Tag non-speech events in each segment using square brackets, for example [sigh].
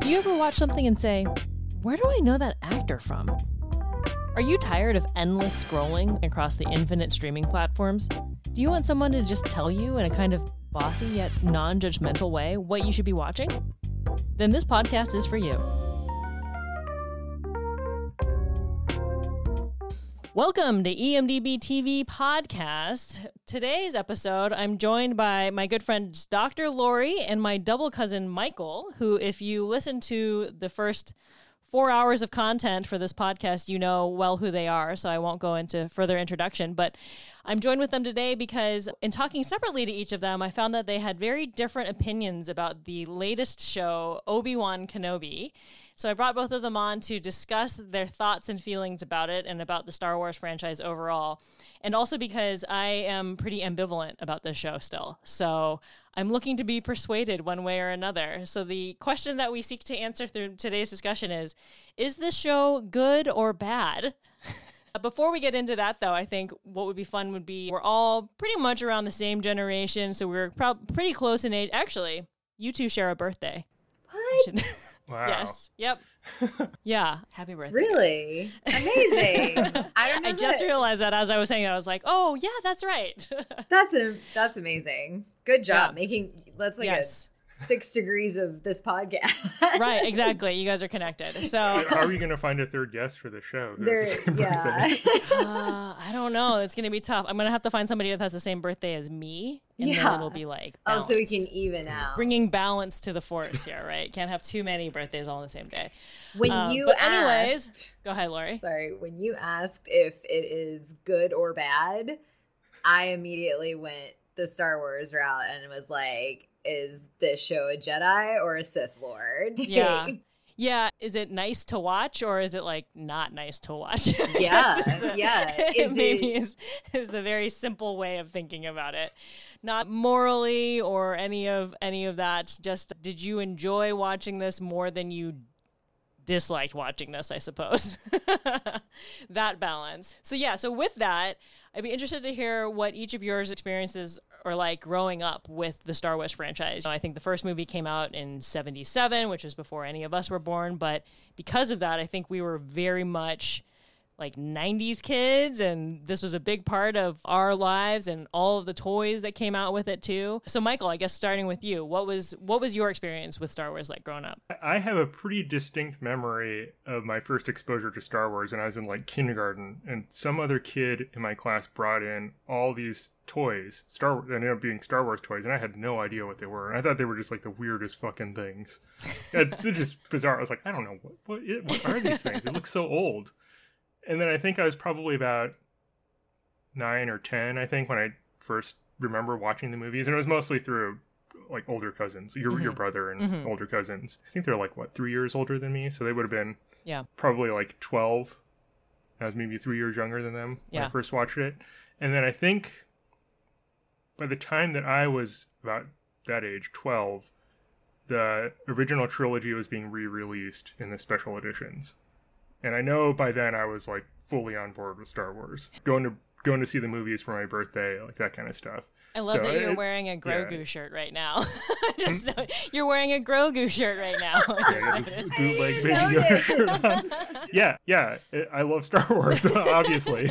Do you ever watch something and say, Where do I know that actor from? Are you tired of endless scrolling across the infinite streaming platforms? Do you want someone to just tell you in a kind of bossy yet non judgmental way what you should be watching? Then this podcast is for you. Welcome to EMDB TV Podcast. Today's episode, I'm joined by my good friend Dr. Laurie and my double cousin Michael, who, if you listen to the first four hours of content for this podcast, you know well who they are, so I won't go into further introduction. But I'm joined with them today because, in talking separately to each of them, I found that they had very different opinions about the latest show, Obi Wan Kenobi. So I brought both of them on to discuss their thoughts and feelings about it and about the Star Wars franchise overall. And also because I am pretty ambivalent about this show still. So I'm looking to be persuaded one way or another. So the question that we seek to answer through today's discussion is Is this show good or bad? [laughs] Uh, before we get into that, though, I think what would be fun would be we're all pretty much around the same generation. So we're prob- pretty close in age. Actually, you two share a birthday. What? [laughs] Wow. Yes. Yep. [laughs] yeah. Happy birthday. Really? [laughs] Amazing. [laughs] I. I just that- realized that as I was saying, it, I was like, "Oh yeah, that's right." That's a that's amazing. Good job Yeah. making. That's like yes, a six degrees of this podcast. right, [laughs] exactly. You guys are connected. So How are you going to find a third guest for the show? who There, [laughs] the same yeah. birthday? [laughs] uh, I don't know. It's gonna be tough. I'm gonna have to find somebody that has the same birthday as me, and then it'll be like oh, so we can even out. bringing balance to the force here, right? Can't have too many birthdays all on the same day. when um, you but anyways- asked, Go ahead, Laurie. sorry, when you asked if it is good or bad, I immediately went the Star Wars route and was like, "Is this show a Jedi or a Sith Lord?" [laughs] Yeah. Yeah, is it nice to watch or is it like not nice to watch? [laughs] Yeah, the- yeah. [laughs] Is maybe it- is, is the very simple way of thinking about it. Not morally or any of any of that. Just did you enjoy watching this more than you disliked watching this, I suppose. that balance. So yeah, so with that, I'd be interested to hear what each of yours experiences are like growing up with the Star Wars franchise. I think the first movie came out in 77, which is before any of us were born, but because of that, I think we were very much like 90s kids and this was a big part of our lives and all of the toys that came out with it too. So Michael, I guess starting with you, what was what was your experience with Star Wars like growing up? I have a pretty distinct memory of my first exposure to Star Wars when I was in like kindergarten, and some other kid in my class brought in all these toys. Star they ended up being Star Wars toys, and I had no idea what they were. And I thought they were just like the weirdest fucking things. [laughs] And They're just bizarre. I was like, I don't know what what, what are these things? They look so old. And then I think I was probably about nine or ten. I think when I first remember watching the movies, and it was mostly through like older cousins, your your brother and Mhm. older cousins. I think they're like what three years older than me, so they would have been Yeah. probably like twelve. I was maybe three years younger than them when I first watched it, and then I think by the time that I was about that age, twelve, the original trilogy was being re-released in the special editions, and I know by then I was like fully on board with Star Wars, going to going to see the movies for my birthday, like that kind of stuff. I love So that you're it- wearing a yeah. Grogu shirt right now. [laughs] Just know, you're wearing a Grogu shirt right now. [laughs] Yeah, noticed. the bootleg I Baby didn't Yoda notice. shirt on. [laughs] yeah, yeah. I- I love Star Wars, obviously,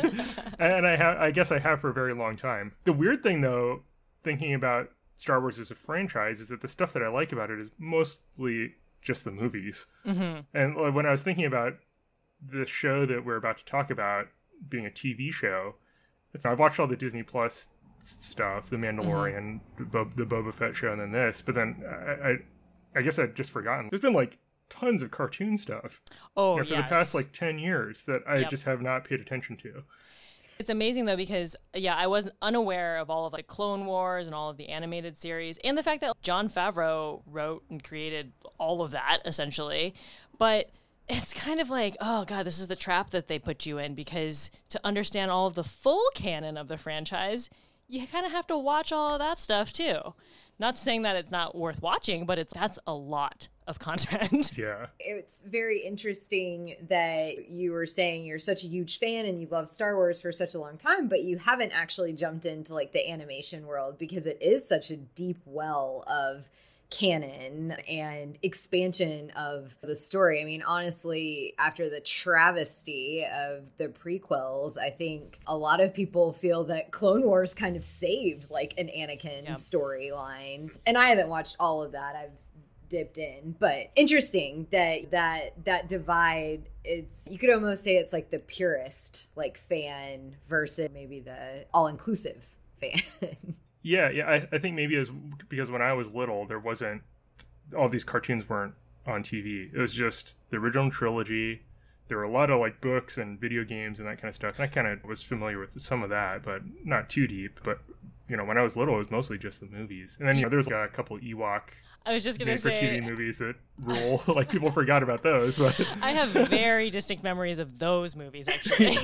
and I have. I guess I have for a very long time. The weird thing, though, thinking about Star Wars as a franchise, is that the stuff that I like about it is mostly just the movies. Mhm. And like, when I was thinking about the show that we're about to talk about being a TV show, it's I've watched all the Disney Plus stuff, The mm-hmm. Mandalorian, the, Bo- the Boba Fett show, and then this. But then I, I, I guess I'd just forgotten. There's been like tons of cartoon stuff Oh, you know, for yes. the past like ten years that I Yep. just have not paid attention to. It's amazing though because yeah, I was unaware of all of like Clone Wars and all of the animated series and the fact that Jon Favreau wrote and created all of that essentially. But it's kind of like, oh god, this is the trap that they put you in because to understand all of the full canon of the franchise, you kind of have to watch all of that stuff too. Not saying that it's not worth watching, but it's that's a lot of content. [laughs] Yeah. It's very interesting that you were saying you're such a huge fan and you've loved Star Wars for such a long time, but you haven't actually jumped into like the animation world because it is such a deep well of canon and expansion of the story. I mean, honestly, after the travesty of the prequels, I think a lot of people feel that Clone Wars kind of saved like an Anakin storyline. And I haven't watched all of that. I've dipped in but interesting that that that divide it's you could almost say it's like the purist like fan versus maybe the all-inclusive fan [laughs] Yeah, yeah. I, I think maybe was because when I was little, there wasn't all these cartoons weren't on TV. It was just the original trilogy. There were a lot of like books and video games and that kind of stuff. And I kind of was familiar with some of that, but not too deep. But you know, when I was little, it was mostly just the movies. And then you know, there's [laughs] like a couple Ewok I was just gonna say TV movies that rule. [laughs] like people forgot about those, but [laughs] I have very distinct memories of those movies, actually,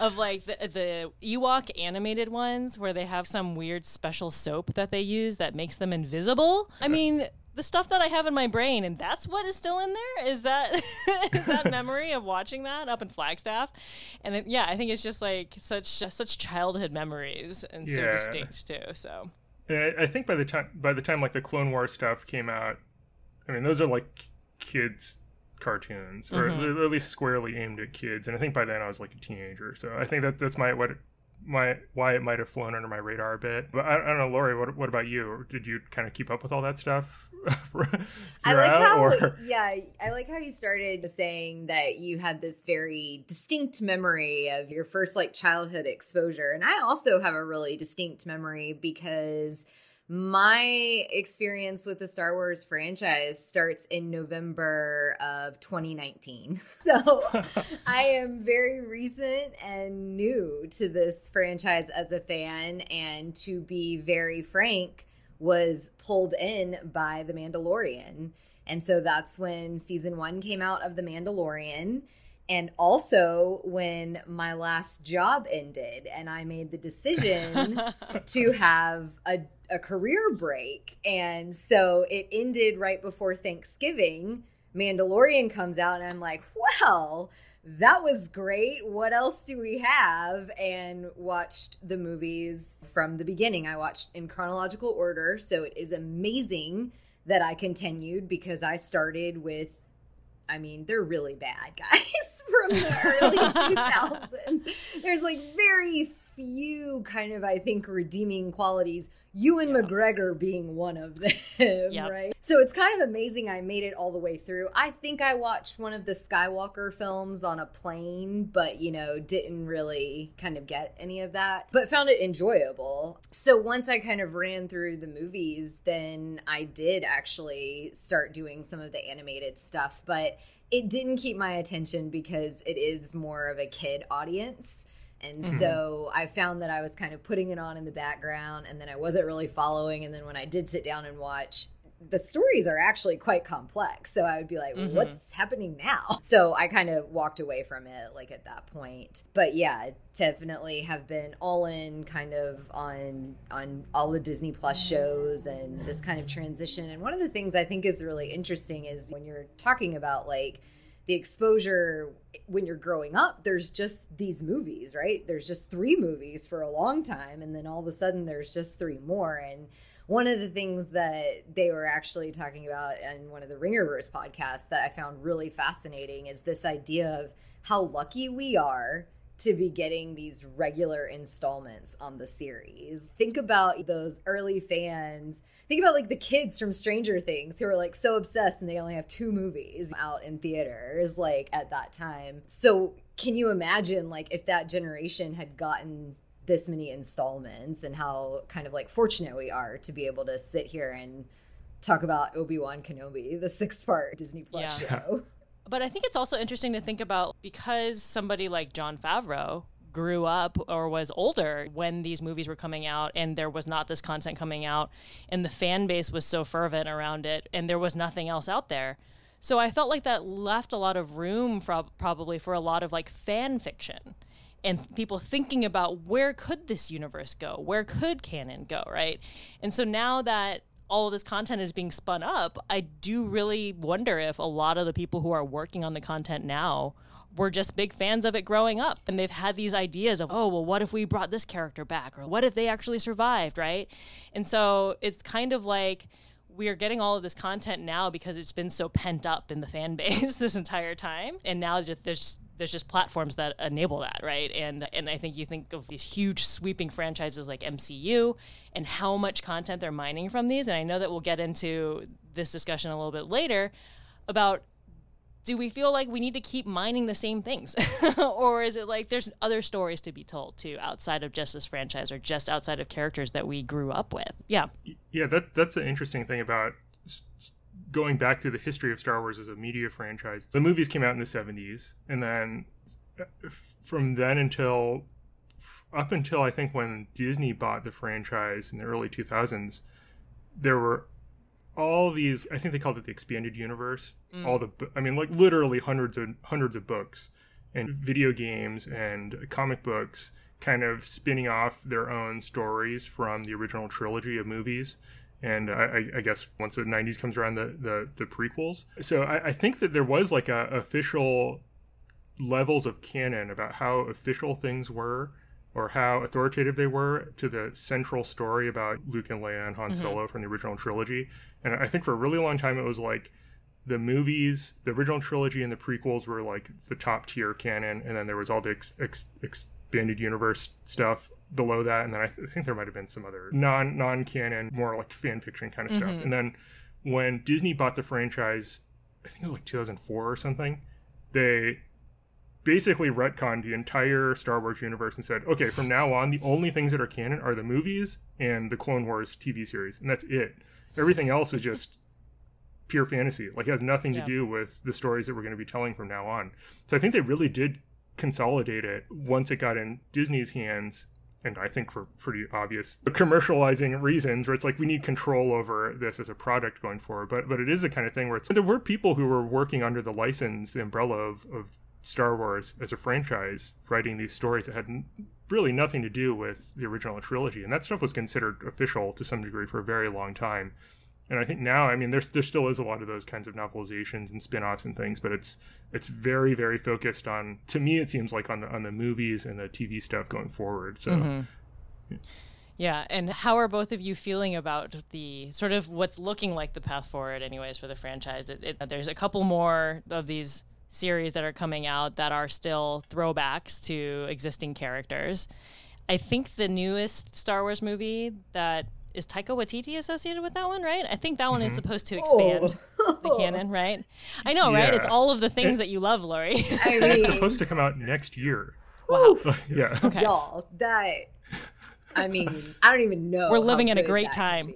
of like the, the Ewok animated ones where they have some weird special soap that they use that makes them invisible. I mean, the stuff that I have in my brain, and that's what is still in there. Is that [laughs] is that [laughs] memory of watching that up in Flagstaff? And it, yeah, I think it's just like such such childhood memories and so distinct too. So Yeah, I I think by the time by the time like the Clone Wars stuff came out, I mean those are like kids cartoons or Mhm. they're at least squarely aimed at kids. And I think by then I was like a teenager, so I think that that's my what my why it might have flown under my radar a bit. But I, I don't know, Laurie. What what about you? Did you kind of keep up with all that stuff? [laughs] I like how, or- [laughs] yeah, I like how you started saying that you had this very distinct memory of your first like childhood exposure. And I also have a really distinct memory because my experience with the Star Wars franchise starts in November of 2019. [laughs] So I am very recent and new to this franchise as a fan. And to be very frank, was pulled in by The Mandalorian. And so that's when season one came out of The Mandalorian. And also when my last job ended and I made the decision [laughs] to have a, a career break. And so it ended right before Thanksgiving. Mandalorian comes out, and I'm like, well, that was great. What else do we have? And watched the movies from the beginning. I watched in chronological order. So it is amazing that I continued because I started with, I mean, they're really bad [laughs] guys from the early [laughs] 2000s. There's like very few kind of, I think, redeeming qualities. Ewan Yeah. McGregor being one of [laughs] them, Yep. right? So it's kind of amazing I made it all the way through. I think I watched one of the Skywalker films on a plane, but you know, didn't really kind of get any of that, but found it enjoyable. So once I kind of ran through the movies, then I did actually start doing some of the animated stuff, but it didn't keep my attention because it is more of a kid audience. And Mhm. so I found that I was kind of putting it on in the background and then I wasn't really following. And then when I did sit down and watch, the stories are actually quite complex. So I would be like, Mhm. what's happening now? [laughs] So I kind of walked away from it like at that point. But yeah, definitely have been all in kind of on on all the Disney Plus shows and this kind of transition. And one of the things I think is really interesting is when you're talking about like the exposure when you're growing up there's just these movies right? There's just three movies for a long time and then all of a sudden there's just three more. And one of the things that they were actually talking about in one of the ringerverse podcasts that i found really fascinating is this idea of how lucky we are to be getting these regular installments on the series think about those early fans think about like the kids from Stranger Things who are like so obsessed and they only have two movies out in theaters like at that time. So can you imagine like if that generation had gotten this many installments and how kind of like fortunate we are to be able to sit here and talk about Obi-Wan Kenobi, the six-part Disney Plus Yeah. show. But I think it's also interesting to think about because somebody like Jon Favreau grew up or was older when these movies were coming out and there was not this content coming out and the fan base was so fervent around it and there was nothing else out there. So I felt like that left a lot of room for, probably for a lot of like fan fiction and people thinking about where could this universe go? Where could canon go, right? And so now that all of this content is being spun up, I do really wonder if a lot of the people who are working on the content now were just big fans of it growing up. And they've had these ideas of oh well what if we brought this character back? Or what if they actually survived right? And so it's kind of like we are getting all of this content now because it's been so pent up in the fan [laughs] base this entire time, and now just, there's there's just platforms that enable that, right? And and I think you think of these huge sweeping franchises like MCU and how much content they're mining from these. And I know that we'll get into this discussion a little bit later about do we feel like we need to keep mining the same things [laughs] or is it like there's other stories to be told too outside of just this franchise or just outside of characters that we grew up with yeah yeah that that's an interesting thing about going back to the history of Star Wars as a media franchise. The movies came out in the 70s and then uh, from then until up until I think when Disney bought the franchise in the early 2000s there were all these i think they called it the expanded universe mm. all the i mean like literally hundreds of hundreds of books and video games and comic books kind of spinning off their own stories from the original trilogy of movies and I, I, guess once the 90s comes around the, the, the prequels. So I, I, think that there was like a official levels of canon about how official things were or how authoritative they were to the central story about luke and leia and han mm-hmm. solo from the original trilogy. And I think for a really long time it was like the movies, the original trilogy and the prequels were like the top tier canon, and then there was all the ex- ex- expanded universe stuff below that, and then I, th- I think there might have been some other non non canon, more like fan fiction kind of mm-hmm. stuff. And then when Disney bought the franchise, I think it was like 2004 or something, they basically retconned the entire Star Wars universe and said, okay, from now on, the only things that are canon are the movies and the Clone Wars TV series, and that's it. Everything else is just [laughs] pure fantasy. Like it has nothing yeah. to do with the stories that we're going to be telling from now on. So I think they really did consolidate it once it got in Disney's hands. And I think for pretty obvious commercializing reasons, where it's like we need control over this as a product going forward. But but it is the kind of thing where it's there were people who were working under the license the umbrella of, of Star Wars as a franchise, writing these stories that had really nothing to do with the original trilogy, and that stuff was considered official to some degree for a very long time. And I think now, I mean, there's there still is a lot of those kinds of novelizations and spin-offs and things, but it's it's very very focused on. To me, it seems like on the on the movies and the TV stuff going forward. So. Mm-hmm. Yeah. Yeah, and how are both of you feeling about the sort of what's looking like the path forward, anyways, for the franchise? It, it, there's a couple more of these series that are coming out that are still throwbacks to existing characters. I think the newest Star Wars movie that is Taika Waititi associated with that one, right? I think that one mm-hmm. is supposed to expand oh. the [laughs] canon, right? I know, yeah. right? It's all of the things that you love, Laurie. I [laughs] mean, it's supposed to come out next year. Wow. [laughs] yeah. Okay. Y'all, that I mean, I don't even know. We're living in a great time.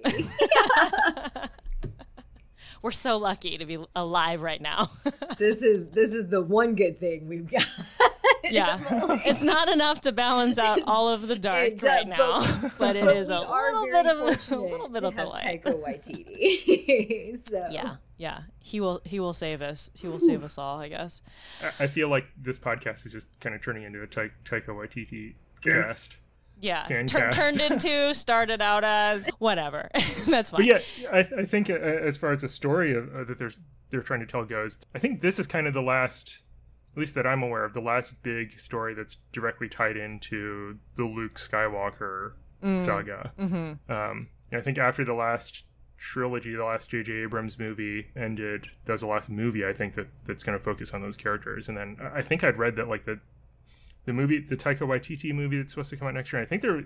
We're so lucky to be alive right now. [laughs] this is this is the one good thing we've got. [laughs] yeah, it's not enough to balance out all of the dark does, right now, but, [laughs] but it is a little bit of a little bit of the light. Taika Waititi. so yeah, yeah, he will he will save us. He will save us all, I guess. I feel like this podcast is just kind of turning into a Taika Waititi cast yeah. Tur- turned into [laughs] started out as whatever. [laughs] That's fine. But yeah I, I think uh, as far as the story of, uh, that they're they're trying to tell goes i think this is kind of the last at least that i'm aware of the last big story that's directly tied into the luke skywalker mm. saga. Mm-hmm. um, i think after the last trilogy the last jj abrams movie ended that was the last movie i think that that's going to focus on those characters. And then i think i'd read that like the the movie, the Taika Waititi movie that's supposed to come out next year. I think they're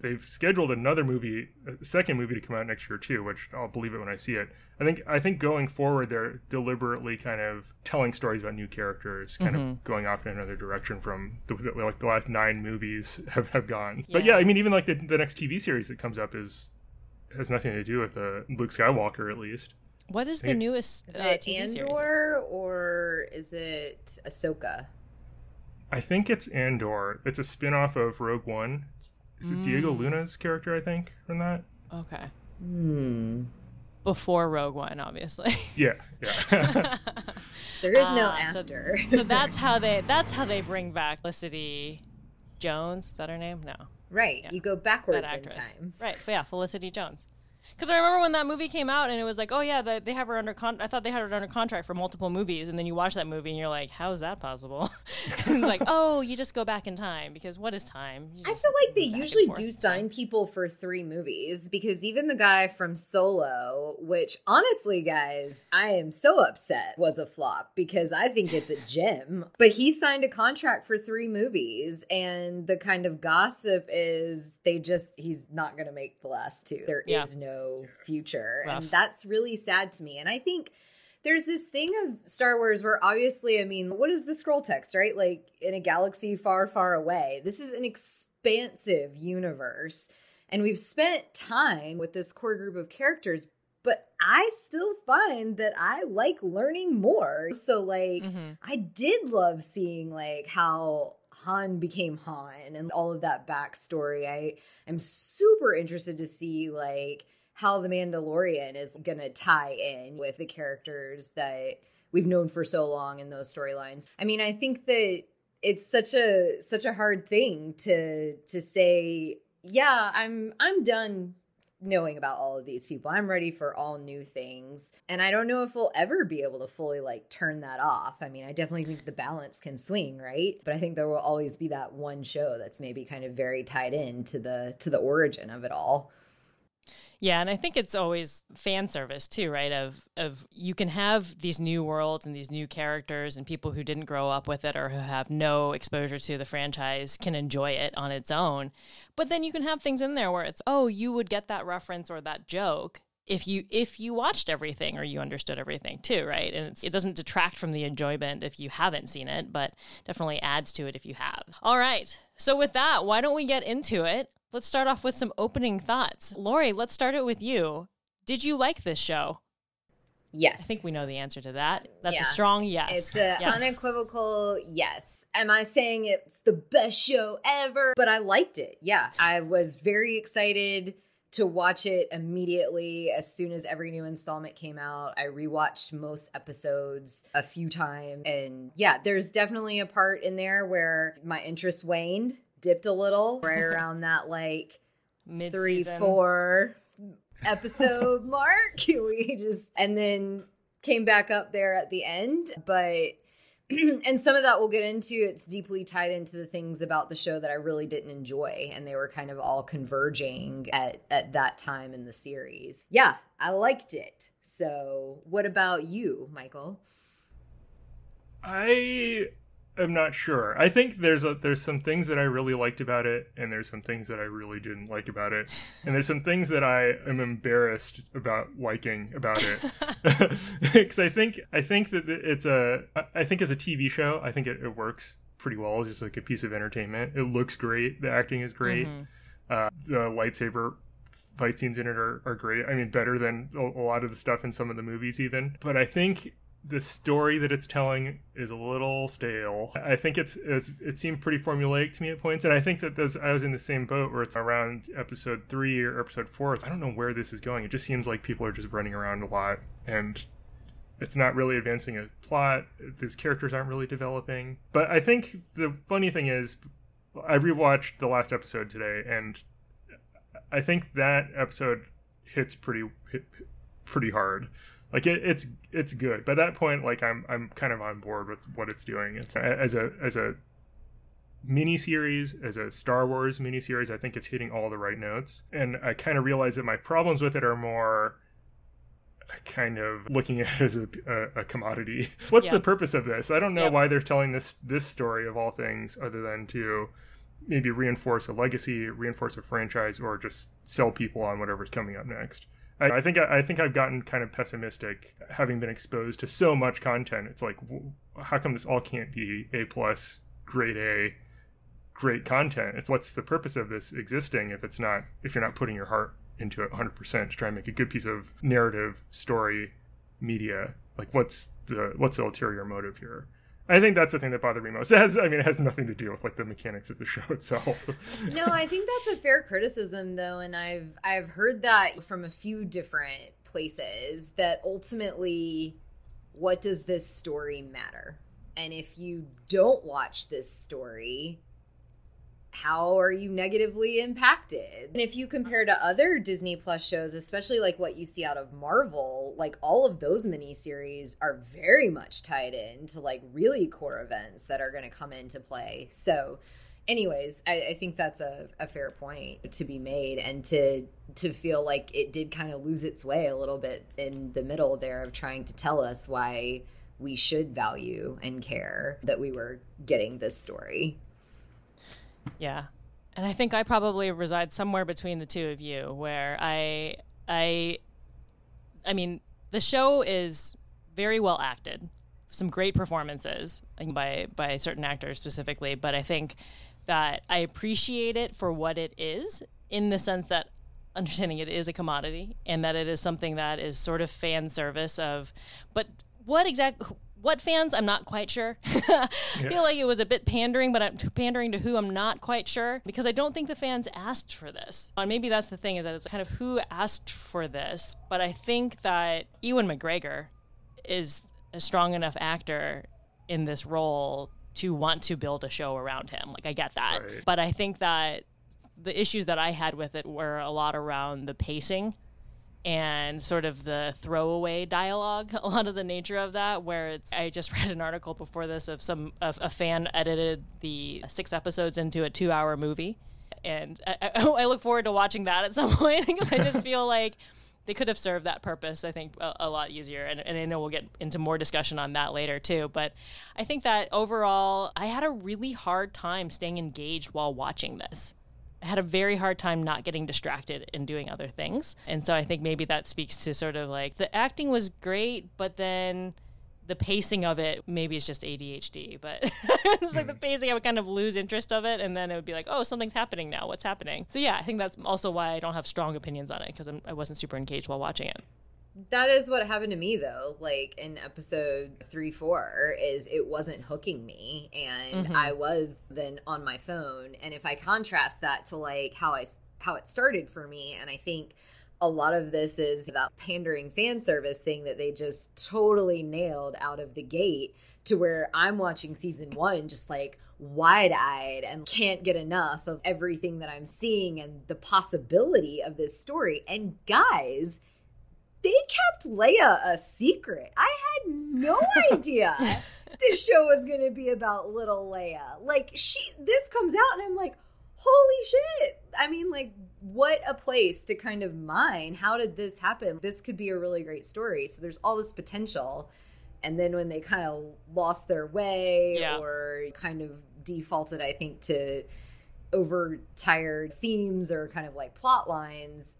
they've scheduled another movie, a second movie to come out next year too, which I'll believe it when I see it. I think I think going forward, they're deliberately kind of telling stories about new characters, kind mm-hmm. of going off in another direction from the, the, like the last nine movies [laughs] have, have gone. Yeah. But yeah, I mean, even like the, the next TV series that comes up is has nothing to do with uh, Luke Skywalker, at least. What is the newest is uh, it TV Andor series? or is it Ahsoka? I think it's Andor. It's a spin-off of Rogue One. Is it mm. Diego Luna's character, I think, from that? Okay. Hmm. Before Rogue One, obviously. [laughs] Yeah, yeah. [laughs] there is no uh, after. So, so, [laughs] that's how they that's how they bring back Felicity Jones. Is that her name? No. Right. Yeah. You go backwards in time. Right. So yeah, Felicity Jones. Because I remember when that movie came out and it was like, oh yeah, they, they have her under con. I thought they had her under contract for multiple movies, and then you watch that movie and you're like, how is that possible? [laughs] and it's like, [laughs] oh, you just go back in time because what is time? I feel like they move back and usually do sign people for three movies because even the guy from Solo, which honestly, guys, I am so upset was a flop because I think it's a [laughs] gem, but he signed a contract for three movies, and the kind of gossip is they just, he's not going to make the last two. There is Yeah. No future. And that's really sad to me. And I think there's this thing of Star Wars where obviously, I mean, what is the scroll text, right? Like in a galaxy far, far away. This is an expansive universe. And we've spent time with this core group of characters, but I still find that I like learning more. So, like, Mhm. I did love seeing like how Han became Han and all of that backstory. I am super interested to see like how the Mandalorian is gonna tie in with the characters that we've known for so long in those storylines. I mean, I think that it's such a such a hard thing to to say, yeah, I'm I'm done knowing about all of these people. I'm ready for all new things. And I don't know if we'll ever be able to fully like turn that off. I mean, I definitely think the balance can swing, right? But I think there will always be that one show that's maybe kind of very tied in to the to the origin of it all. Yeah, and I think it's always fan service too, right? Of of you can have these new worlds and these new characters and people who didn't grow up with it or who have no exposure to the franchise can enjoy it on its own. But then you can have things in there where it's, "Oh, you would get that reference or that joke if you if you watched everything or you understood everything too, right? And it doesn't detract from the enjoyment if you haven't seen it, but definitely adds to it if you have. All right. So with that, why don't we get into it? Let's start off with some opening thoughts. Laurie, let's start it with you. Did you like this show? Yes. I think we know the answer to that. That's a strong yes. It's an Yes. unequivocal yes. Am I saying it's the best show ever? But I liked it. Yeah. I was very excited to watch it immediately as soon as every new installment came out. I rewatched most episodes a few times. And yeah, there's definitely a part in there where my interest waned, dipped a little, [laughs] right around that like three, Mid-season. four episode [laughs] mark. [laughs] We just and then came back up there at the end, but [clears throat] and some of that we'll get into. It's deeply tied into the things about the show that I really didn't enjoy, and they were kind of all converging at at that time in the series. Yeah, I liked it. So, what about you, Michael? I am not sure. I think there's a, there's some things that I really liked about it, and there's some things that I really didn't like about it, and there's some things that I am embarrassed about liking about it. [laughs] Because I think I think that it's a I think as a TV show, I think it, it works pretty well. It's just like a piece of entertainment. It looks great. The acting is great. Mhm. Uh, the lightsaber fight scenes in it are, are great. I mean, better than a, a lot of the stuff in some of the movies, even. But I think the story that it's telling is a little stale. I think it's, it's it seemed pretty formulaic to me at points, and I think that this, I was in the same boat where it's around episode three or episode four. I don't know where this is going. It just seems like people are just running around a lot, and it's not really advancing a plot. These characters aren't really developing. But I think the funny thing is, I rewatched the last episode today, and I think that episode hits pretty hit, pretty hard. Like it, it's it's good. By that point, like I'm I'm kind of on board with what it's doing. It's as a as a mini series, as a Star Wars mini series. I think it's hitting all the right notes, and I kind of realize that my problems with it are more uh, kind of looking at it as a, a, a commodity. [laughs] What's Yeah. the purpose of this? I don't know Yep. why they're telling this this story of all things other than to maybe reinforce a legacy, reinforce a franchise, or just sell people on whatever's coming up next. I, I think I, I think I've gotten kind of pessimistic having been exposed to so much content. It's like, how come this all can't be A plus, grade A, great content? It's what's the purpose of this existing if it's not if you're not putting your heart into it 100% to try and make a good piece of narrative story media like what's the what's the ulterior motive here i think that's the thing that bothered me most it has i mean it has nothing to do with like the mechanics of the show [laughs] itself no, I think that's a fair criticism though, and I've I've heard that from a few different places that ultimately what does this story matter? And if you don't watch this story, how are you negatively impacted? And if you compare to other Disney Plus shows, especially like what you see out of Marvel, like all of those miniseries are very much tied into like really core events that are going to come into play. So, anyways, I, I think that's a, a fair point to be made, and to to feel like it did kind of lose its way a little bit in the middle there of trying to tell us why we should value and care that we were getting this story. Yeah. And I think I probably reside somewhere between the two of you where I I I mean, the show is very well acted. Some great performances by by certain actors specifically, but I think that I appreciate it for what it is in the sense that understanding it is a commodity and that it is something that is sort of fan service of but what exact what fans? I'm not quite sure. [laughs] I yeah. feel like it was a bit pandering but i'm pandering to who? I'm not quite sure because i don't think the fans asked for this. And maybe that's the thing is that it's kind of who asked for this but i think that ewan mcgregor is a strong enough actor in this role to want to build a show around him. Like i get that. Right. but i think that the issues that I had with it were a lot around the pacing and sort of the throwaway dialogue [laughs] a lot of the nature of that where it's i just [laughs] read an article before this of some of a fan edited the six episodes into a two hour movie. And I, [laughs] I, look forward to watching that at some point because i just feel like they could have served that purpose i think a, a lot easier. And, and i know we'll get into more discussion on that later too. But i think that overall i had a really hard time staying engaged while watching this had a very hard time not getting distracted and doing other things. And so I think maybe that speaks to sort of like the acting was great, but then the pacing of it maybe it's just ADHD, but [laughs] it's like the hmm. pacing I would kind of lose interest of it and then it would be like, "Oh, something's happening now. What's happening?" So yeah, I think that's also why I don't have strong opinions on it because I wasn't super engaged while watching it that is what happened to me though like in episode 3 4 is it wasn't hooking me and mm-hmm. i was then on my phone and if i contrast that to like how i how it started for me and i think a lot of this is that pandering fan service thing that they just totally nailed out of the gate to where i'm watching season 1 just like wide-eyed and can't get enough of everything that i'm seeing and the possibility of this story and guys they kept Leia a secret. I had no idea [laughs] this show was going to be about little Leia. Like she this comes out and I'm like, "Holy shit." I mean, like what a place to kind of mine. How did this happen? This could be a really great story. So there's all this potential. And then when they kind of lost their way yeah. or kind of defaulted, I think, to overtired themes or kind of like plot lines,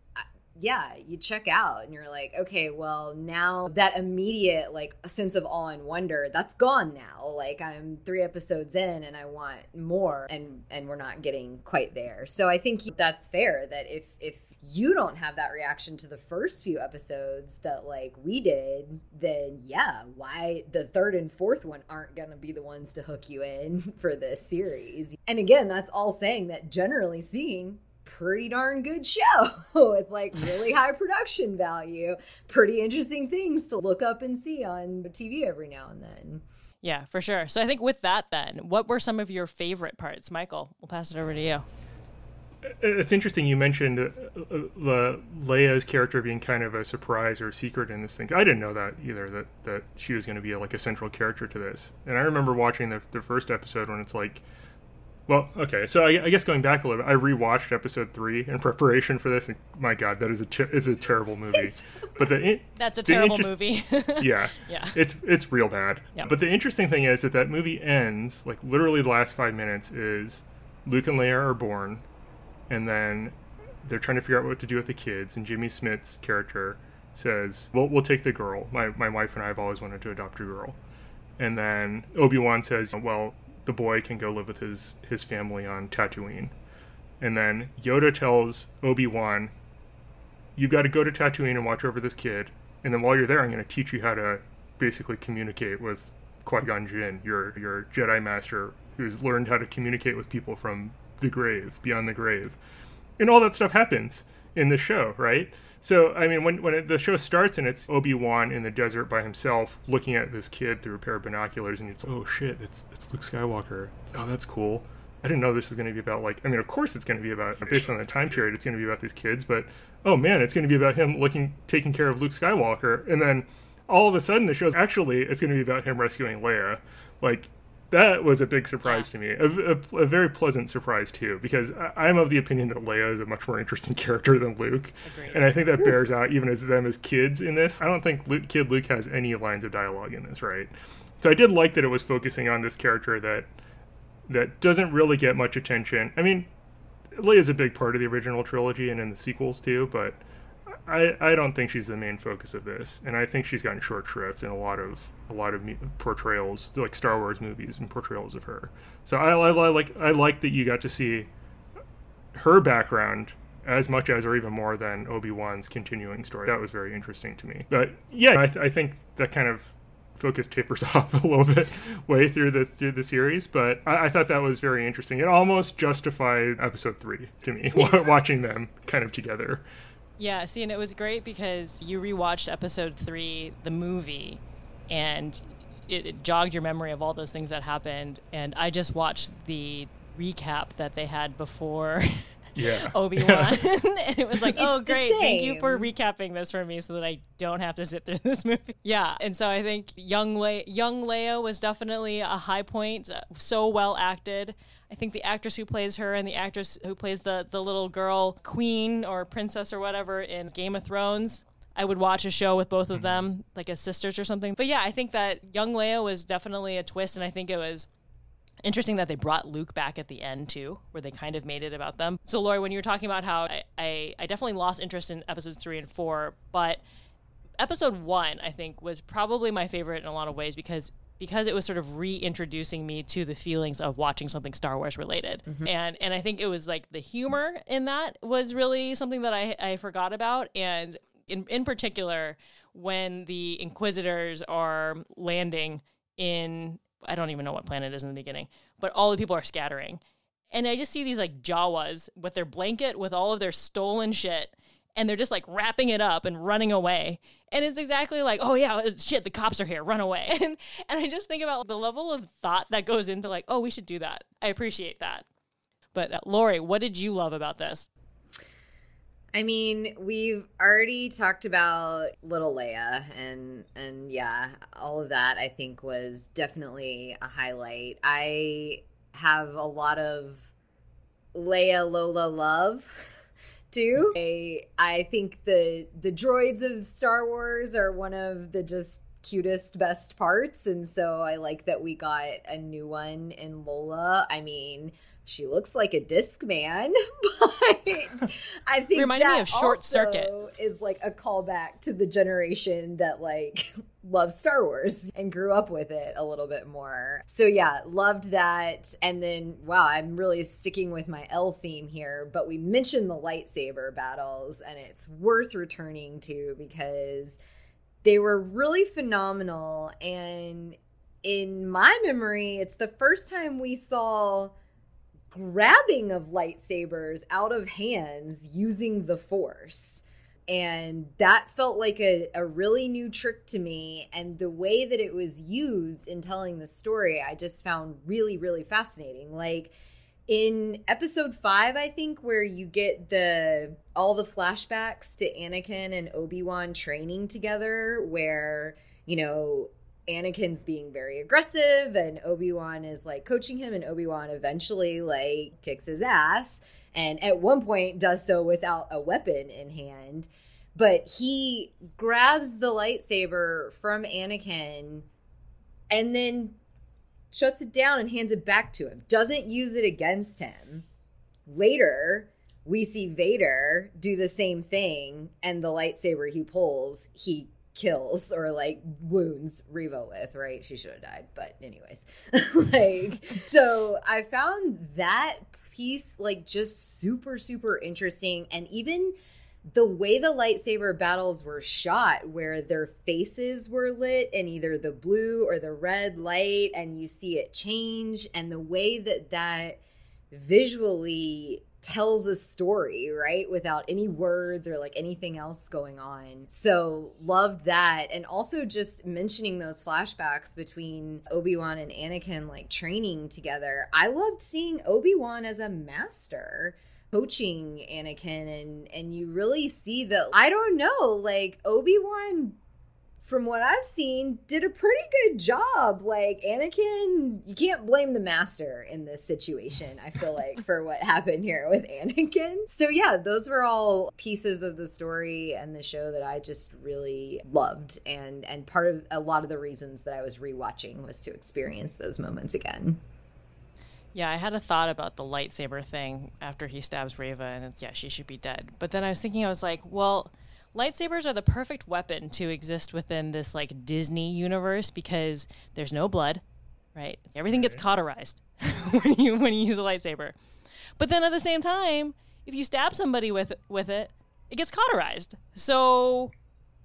yeah, you check out and you're like, okay, well, now that immediate like sense of awe and wonder, that's gone now. Like I'm 3 episodes in and I want more and and we're not getting quite there. So I think that's fair that if if you don't have that reaction to the first few episodes that like we did, then yeah, why the third and fourth one aren't going to be the ones to hook you in [laughs] for this series. And again, that's all saying that generally speaking, pretty darn good show [laughs] with like really high production value, pretty interesting things to look up and see on TV every now and then. Yeah, for sure. So I think with that, then, what were some of your favorite parts? Michael, we'll pass it over to you. It's interesting you mentioned uh, uh, Leia's character being kind of a surprise or secret in this thing. I didn't know that either, that, that she was going to be like a central character to this. And I remember watching the, the first episode when it's like, well, okay. So I, I, guess going back a little bit, I rewatched episode three in preparation for this. And my God, that is a ter- is a terrible movie. but the in- [laughs] that's a terrible interest- movie. [laughs] yeah, yeah. It's it's real bad. But the interesting thing is that that movie ends like literally the last five minutes is Luke and Leia are born, and then they're trying to figure out what to do with the kids. And Jimmy Smits's character says, "Well, we'll take the girl. My my wife and I have always wanted to adopt a girl." And then Obi Wan says, "Well." The boy can go live with his his family on Tatooine. And then Yoda tells Obi-Wan, "You got to go to Tatooine and watch over this kid. And then while you're there, I'm going to teach you how to basically communicate with Qui-Gon Jinn, your your Jedi master who's learned how to communicate with people from the grave, beyond the grave." And all that stuff happens in the show, right? So, I mean, when, when it, the show starts and it's Obi Wan in the desert by himself, looking at this kid through a pair of binoculars, and it's oh shit, it's it's Luke Skywalker. Oh, that's cool. I didn't know this was going to be about like I mean of course it's going to be about based on the time period it's going to be about these kids but oh man it's going to be about him looking taking care of Luke Skywalker and then all of a sudden the show's actually it's going to be about him rescuing Leia like that was a big surprise to me. A, a, a very pleasant surprise too because I, am of the opinion that Leia is a much more interesting [laughs] character than Luke. Agreed. and I think that bears out even as them as kids in this. I don't think Luke, kid Luke has any lines of dialogue in this right? So I did like that it was focusing on this character that that doesn't really get much attention. I mean, Leia's a big part of the original trilogy and in the sequels too, but I, I don't think she's the main focus of this, and I think she's gotten short shrift in a lot of a lot of portrayals, like Star Wars movies and portrayals of her. So I, I, I like I like that you got to see her background as much as or even more than Obi Wan's continuing story. That was very interesting to me. But yeah, I, th- I think that kind of focus tapers [laughs] off a little bit way through the through the series, but I, I, thought that was very interesting. It almost justified episode three to me, [laughs] watching them kind of together. Yeah, see, and it was great because you rewatched episode three, the movie, and it, it jogged your memory of all those things that happened. And I just watched the recap that they had before [laughs] yeah. [laughs] Obi Wan, [laughs] and it was like, oh great, thank you for recapping this for me so that I don't have to sit through this movie. Yeah, and so I think young Le- young Leia was definitely a high point. Uh, so well acted. I think the actress who plays her and the actress who plays the the little girl queen or princess or whatever in Game of Thrones. I would watch a show with both of mm-hmm. them, like as sisters or something. But yeah, I think that young Leia was definitely a twist, and I think it was Interesting that they brought Luke back at the end too, where they kind of made it about them. So, Laurie, when you were talking about how I, I, I definitely lost interest in episodes three and four, but episode one, I think, was probably my favorite in a lot of ways because because it was sort of reintroducing me to the feelings of watching something Star Wars related. Mm-hmm. And and I think it was like the humor in that was really something that I, I forgot about. And in in particular, when the Inquisitors are landing in I don't even know what planet is in the beginning, but all the people are scattering. And I just see these like Jawas with their blanket with all of their stolen shit and they're just like wrapping it up and running away. And it's exactly like, oh yeah, shit, the cops are here, run away. [laughs] And and I just think about the level of thought that goes into like, oh, we should do that. I appreciate that. But uh, Laurie, what did you love about this? I mean, we've already talked about little Leia and and yeah, all of that I think was definitely a highlight. I have a lot of Leia Lola love [laughs] too. I, I think the the droids of Star Wars are one of the just cutest best parts and so I like that we got a new one in Lola. I mean, she looks like a Discman, [laughs] but I think reminded me of Short Circuit is like a callback to the generation that like loves Star Wars [laughs] and grew up with it a little bit more. So yeah, loved that. And then wow, I'm really sticking with my L theme here, but we mentioned the lightsaber battles and it's worth returning to because they were really phenomenal and in my memory, it's the first time we saw grabbing of lightsabers out of hands using the force. And that felt like a, a really new trick to me. And the way that it was used in telling the story, I just found really, really fascinating. Like in episode five, I think, where you get the all the flashbacks to Anakin and Obi-Wan training together, where, you know, Anakin's being very aggressive and Obi-Wan is like coaching him and Obi-Wan eventually like kicks his ass and at one point does so without a weapon in hand. But he grabs the lightsaber from Anakin and then shuts it down and hands it back to him. Doesn't use it against him. Later, we see Vader do the same thing and the lightsaber he pulls, he kills or like wounds Reva with, right? She should have died, but anyways. [laughs] like so I found that piece like just super super interesting. And even the way the lightsaber battles were shot where their faces were lit in either the blue or the red light and you see it change and the way that that visually tells a story, right? Without any words or like anything else going on. So loved that. And also just mentioning those flashbacks between Obi-Wan and Anakin like training together. I loved seeing Obi-Wan as a master coaching Anakin and and you really see that I don't know, like Obi-Wan from what I've seen, did a pretty good job. Like Anakin, you can't blame the master in this situation, I feel like, [laughs] for what happened here with Anakin. So yeah, those were all pieces of the story and the show that I just really loved. And and part of a lot of the reasons that I was rewatching was to experience those moments again. Yeah, I had a thought about the lightsaber thing after he stabs Reva, and it's yeah, she should be dead. But then I was thinking, I was like, well, lightsabers are the perfect weapon to exist within this like Disney universe because there's no blood, right? Everything gets cauterized [laughs] when you when you use a lightsaber. But then at the same time, if you stab somebody with with it, it gets cauterized. So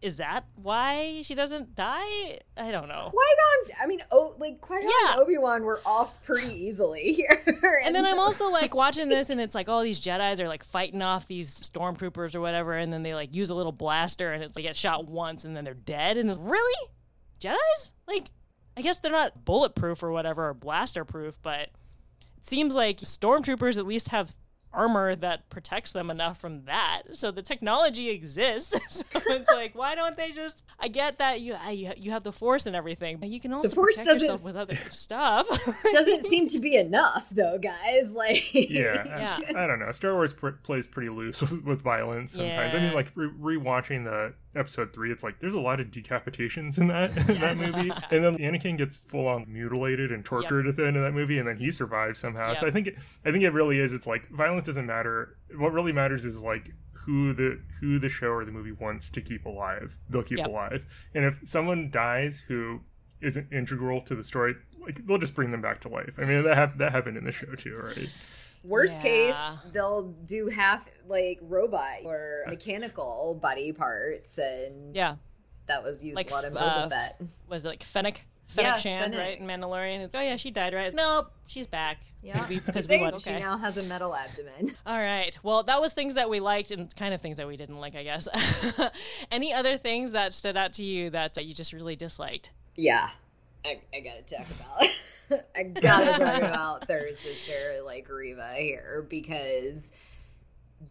is that why she doesn't die? I don't know. Qui Gon, I mean, oh, like Qui Gon yeah. and Obi Wan were off pretty easily [laughs] here. and, and then I'm also like [laughs] watching this, and it's like all these Jedi's are like fighting off these stormtroopers or whatever, and then they like use a little blaster, and it's like get shot once, and then they're dead. And it's really Jedi's? Like, I guess they're not bulletproof or whatever, or blaster proof, but it seems like stormtroopers at least have armor that protects them enough from that. So the technology exists. [laughs] so it's [laughs] like, why don't they just? I get that you you have the force and everything, but you can also the force protect yourself with other [laughs] stuff. doesn't seem to be enough, though, guys. Like, yeah, yeah. I, I don't know. Star Wars pr- plays pretty loose with, with violence sometimes. Yeah. I mean, like re- rewatching the episode three, it's like there's a lot of decapitations in that [laughs] in that movie, and then Anakin gets full on mutilated and tortured yep. at the end of that movie, and then he survives somehow. Yep. So I think it, I think it really is. It's like violence doesn't matter. What really matters is like who the who the show or the movie wants to keep alive. They'll keep yep. alive, and if someone dies who isn't integral to the story, like they'll just bring them back to life. I mean that ha- that happened in the show too, right? Worst yeah. case, they'll do half like robot or [laughs] mechanical body parts, and yeah, that was used like, a lot in Boba uh, Fett. Was it like Fennec? Fennec yeah, Shand, Fennec. right? In Mandalorian. It's, oh yeah, she died, right? Nope, she's back. Yeah, because we, we went, okay. she now has a metal abdomen. [laughs] All right. Well, that was things that we liked and kind of things that we didn't like, I guess. [laughs] Any other things that stood out to you that, that you just really disliked? Yeah, I, I gotta talk about. [laughs] I gotta talk about third sister like Reva here because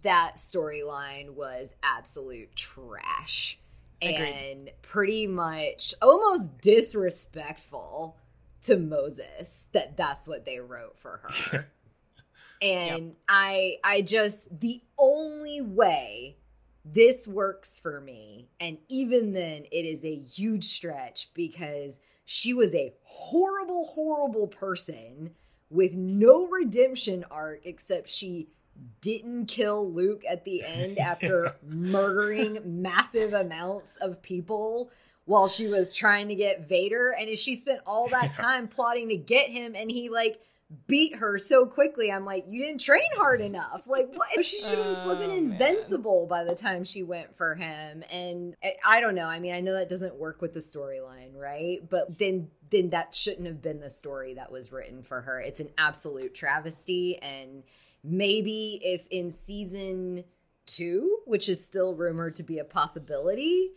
that storyline was absolute trash Agreed. and pretty much almost disrespectful to Moses that that's what they wrote for her. [laughs] and yep. I I just the only way this works for me and even then it is a huge stretch because she was a horrible, horrible person with no redemption arc except she didn't kill Luke at the end [laughs] after murdering massive amounts of people while she was trying to get Vader. And she spent all that [laughs] time plotting to get him, and he like beat her so quickly. I'm like, you didn't train hard enough. Like, what? She should have been flipping oh, invincible man. by the time she went for him. And I, I don't know. I mean, I know that doesn't work with the storyline, right? But then then that shouldn't have been the story that was written for her. It's an absolute travesty. And maybe if in season two, which is still rumored to be a possibility,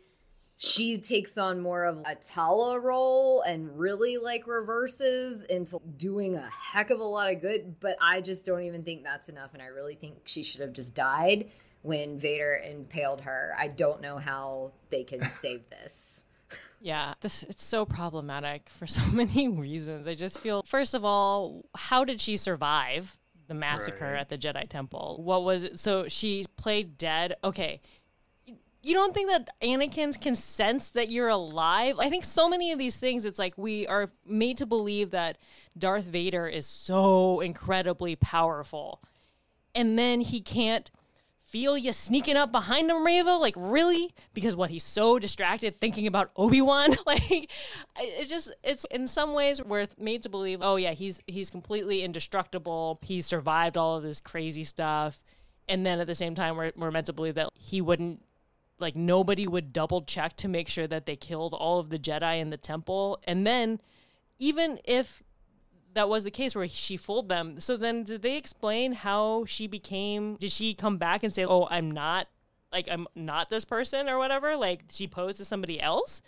she takes on more of a Tala role and really like reverses into doing a heck of a lot of good. But I just don't even think that's enough. And I really think she should have just died when Vader impaled her. I don't know how they can [laughs] save this. Yeah, this it's so problematic for [laughs] so many reasons. I just feel first of all, how did she survive the massacre right. at the Jedi Temple? What was it? So she played dead. Okay, you don't think that Anakin can sense that you're alive? I think so many of these things, it's like we are made to believe that Darth Vader is so incredibly powerful. And then he can't feel you sneaking up behind him, Reva? Like, really? Because what, he's so distracted thinking about Obi-Wan? [laughs] like, it just, it's in some ways we're made to believe, oh yeah, he's, he's completely indestructible. He's survived all of this crazy stuff. And then at the same time, we're, we're meant to believe that he wouldn't like nobody would double check to make sure that they killed all of the Jedi in the temple. And then even if that was the case where she fooled them. So then did they explain how she became did she come back and say, "Oh, I'm not like I'm not this person or whatever?" Like she posed as somebody else?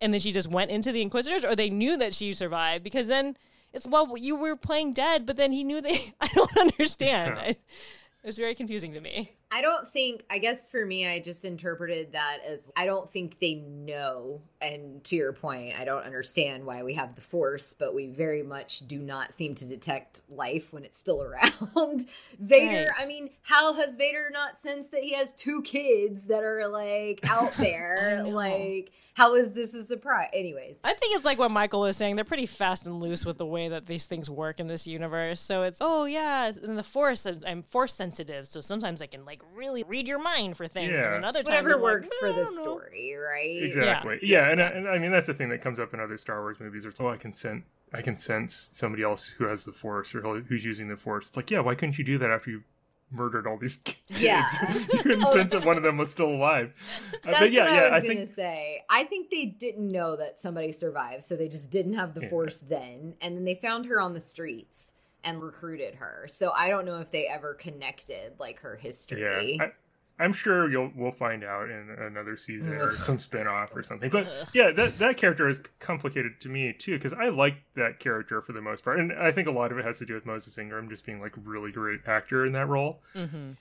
And then she just went into the inquisitors or they knew that she survived because then it's well you were playing dead, but then he knew they [laughs] I don't understand. I, it was very confusing to me. I don't think, I guess for me, I just interpreted that as I don't think they know. And to your point, I don't understand why we have the Force, but we very much do not seem to detect life when it's still [laughs] around. Vader, Right. I mean, how has Vader not sensed that he has two kids that are like out [laughs] there? like, how is this a surprise? Anyways, I think it's like what Michael was saying. They're pretty fast and loose with the way that these things work in this universe. So it's, oh yeah, in the force, I'm, I'm force sensitive, so sometimes I can like really read your mind for things. Yeah. And another times whatever I'm like, works for "I the know." story, right? Exactly. Yeah, and, I- and I mean that's the thing that comes up in other Star Wars movies. It's oh, I can sense, I can sense somebody else who has the Force or who's using the Force. It's like, yeah, why couldn't you do that after you murdered all these [laughs] kids? Yeah. you couldn't Oh, sense that one of them was still alive. [laughs] Uh, That's but yeah, what yeah, I was I gonna think say. I think they didn't know that somebody survived, so they just didn't have the Yeah. force then, and then they found her on the streets and recruited her. So I don't know if they ever connected like her history. yeah. I'm sure you'll we'll find out in another season or some spin-off or something. But yeah, that that character is complicated to me too because I like that character for the most part, and I think a lot of it has to do with Moses Ingram just being like a really great actor in that role. Mhm.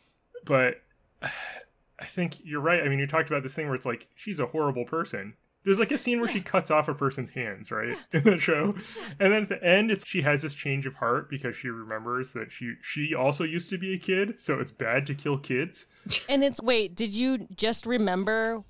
but [sighs] I think you're right. I mean, you talked about this thing where it's like she's a horrible person. There's like a scene where she cuts off a person's hands, right, in the show, and then at the end, it's she has this change of heart because she remembers that she she also used to be a kid, so it's bad to kill kids. [laughs] And it's, wait, did you just remember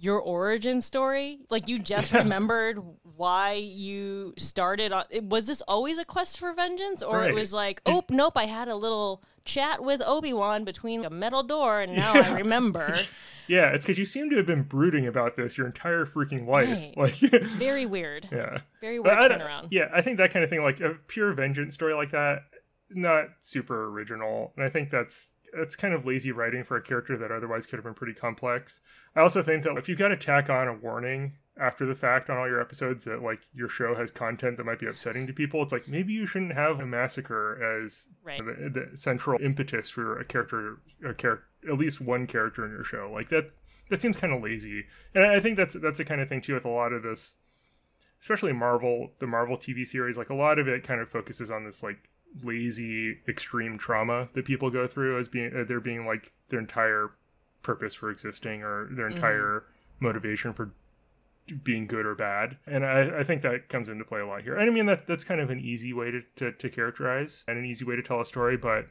your origin story? Like you just Yeah. remembered why you started on, it- was this always a quest for vengeance? Or Right. it was like, oh, nope, I had a little chat with Obi-Wan between a metal door and now I [laughs] remember. [laughs] Yeah, it's because you seem to have been brooding about this your entire freaking life. Right. [laughs] Like, Very weird. yeah. Very weird turnaround. Yeah, I think that kind of thing, like a pure vengeance story like that, not super original. And I think that's that's kind of lazy writing for a character that otherwise could have been pretty complex. I also think that if you got to tack on a warning after the fact on all your episodes that like your show has content that might be upsetting to people, it's like maybe you shouldn't have a massacre as Right. the, the central impetus for a character, a character, at least one character in your show. Like that, that seems kind of lazy. And I think that's that's the kind of thing too with a lot of this especially Marvel, the Marvel TV series, like a lot of it kind of focuses on this like lazy extreme trauma that people go through as being uh, there being like their entire purpose for existing or their entire motivation for being good or bad. And I, I think that comes into play a lot here. And I mean that that's kind of an easy way to, to, to characterize and an easy way to tell a story, but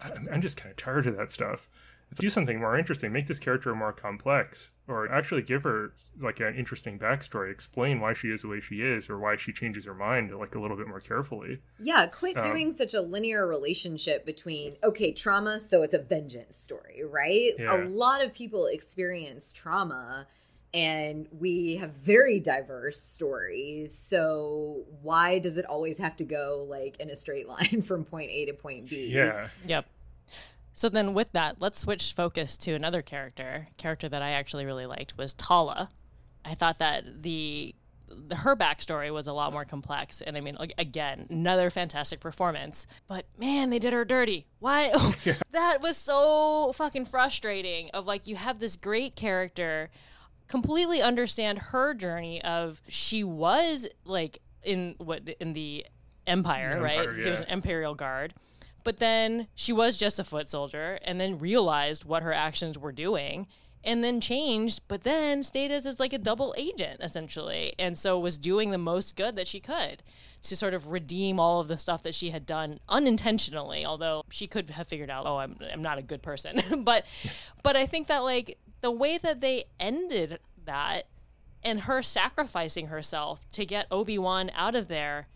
I'm, I'm just kind of tired of that stuff. Let's do something more interesting. Make this character more complex, or actually give her like an interesting backstory. Explain why she is the way she is, or why she changes her mind like a little bit more carefully. Yeah, quit Um, doing such a linear relationship between okay, trauma, so it's a vengeance story, right? Yeah. A lot of people experience trauma and we have very diverse stories. So why does it always have to go like in a straight [laughs] line from point A to point B? Yeah, Yep. So then with that, let's switch focus to another character. Character that I actually really liked was Tala. I thought that the, the her backstory was a lot more complex and I mean ag- again, another fantastic performance. But man, they did her dirty. Why [laughs] [laughs] that was so fucking frustrating of like you have this great character completely understand her journey of she was like in what in the empire, The right? Empire, She was an imperial guard. But then she was just a foot soldier and then realized what her actions were doing and then changed, but then stayed as, as like a double agent essentially. And so was doing the most good that she could to sort of redeem all of the stuff that she had done unintentionally, although she could have figured out, oh, I'm, I'm not a good person. [laughs] but but I think that like the way that they ended that and her sacrificing herself to get Obi-Wan out of there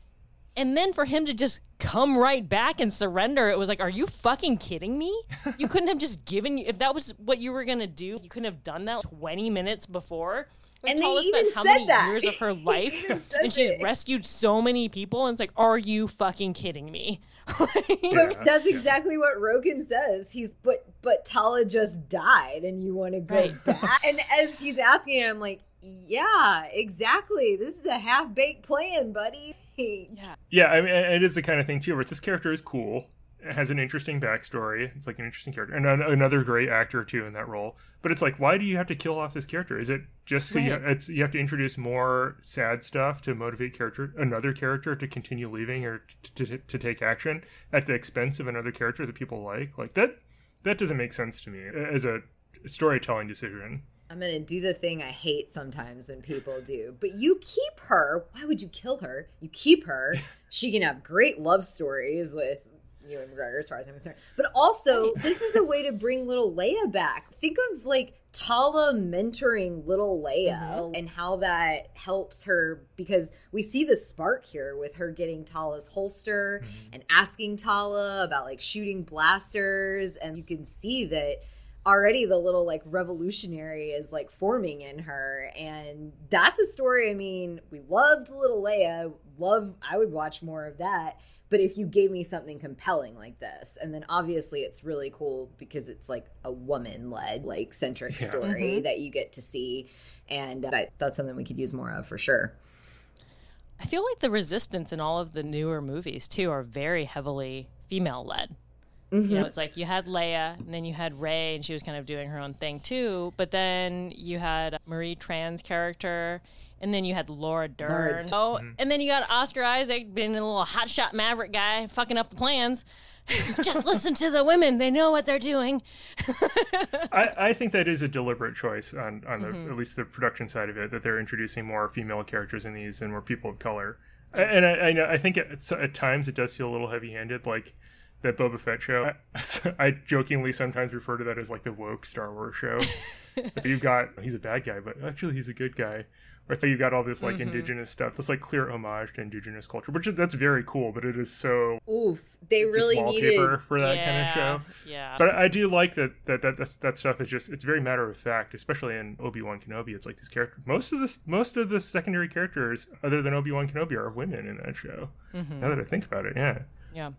and then for him to just come right back and surrender, it was like, are you fucking kidding me? You couldn't have just given you if that was what you were gonna do. You couldn't have done that twenty minutes before. Like, And they Tala even spent how said many that. years of [laughs] her life, and she's it. rescued so many people. And it's like, are you fucking kidding me? [laughs] But Yeah, that's yeah. exactly what Roken says. He's but but Tala just died and you want to go Right. back. [laughs] and as he's asking it, I'm like, Yeah, exactly. This is a half baked plan, buddy. Yeah. Yeah, I mean, it is the kind of thing too where it's, this character is cool, it has an interesting backstory. It's like an interesting character, and an- another great actor too in that role. But it's like, why do you have to kill off this character? Is it just so you, it's you have to introduce more sad stuff to motivate character another character to continue leaving or to, to, to take action at the expense of another character that people like? Like that that doesn't make sense to me as a storytelling decision. I'm gonna do the thing I hate sometimes when people do. But you keep her. Why would you kill her? You keep her. [laughs] She can have great love stories with Ewan McGregor, as far as I'm concerned. But also, [laughs] this is a way to bring little Leia back. Think of like Tala mentoring little Leia mm-hmm. and how that helps her because we see the spark here with her getting Tala's holster mm-hmm. and asking Tala about like shooting blasters, and you can see that already the little like revolutionary is like forming in her and that's a story i mean we loved little leia love i would watch more of that but if you gave me something compelling like this and then obviously it's really cool because it's like a woman led like centric Yeah. story Mhm. that you get to see and that, that's something we could use more of for sure I feel like the resistance in all of the newer movies too are very heavily female led. Mm-hmm. You know, it's like you had Leia, and then you had Rey, and she was kind of doing her own thing too. But then you had Marie Tran's character, and then you had Laura Dern. Oh, and then you got Oscar Isaac being a little hotshot maverick guy, fucking up the plans. [laughs] Just listen to the women; they know what they're doing. [laughs] I, I think that is a deliberate choice on, on the Mm-hmm. at least the production side of it that they're introducing more female characters in these and more people of color. A- And I, I know I think at, at times it does feel a little heavy-handed, like that Boba Fett show. I, [laughs] I jokingly sometimes refer to that as like the woke Star Wars show. [laughs] so you've got he's a bad guy, but actually he's a good guy. Or so you've got all this like Mm-hmm. indigenous stuff. That's like clear homage to indigenous culture, which that's very cool. But it is so oof they really needed wallpaper for that yeah, kind of show. Yeah. But I do like that that that that's, that stuff is just it's very matter of fact, especially in Obi Wan Kenobi. It's like this character. Most of this, most of the secondary characters, other than Obi Wan Kenobi, are women in that show. Mm-hmm. Now that I think about it, yeah. Yeah.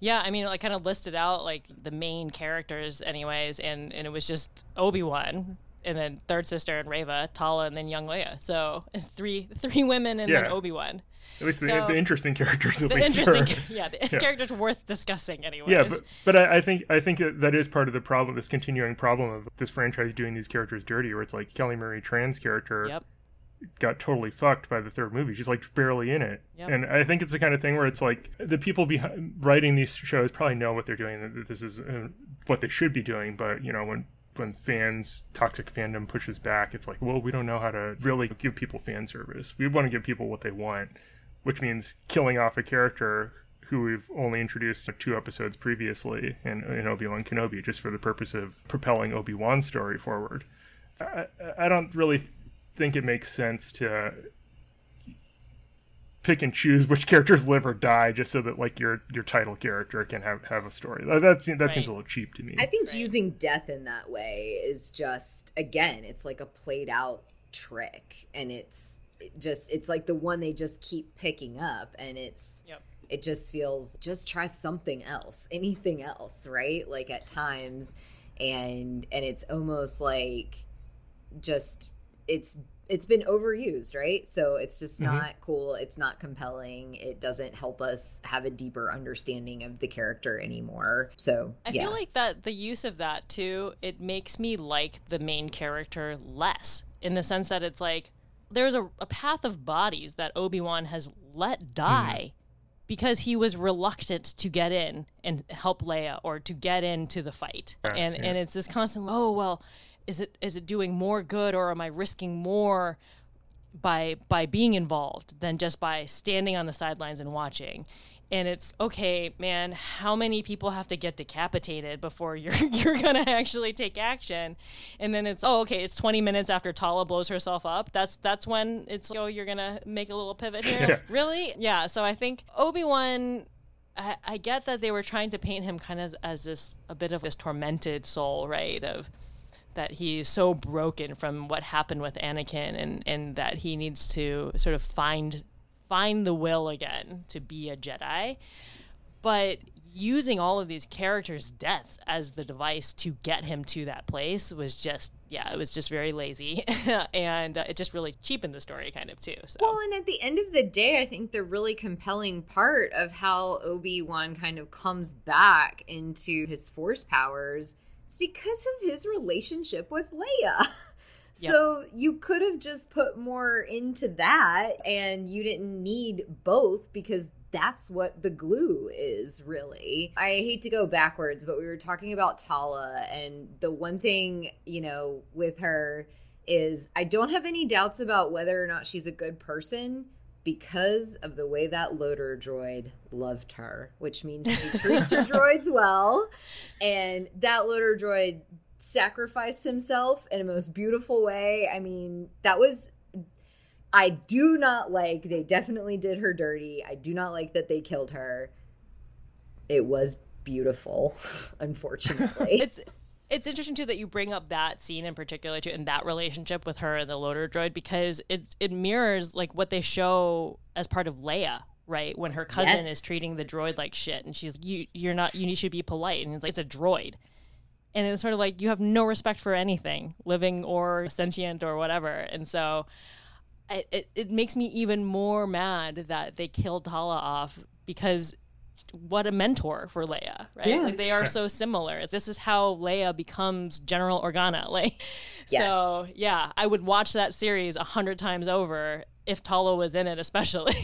Yeah, I mean, I kind of listed out like the main characters, anyways, and, and it was just Obi Wan, and then third sister and Reva, Tala, and then young Leia. So it's three three women and then Obi Wan. At least the, So- the interesting characters, at The least. interesting, are- yeah, the [laughs] characters worth discussing, anyways. Yeah, but but I, I think I think that, that is part of the problem, this continuing problem of this franchise doing these characters dirty, where it's like Kelly Marie Tran's character yep. Got totally fucked by the third movie. She's like barely in it, Yep. and I think it's the kind of thing where it's like the people behind writing these shows probably know what they're doing. That this is uh, what they should be doing, but you know when when fans toxic fandom pushes back, it's like, well, we don't know how to really give people fan service. We want to give people what they want, which means killing off a character who we've only introduced two episodes previously in, in Obi Wan Kenobi, just for the purpose of propelling Obi Wan's story forward. I, I don't really think it makes sense to pick and choose which [laughs] characters live or die just so that like your your title character can have have a story. That that, seems- that seems a little cheap to me. I think Right. using death in that way is just again, it's like a played out trick and it's it just it's like the one they just keep picking up and it's Yep. it just feels just try something else, anything else, right? Like at times and and it's almost like just it's it's been overused, right? So it's just Mhm. not cool. It's not compelling. It doesn't help us have a deeper understanding of the character anymore. So I yeah. feel like that the use of that too, it makes me like the main character less in the sense that it's like there's a, a path of bodies that Obi Wan has let die because he was reluctant to get in and help Leia or to get into the fight. Yeah, and yeah. and it's this constant, oh well, is it is it doing more good or am I risking more by by being involved than just by standing on the sidelines and watching? And it's okay, man. How many people have to get decapitated before you're [laughs] you're gonna actually take action? And then it's oh, okay. It's 20 minutes after Tala blows herself up. That's that's when it's oh, you're gonna make a little pivot here. Yeah. Really? Yeah. So I think Obi Wan. I, I get that they were trying to paint him kind of as, as this a bit of this tormented soul, right? Of that he's so broken from what happened with Anakin and, and that he needs to sort of find find the will again to be a Jedi. But using all of these characters' deaths as the device to get him to that place was just yeah, it was just very lazy, [laughs] and uh, it just really cheapened the story kind of too. So. Well, and at the end of the day, I think the really compelling part of how Obi Wan kind of comes back into his Force powers is because of his relationship with Leia. Yep. So you could have just put more into that and you didn't need both because that's what the glue is really. I hate to go backwards, but we were talking about Tala and the one thing, you know, with her is I don't have any doubts about whether or not she's a good person because of the way that loader droid loved her, which means he treats her droids well. And that loader droid sacrificed himself in a most beautiful way. I mean, that was I do not like they definitely did her dirty. I do not like that they killed her. It was beautiful, [laughs] unfortunately. [laughs] it's it's interesting too that you bring up that scene in particular too and that relationship with her and the loader droid because it it mirrors like what they show as part of Leia right? When her cousin yes. is treating the droid like shit and she's you you're not you should be polite and it's like it's a droid. And it's sort of like you have no respect for anything living or sentient or whatever. And so it, it, it makes me even more mad that they killed Tala off because what a mentor for Leia, right? Yeah. Like they are so similar. This is how Leia becomes General Organa. [laughs] Like, yes. so yeah, I would watch that series a hundred times over if Tala was in it, especially. [laughs]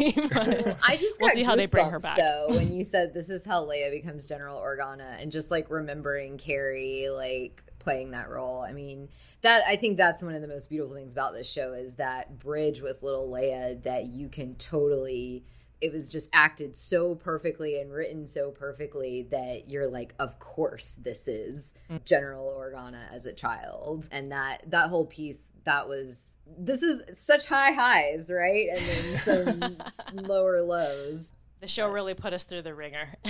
I just we'll see how they bring her back. Though when you said this is how Leia becomes General Organa, and just like remembering Carrie like playing that role. I mean, that I think that's one of the most beautiful things about this show is that bridge with little Leia that you can totally it was just acted so perfectly and written so perfectly that you're like of course this is mm. general organa as a child. And that that whole piece that was this is such high highs right? And then some [laughs] lower lows. The show really put us through the ringer. [laughs]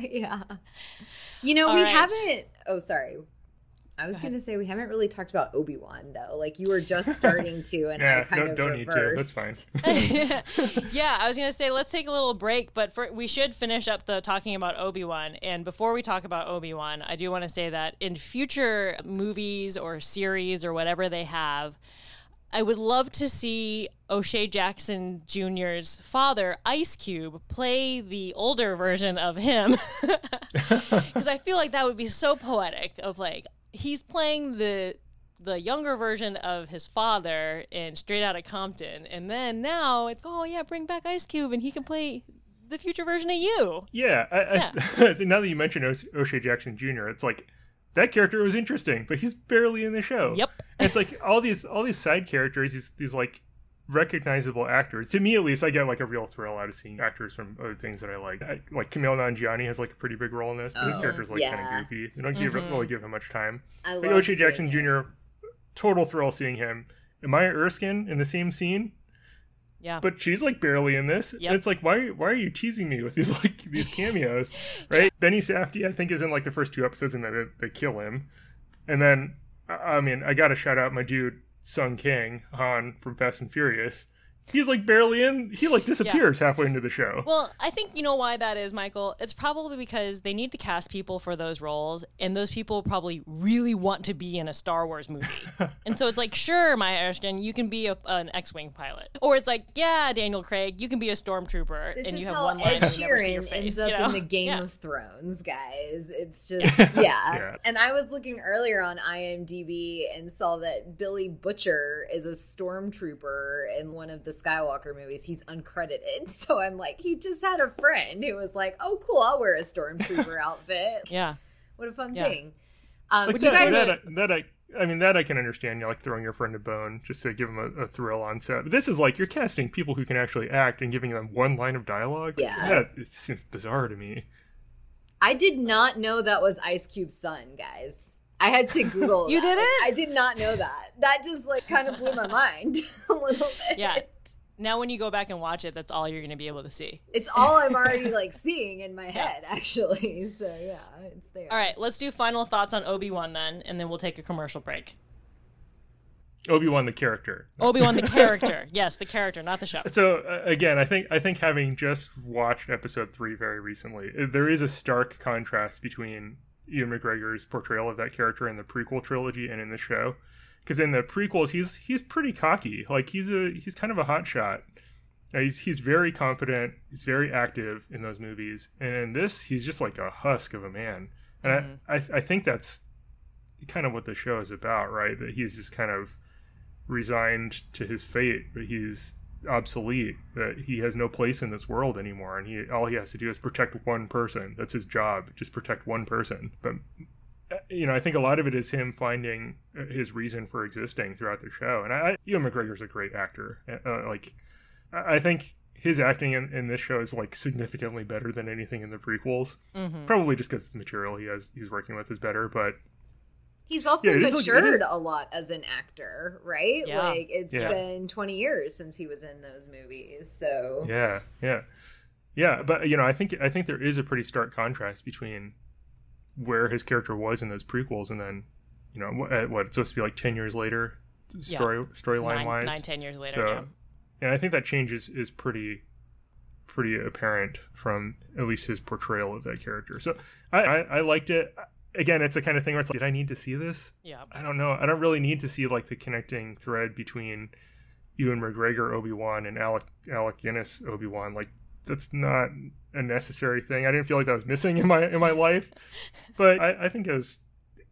Yeah. [laughs] You know All we right. haven't oh sorry I was going to say we haven't really talked about Obi Wan though. Like you were just [laughs] starting to, and yeah, I kind no, of don't reversed. need to. That's fine. [laughs] [laughs] yeah, I was going to say let's take a little break, but for, we should finish up the talking about Obi Wan. And before we talk about Obi Wan, I do want to say that in future movies or series or whatever they have. I would love to see O'Shea Jackson Jr.'s father, Ice Cube, play the older version of him. Because I feel like that would be so poetic of like, he's playing the the younger version of his father in Straight Outta Compton, and then now it's oh yeah, bring back Ice Cube and he can play the future version of you. Yeah, I, yeah. [laughs] I, now that you mention o- O'Shea Jackson Jr., it's like that character was interesting, but he's barely in the show. Yep, it's like all these all these side characters, these these like recognizable actors. To me, at least, I get like a real thrill out of seeing actors from other things that I like. I, like Kumail Nanjiani has like a pretty big role in this. But oh, his character's like yeah. kind of goofy. They don't give mm-hmm. really give him much time. I like O'Shea Jackson Jr. Total thrill seeing him. Maya Erskine in the same scene. Yeah. But she's like barely in this. Yep. It's like why why are you teasing me with these [laughs] like these [laughs] cameos? right? yeah. Benny Safdie I think is in like the first two episodes and then they, they kill him. And then I mean, I got to shout out my dude Sung King Han from Fast and Furious he's like barely in. He like disappears yeah. halfway into the show. Well, I think you know why that is, Michael. It's probably because they need to cast people for those roles, and those people probably really want to be in a Star Wars movie. [laughs] and so it's like, sure, Maya Erskine, you can be a, an X-wing pilot, or it's like, yeah, Daniel Craig, you can be a stormtrooper, this and you have one line and you never see your face. Ends up you know? in the Game yeah. of Thrones, guys. It's [laughs] just yeah. yeah. And I was looking earlier on IMDb and saw that Billy Butcher is a stormtrooper in one of the Skywalker movies, he's uncredited. [laughs] So I'm like, he just had a friend who was like, "Oh, cool, I'll wear a stormtrooper [laughs] outfit." Yeah, what a fun yeah. thing. Um, like that, guys... that, that, I, I mean, that I can understand. You know, like throwing your friend a bone just to give him a, a, thrill on set. But this is like you're casting people who can actually act and giving them one line of dialogue. Yeah, that it seems bizarre to me. I did not know that was Ice Cube's son, guys. I had to Google. [laughs] you that. did it? I did not know that. That just like kind of blew my mind a little bit. Yeah. Now, when you go back and watch it, that's all you're going to be able to see. It's all I'm [laughs] already like seeing in my head, yeah. actually. [laughs] So yeah, it's there. All right, let's do final thoughts on Obi Wan then, and then we'll take a commercial break. Obi Wan the character. Obi Wan the [laughs] character. Yes, the character, not the show. So uh, again, I think I think having just watched Episode three very recently, uh, there is a stark contrast between Ewan McGregor's portrayal of that character in the prequel trilogy and in the show. Because in the prequels, he's he's pretty cocky. Like he's a he's kind of a hot shot. he's he's very confident. He's very active in those movies, and in this, he's just like a husk of a man. And mm-hmm. I, I I think that's kind of what the show is about, right? That he's just kind of resigned to his fate, that he's obsolete, that he has no place in this world anymore, and he all he has to do is protect one person. That's his job, just protect one person. But you know, I think a lot of it is him finding uh, his reason for existing throughout the show. And I, Ewan McGregor's a great actor. Uh, uh, like, I think his acting in, in this show is like significantly better than anything in the prequels. Mm-hmm. Probably just because the material he has he's working with is better. But He's also yeah, matured like, a lot as an actor, right? Yeah. Like it's yeah. been 20 years since he was in those movies. So Yeah, yeah. Yeah, but you know, I think I think there is a pretty stark contrast between where his character was in those prequels and then, you know, what, what it's supposed to be like 10 years later story storyline wise. Nine, ten years later, so, yeah. And I think that change is, is pretty pretty apparent from at least his portrayal of that character. So I, I, I liked it again, it's the kind of thing where it's like, did I need to see this? Yeah. I don't know. I don't really need to see like the connecting thread between Ewan McGregor Obi Wan and Alec Alec Guinness Obi Wan. Like that's not a necessary thing. I didn't feel like that was missing in my in my life, but I, I think it was.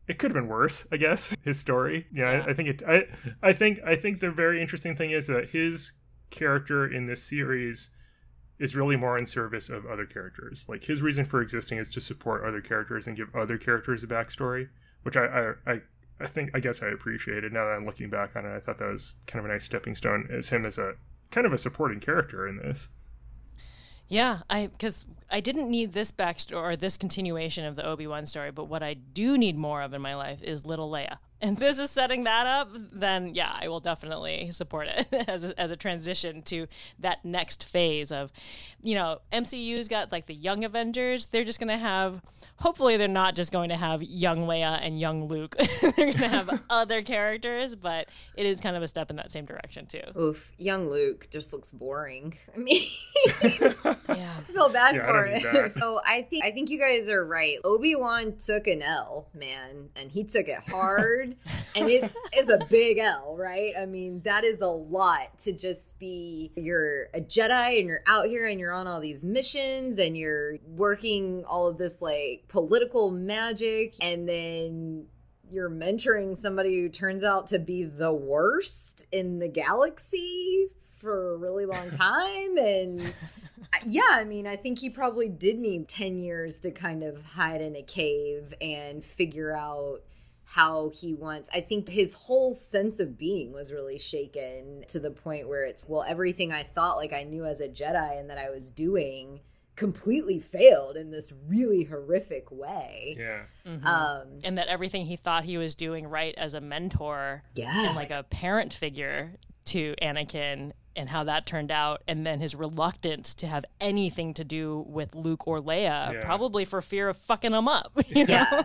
It could have been worse, I guess. His story, yeah, yeah. I, I think it. I, I think I think the very interesting thing is that his character in this series is really more in service of other characters. Like his reason for existing is to support other characters and give other characters a backstory, which I I, I, I think I guess I appreciated. Now that I'm looking back on it, I thought that was kind of a nice stepping stone as him as a kind of a supporting character in this. Yeah, I because I didn't need this backstory or this continuation of the Obi Wan story, but what I do need more of in my life is little Leia and this is setting that up, then yeah, I will definitely support it [laughs] as a, as a transition to that next phase of, you know, MCU's got like the young Avengers. They're just going to have, hopefully, they're not just going to have young Leia and young Luke. [laughs] they're going to have [laughs] other characters, but it is kind of a step in that same direction too. Oof, young Luke just looks boring. I mean, yeah. I feel bad yeah, for it. so I think I think you guys are right. Obi Wan took an L, man, and he took it hard and it's it's a big L, right? I mean, that is a lot to just be you're a Jedi and you're out here and you're on all these missions and you're working all of this like political magic. And then you're mentoring somebody who turns out to be the worst in the galaxy for a really long [laughs] time. And yeah i mean i think he probably did need 10 years to kind of hide in a cave and figure out how he wants i think his whole sense of being was really shaken to the point where it's well everything i thought like i knew as a jedi and that i was doing completely failed in this really horrific way. Yeah. Mm-hmm. Um, and that everything he thought he was doing right as a mentor yeah. and like a parent figure to Anakin and how that turned out, and then his reluctance to have anything to do with Luke or Leia, yeah. probably for fear of fucking them up. [laughs] yeah.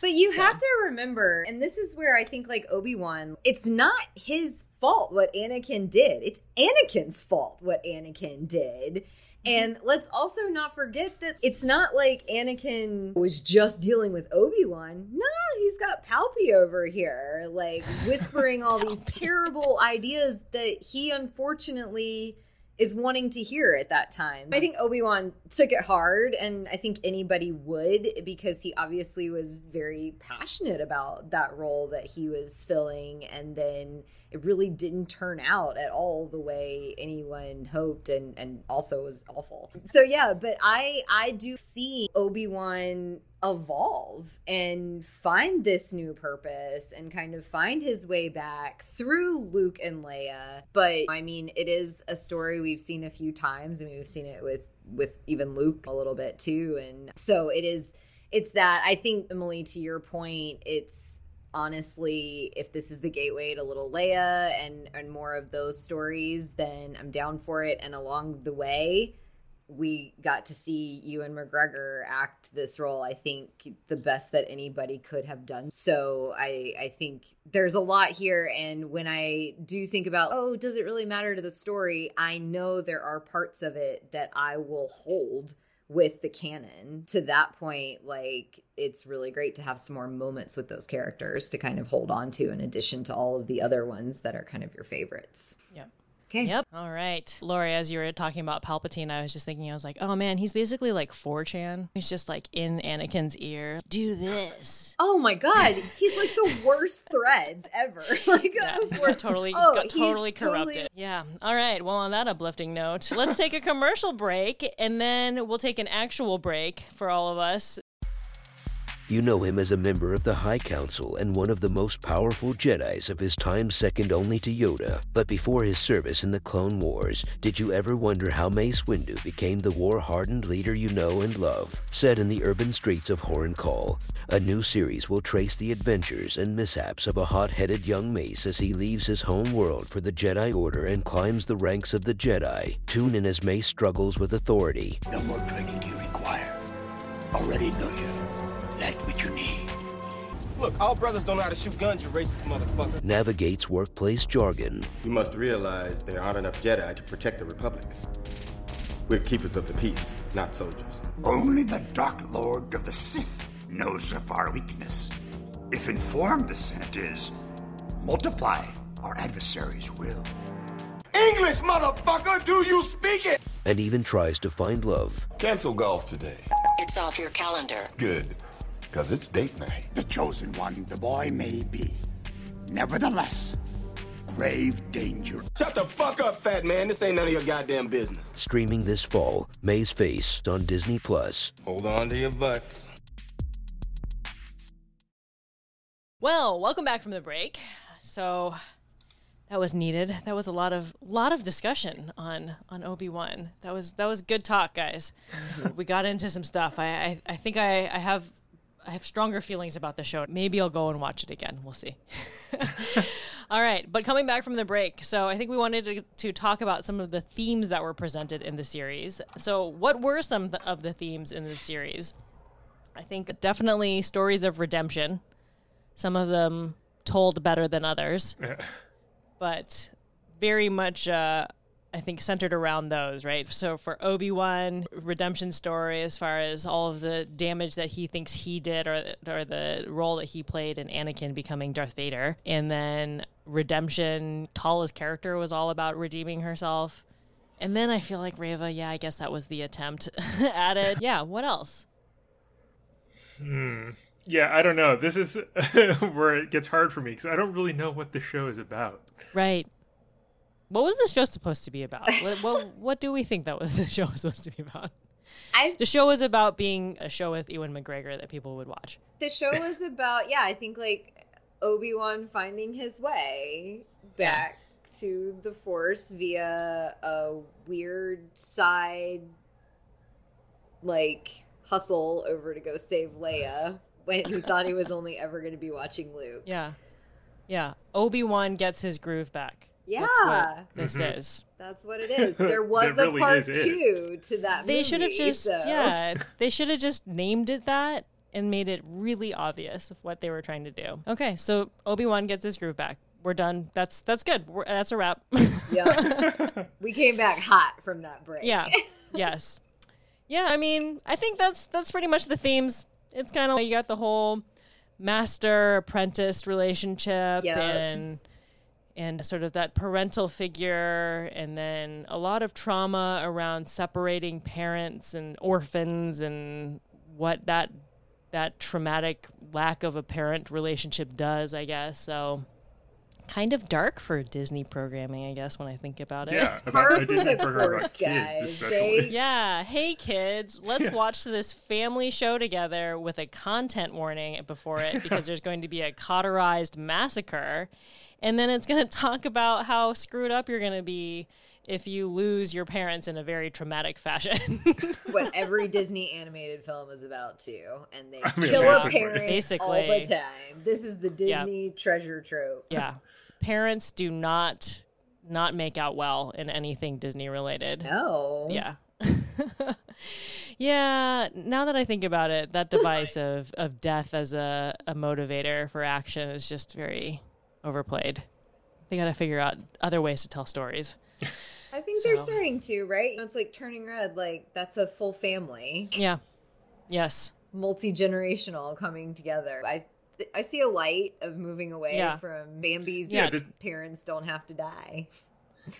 But you so. have to remember, and this is where I think like Obi Wan, it's not his fault what Anakin did. It's Anakin's fault what Anakin did. Mm-hmm. And let's also not forget that it's not like Anakin was just dealing with Obi Wan. No, he's got Palpy over here, like [laughs] whispering all these terrible ideas that he unfortunately is wanting to hear at that time. I think Obi-Wan took it hard and I think anybody would because he obviously was very passionate about that role that he was filling and then it really didn't turn out at all the way anyone hoped and and also was awful. So yeah, but I I do see Obi-Wan evolve and find this new purpose and kind of find his way back through Luke and Leia. But I mean, it is a story we've seen a few times and we've seen it with with even Luke a little bit too and so it is it's that I think Emily to your point it's honestly, if this is the gateway to Little Leia and and more of those stories, then I'm down for it. And along the way, we got to see Ewan McGregor act this role, I think the best that anybody could have done. So I I think there's a lot here and when I do think about, oh, does it really matter to the story? I know there are parts of it that I will hold with the canon. To that point, like it's really great to have some more moments with those characters to kind of hold on to in addition to all of the other ones that are kind of your favorites. Yep. Okay. Yep. All right. Laurie, as you were talking about Palpatine, I was just thinking, I was like, oh man, he's basically like 4chan. He's just like in Anakin's ear. Do this. Oh my god, he's like the worst [laughs] threads ever. [laughs] like Yeah, [laughs] totally Oh, got totally totally- corrupted. Yeah. All right. Well, on that uplifting note, let's take a commercial break and then we'll take an actual break for all of us. You know him as a member of the High Council and one of the most powerful Jedi's of his time, second only to Yoda. But before his service in the Clone Wars, did you ever wonder how Mace Windu became the war-hardened leader you know and love? Set in the urban streets of Haruun Kal, a new series will trace the adventures and mishaps of a hot-headed young Mace as he leaves his home world for the Jedi Order and climbs the ranks of the Jedi. Tune in as Mace struggles with authority, No more training do you require. Already know you. That what you need. Look, all brothers don't know how to shoot guns, you racist motherfucker. navigates workplace jargon, You must realize there aren't enough Jedi to protect the Republic. We're keepers of the peace, not soldiers. Only the Dark Lord of the Sith knows of our weakness. If informed the Senate is, multiply our adversaries' will. English, motherfucker! Do you speak it? and even tries to find love. Cancel golf today. It's off your calendar. Good. Because it's date night. The chosen one the boy may be. Nevertheless, grave danger. Shut the fuck up, fat man. This ain't none of your goddamn business. Streaming this fall, May's Face on Disney Plus. Hold on to your butts. Well, welcome back from the break. So that was needed. That was a lot of lot of discussion on on Obi Wan. That was that was good talk, guys. we got into some stuff. I I, I think I, I have I have stronger feelings about the show. Maybe I'll go and watch it again. We'll see. [laughs] All right, but coming back from the break, so I think we wanted to, to talk about some of the themes that were presented in the series. So, what were some th- of the themes in the series? I think definitely stories of redemption. Some of them told better than others, but very much, uh, I think, centered around those, right? So for Obi Wan, redemption story as far as all of the damage that he thinks he did, or or the role that he played in Anakin becoming Darth Vader, and then redemption. Tala's character was all about redeeming herself. And then I feel like Reva, yeah, I guess that was the attempt [laughs] at it. Yeah, what else? Hmm. Yeah, I don't know. This is [laughs] where it gets hard for me because I don't really know what the show is about. Right. What was the show supposed to be about? what, what what do we think that was [laughs] the show was supposed to be about? I The show was about being a show with Ewan McGregor that people would watch. the show [laughs] was about yeah i think like obi-wan finding his way back to the force via a weird side like hustle over to go save leia [laughs] when he thought he was only ever going to be watching luke Yeah. Yeah. Obi Wan gets his groove back. That's Yeah. what this is. that's what it is there [laughs] was a really part two to that They should have just so- yeah. [laughs] They should have just named it that and made it really obvious of what they were trying to do. Okay, so Obi Wan gets his groove back. We're done. That's that's good. We're, that's a wrap. yeah [laughs] we came back hot from that break Yeah. yes. Yeah, I mean, I think that's that's pretty much the themes. It's kind of like you got the whole master apprentice relationship Yeah. and and sort of that parental figure and then a lot of trauma around separating parents and orphans and what that that traumatic lack of a parent relationship does, I guess. So kind of dark for Disney programming, I guess, when I think about it. Yeah, [laughs] about Par for Disney program course, about kids, especially. They- Yeah. Hey, kids, let's watch this family show together with a content warning before it because there's going to be a cauterized massacre. And then it's going [laughs] to talk about how screwed up you're going to be if you lose your parents in a very traumatic fashion. [laughs] what every Disney animated film is about too, and they [laughs] mean, kill a parent basically. all the time. This is the Yeah. Disney treasure trope. yeah. Parents do not not make out well in anything Disney related. No, Yeah. Yeah, now that I think about it, that device of, of death as a, a motivator for action is just very overplayed. They got to figure out other ways to tell stories. I think they're starting to, right? It's like turning red, like that's a full family, Yeah. Yes. multi generational coming together. I I see a light of moving away Yeah. from Bambi's Yeah, parents don't have to die.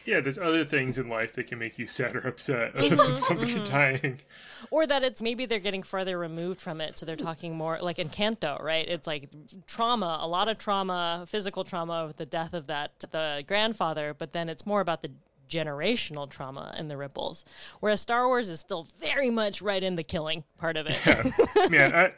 Yeah, there's other things in life that can make you sad or upset other than somebody dying. Or that it's maybe they're getting further removed from it. So they're talking more like Encanto, right? It's like trauma, a lot of trauma, physical trauma with the death of that, the grandfather, but then it's more about the generational trauma and the ripples. Whereas Star Wars is still very much right in the killing part of it. Man, I,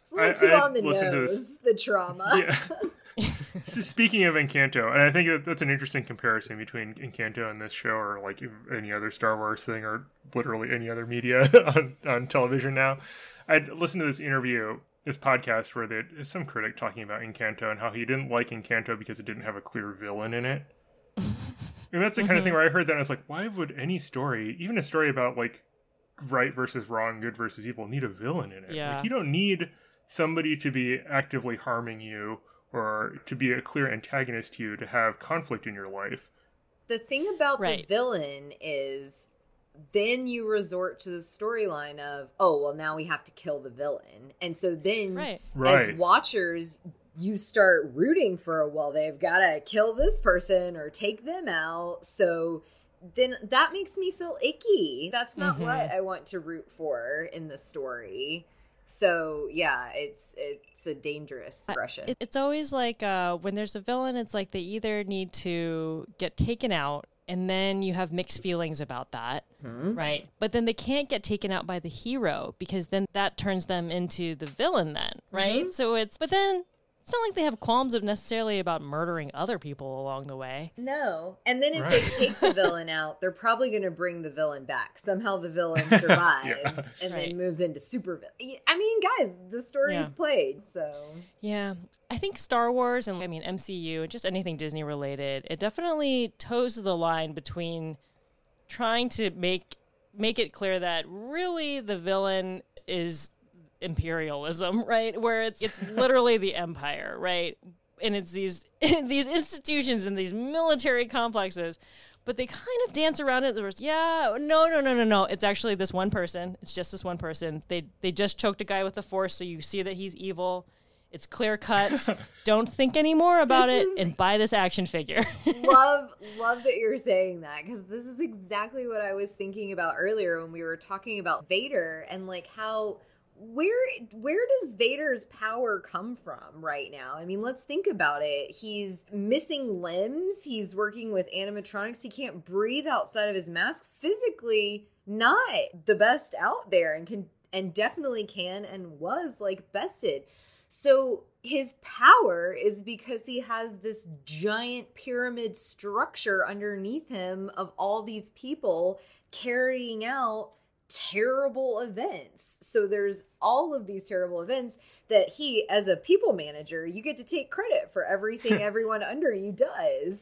It's a little I- too I on the listened to nose, this- the trauma. yeah. [laughs] [laughs] So speaking of Encanto, and I think that that's an interesting comparison between Encanto and this show, or like any other Star Wars thing, or literally any other media [laughs] on, on television now. I'd listened to this interview, this podcast, where there's some critic talking about Encanto and how he didn't like Encanto because it didn't have a clear villain in it. [laughs] And that's the kind of thing mm-hmm. where I heard that and I was like, why would any story, even a story about like right versus wrong, good versus evil, need a villain in it? Yeah. Like you don't need somebody to be actively harming you or to be a clear antagonist to you to have conflict in your life. The thing about Right. the villain is then you resort to the storyline of, oh, well, now we have to kill the villain. And so then Right. Right. as watchers, you start rooting for, well, they've got to kill this person or take them out. So then that makes me feel icky. That's not Mhm. what I want to root for in the story. So yeah, it's it's a dangerous expression. It, it's always like uh, when there's a villain, it's like they either need to get taken out, and then you have mixed feelings about that, right? But then they can't get taken out by the hero because then that turns them into the villain, then, right? So it's, but then it's not like they have qualms of necessarily about murdering other people along the way. No. And then if Right. they take the villain out, they're probably going to bring the villain back. Somehow the villain [laughs] survives Yeah. and Right. then moves into super villain. I mean, guys, the story Yeah. is played, so Yeah. I think Star Wars and I mean MCU and just anything Disney related, it definitely toes the line between trying to make make it clear that really the villain is imperialism, [laughs] right? Where it's it's literally the empire, right? And it's these [laughs] these institutions and these military complexes. But they kind of dance around it. There's yeah, no, no, no, no, no. It's actually this one person. It's just this one person. They they just choked a guy with the force, so you see that he's evil. It's clear cut. [laughs] Don't think any more about This it is- and buy this action figure. love love that you're saying that because this is exactly what I was thinking about earlier when we were talking about Vader and like how where where does Vader's power come from right now? I mean, let's think about it. He's missing limbs. He's working with animatronics. He can't breathe outside of his mask. Physically, not the best out there, and can and definitely can and was like bested. So his power is because he has this giant pyramid structure underneath him of all these people carrying out terrible events. So there's all of these terrible events that he, as a people manager, you get to take credit for everything [laughs] everyone under you does.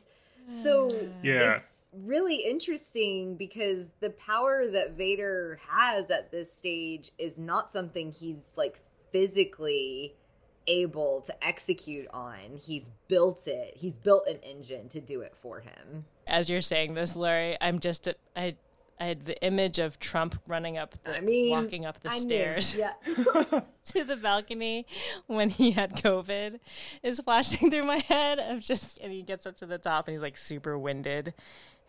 So Yeah. it's really interesting because the power that Vader has at this stage is not something he's like physically able to execute on. He's built it. He's built an engine to do it for him. As you're saying this, Laurie, I'm just I I had the image of Trump running up the I mean, walking up the I stairs. Yeah. [laughs] to the balcony when he had COVID is flashing through my head of just and he gets up to the top and he's like super winded.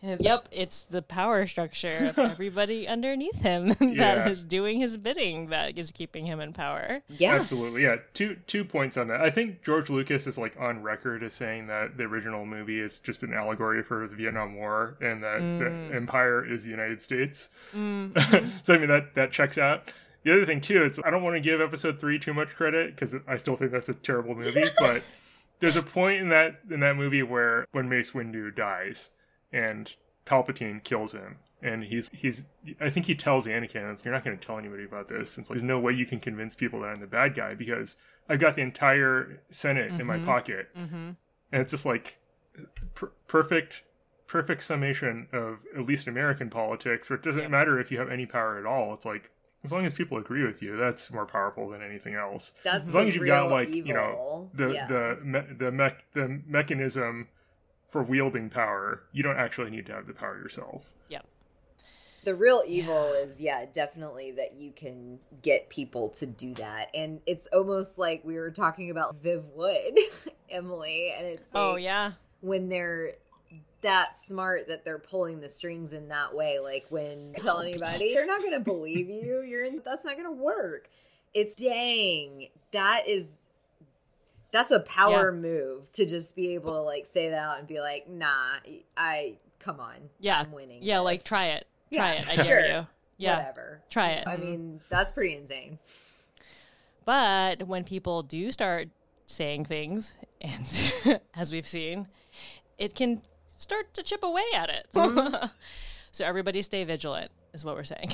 And it's- yep, it's the power structure of [laughs] everybody underneath him [laughs] Yeah. that is doing his bidding that is keeping him in power. yeah. Absolutely, yeah. Two two points on that. I think George Lucas is like on record as saying that the original movie is just an allegory for the Vietnam War, and that the mm. Empire is the United States. Mm-hmm. [laughs] so I mean that that checks out. The other thing too, it's I don't want to give Episode three too much credit because I still think that's a terrible movie, but there's a point in that in that movie where when Mace Windu dies and Palpatine kills him. And he's he's I think he tells Anakin, "You're not going to tell anybody about this." It's like, there's no way you can convince people that I'm the bad guy because I've got the entire Senate in my mm-hmm. pocket, mm-hmm. and it's just like per- perfect perfect summation of at least American politics, where it doesn't Yeah. matter if you have any power at all. It's like as long as people agree with you, that's more powerful than anything else. That's As long as you've got like you know the Yeah. the me- the mech the mechanism for wielding power, you don't actually need to have the power yourself. Yeah. the real evil is yeah definitely that you can get people to do that and it's almost like we were talking about viv wood [laughs] emily and it's Oh yeah. when they're that smart that they're pulling the strings in that way like when you [laughs] tell anybody they're not gonna believe you you're in that's not gonna work it's dang that is that's a power move to just be able to like say that out and be like nah i come on Yeah. i'm winning Yeah, like try it. Try Yeah, it. I [laughs] dare sure. you. Yeah. whatever. Try it. I mm-hmm. mean, that's pretty insane. But when people do start saying things, and [laughs] as we've seen, it can start to chip away at it. Mm-hmm. [laughs] so everybody stay vigilant is what we're saying.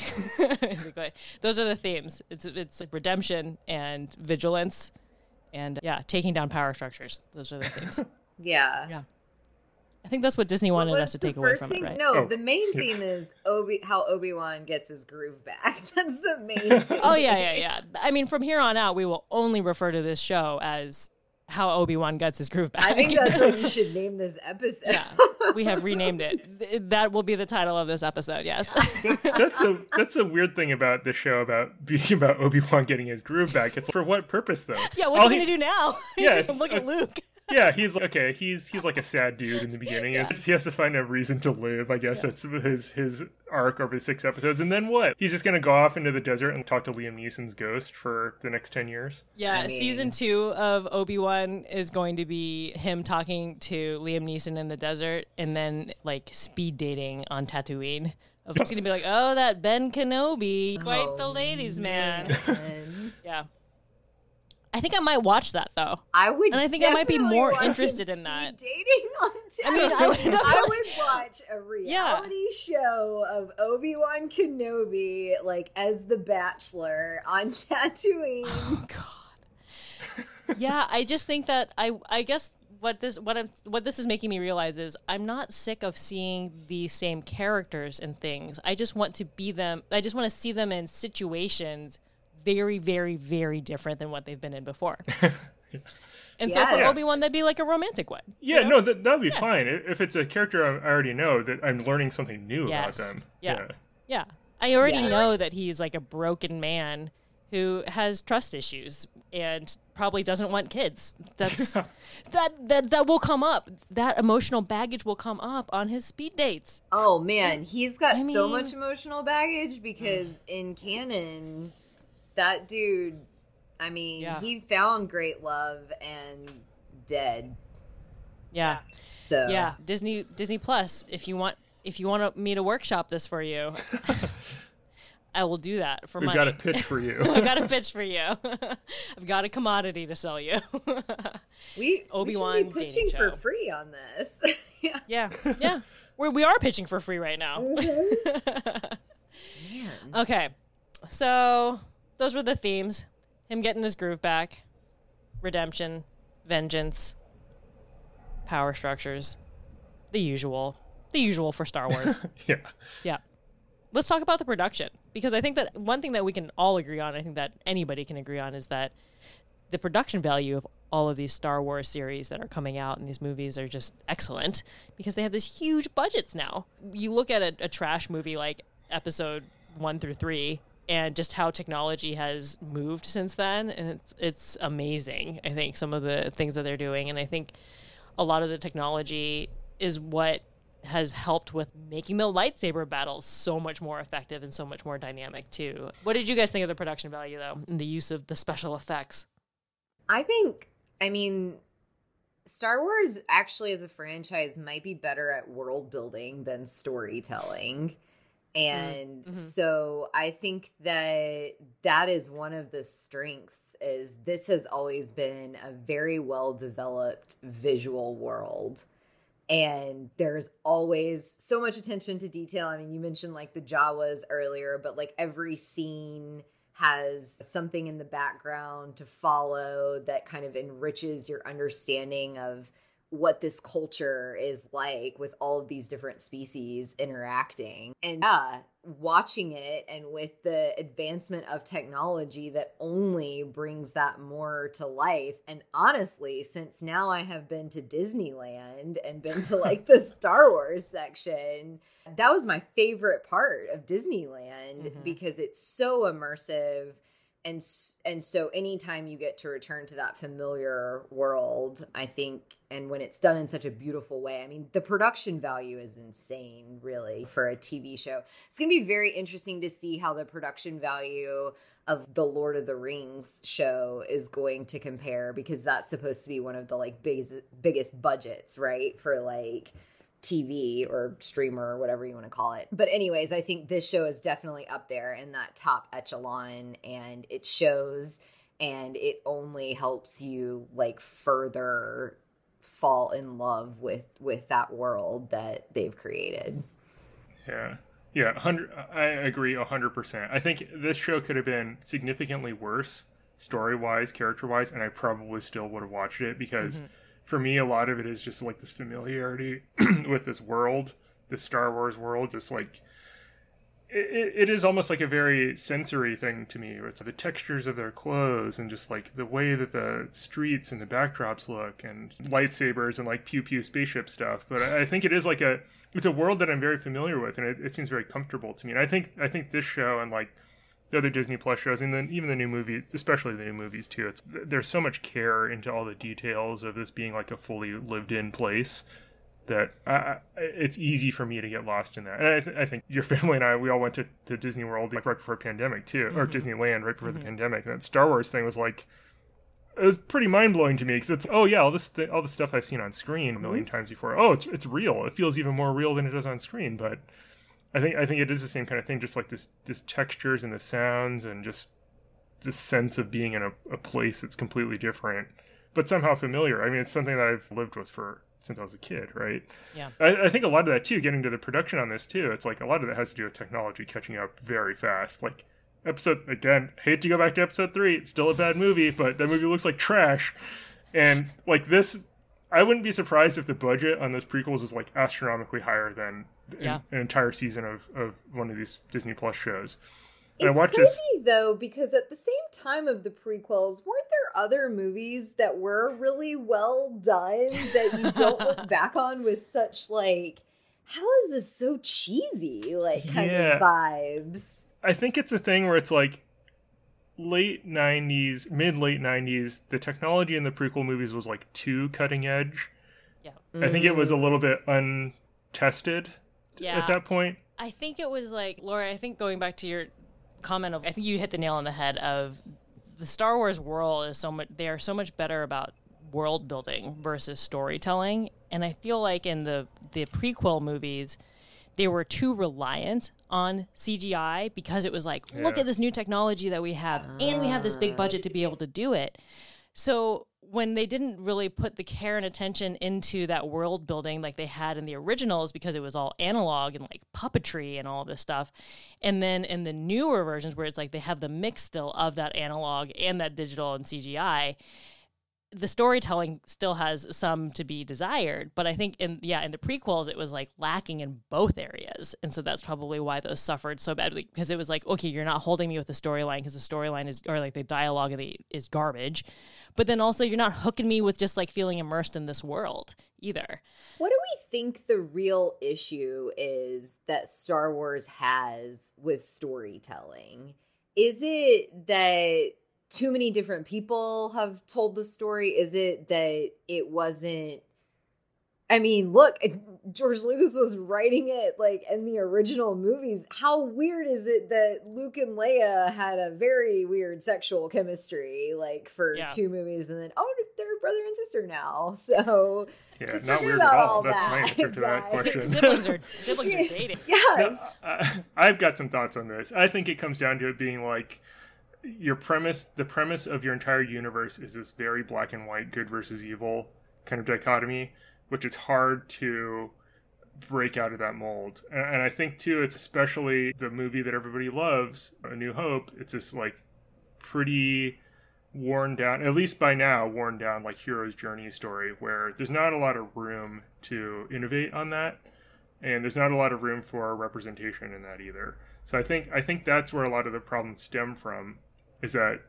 Those are the themes. It's it's like redemption and vigilance, and yeah, taking down power structures. Those are the themes. [laughs] Yeah. Yeah. I think that's what Disney wanted What us to take away from thing? it, right? No, Oh, the main yeah. theme is Obi how Obi Wan gets his groove back. [laughs] That's the main. thing. [laughs] Oh yeah, yeah, yeah. I mean, from here on out, we will only refer to this show as how Obi Wan gets his groove back. I think that's what you should [laughs] name this episode. yeah, we have renamed it. That will be the title of this episode. Yes. [laughs] that's a that's a weird thing about this show about being [laughs] about Obi Wan getting his groove back. It's for what purpose though? yeah. What's All he he- gonna do now? Yeah, just look at uh, Luke. Yeah, he's like, okay. He's he's like a sad dude in the beginning. It's- He has to find a reason to live. I guess that's his his arc over the six episodes. And then what? He's just gonna go off into the desert and talk to Liam Neeson's ghost for the next ten years. Yeah, I mean- season two of Obi Wan is going to be him talking to Liam Neeson in the desert, and then like speed dating on Tatooine. Of It's gonna be like, oh, that Ben Kenobi, quite oh, the Oh, ladies' man. And [laughs] Yeah. I think I might watch that though. I would, And I think I might be more interested in that. Dating [laughs] on I mean, I would I would watch a [laughs] reality show of Obi Wan Kenobi, like as the Bachelor on [laughs] Tatooine. Oh God. yeah, I just think that I I guess what this what I'm what this is making me realize is I'm not sick of seeing the same characters and things. I just want to be them. I just want to see them in situations very very very different than what they've been in before. [laughs] And so for Yes. Obi Wan, that'd be like a romantic one. you Yeah, know? no, that that'd be fine if it's a character I I already know that I'm learning something new Yes. about them. Yeah. Yeah. I already Yeah. know that he's like a broken man who has trust issues and probably doesn't want kids. That's [laughs] that that that will come up. That emotional baggage will come up on his speed dates. Oh man, he's got I so mean- much emotional baggage because in canon, that dude, I mean, Yeah. he found great love and dead. Yeah. So Yeah. Disney Disney Plus, if you want if you want me to workshop this for you, [laughs] I will do that for We've money. got a pitch for you. [laughs] I've got a pitch for you. [laughs] I've got a commodity to sell you. we Obi-Wan we should be pitching for show. free on this. yeah. Yeah, yeah. We're, we are pitching for free right now. Mm-hmm. Man. okay, so those were the themes: him getting his groove back, redemption, vengeance, power structures, the usual, the usual for Star Wars. [laughs] yeah. yeah. Let's talk about the production because I think that one thing that we can all agree on, I think that anybody can agree on, is that the production value of all of these Star Wars series that are coming out and these movies are just excellent because they have these huge budgets now. You look at a, a trash movie like episode one through three and just how technology has moved since then and it's it's amazing. I think some of the things that they're doing and I think a lot of the technology is what has helped with making the lightsaber battles so much more effective and so much more dynamic too. What did you guys think of the production value though and the use of the special effects? I think, I mean, Star Wars actually as a franchise might be better at world building than storytelling. And mhm. so I think that that is one of the strengths is this has always been a very well developed visual world. And there's always so much attention to detail. I mean, you mentioned like the Jawas earlier, but like every scene has something in the background to follow that kind of enriches your understanding of what this culture is like with all of these different species interacting. And yeah, watching it and with the advancement of technology that only brings that more to life. And honestly, since now I have been to Disneyland and been to [laughs] like the Star Wars section, that was my favorite part of Disneyland Mhm. because it's so immersive and and so anytime you get to return to that familiar world i think and when it's done in such a beautiful way i mean the production value is insane really for a tv show. It's going to be very interesting to see how the production value of the lord of the rings show is going to compare because that's supposed to be one of the like biggest biggest budgets right for like TV or streamer or whatever you want to call it. But anyways, I think this show is definitely up there in that top echelon and it shows and it only helps you like further fall in love with with that world that they've created. Yeah. Yeah, 100 I agree 100%. I think this show could have been significantly worse story-wise, character-wise, and I probably still would have watched it because mm-hmm. For me a lot of it is just like this familiarity [clears throat] with this world, the Star Wars world just like it, it is almost like a very sensory thing to me. It's the textures of their clothes and just like the way that the streets and the backdrops look and lightsabers and like pew pew spaceship stuff. But I think it is like a it's a world that I'm very familiar with and it, it seems very comfortable to me. And I think I think this show and like the other Disney Plus shows and then even the new movie, especially the new movies too. It's there's so much care into all the details of this being like a fully lived in place that I, it's easy for me to get lost in that. And I, th- I think your [laughs] family and I, we all went to, to Disney World like right before pandemic too, or mm-hmm. Disneyland right before the mm-hmm. pandemic. And that Star Wars thing was like, it was pretty mind blowing to me because it's oh yeah, all this th- all the stuff I've seen on screen a 1000000 mm-hmm. times before. Oh, it's it's real. It feels even more real than it does on screen. But I think I think it is the same kind of thing, just like this this textures and the sounds and just the sense of being in a, a place that's completely different, but somehow familiar. I mean, it's something that I've lived with for since I was a kid, right? Yeah. I, I think a lot of that too, getting to the production on this too, it's like a lot of that has to do with technology catching up very fast. Like episode again, hate to go back to episode three, it's still a bad movie, but that movie looks like trash. And like this I wouldn't be surprised if the budget on those prequels was like astronomically higher than an, Yeah. an entire season of, of one of these Disney Plus shows. And It's I watched crazy this though because at the same time of the prequels, weren't there other movies that were really well done that you don't [laughs] look back on with such like, how is this so cheesy? Like kind Yeah. of vibes. I think it's a thing where it's like late 90s, mid late 90s, the technology in the prequel movies was like too cutting edge. Yeah. I think it was a little bit untested Yeah. at that point. I think it was like Laurie. I think going back to your comment of, I think you hit the nail on the head of the Star Wars world is so much. They are so much better about world building versus storytelling, and I feel like in the the prequel movies, they were too reliant on CGI because it was like, look at this new technology that we have, and we have this big budget to be able to do it. So when they didn't really put the care and attention into that world building like they had in the originals because it was all analog and like puppetry and all this stuff. And then in the newer versions where it's like they have the mix still of that analog and that digital and CGI, the storytelling still has some to be desired, but I think in yeah, in the prequels it was like lacking in both areas. And so that's probably why those suffered so badly because it was like, okay, you're not holding me with the storyline because the storyline is or like the dialogue the, is garbage. But then also you're not hooking me with just like feeling immersed in this world either. What do we think the real issue is that Star Wars has with storytelling? Is it that too many different people have told the story? Is it that it wasn't? I mean, look, [laughs] George Lucas was writing it like in the original movies. How weird is it that Luke and Leia had a very weird sexual chemistry, like for Yeah. two movies, and then oh, they're brother and sister now. [laughs] So Yeah, Just not forget weird at all. all That's my answer to that guys. Si- question. siblings are [laughs] siblings are dating. yes, No, I, I've got some thoughts on this. I think it comes down to it being like your premise. The premise of your entire universe is this very black and white, good versus evil kind of dichotomy, which it's hard to break out of that mold. And, and I think too, it's especially the movie that everybody loves, A New Hope. It's this like pretty worn down, at least by now, worn down like hero's journey story, where there's not a lot of room to innovate on that, and there's not a lot of room for representation in that either. So I think I think that's where a lot of the problems stem from, is that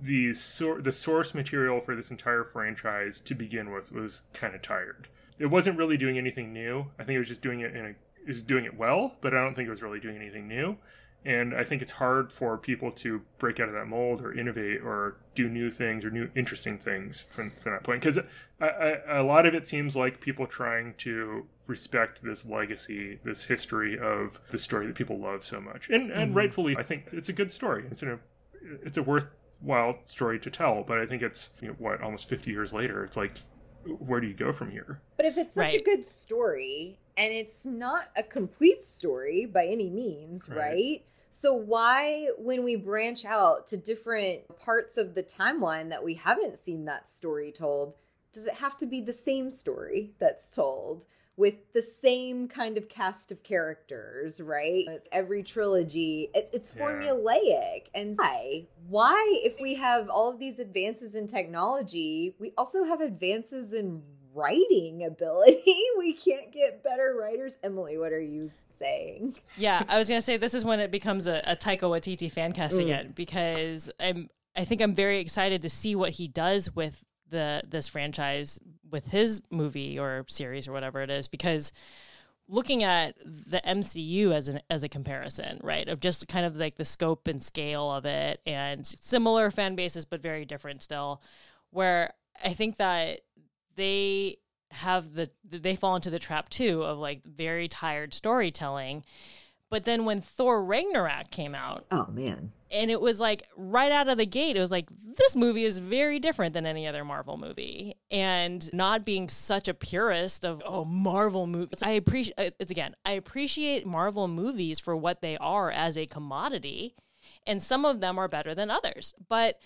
the sor- the source material for this entire franchise to begin with was kind of tired. It wasn't really doing anything new. I think it was just doing it in a is doing it well, but I don't think it was really doing anything new. And I think it's hard for people to break out of that mold or innovate or do new things or new interesting things from, from that point. Because a lot of it seems like people trying to respect this legacy, this history of the story that people love so much, and and Mm-hmm. rightfully, I think it's a good story. It's a it's a worthwhile story to tell. But I think it's you know, what almost fifty years later. It's like, where do you go from here? But if it's such a good story and it's not a complete story by any means, Right. right? So why when we branch out to different parts of the timeline that we haven't seen that story told, does it have to be the same story that's told? With the same kind of cast of characters, right? With Every trilogy, it, it's Yeah. formulaic. And why? Why, if we have all of these advances in technology, we also have advances in writing ability. [laughs] We can't get better writers. Emily, what are you saying? Yeah, I was gonna say this is when it becomes a, a Taika Waititi fan cast again mm. because I'm I think I'm very excited to see what he does with the this franchise with his movie or series or whatever it is because looking at the MCU as an as a comparison, right? Of just kind of like the scope and scale of it and similar fan bases but very different still where I think that they have the they fall into the trap too of like very tired storytelling. But then when Thor Ragnarok came out, Oh man. and it was like right out of the gate, it was like this movie is very different than any other Marvel movie. And not being such a purist of oh Marvel movies, I appreciate uh, it's again I appreciate Marvel movies for what they are as a commodity, and some of them are better than others. But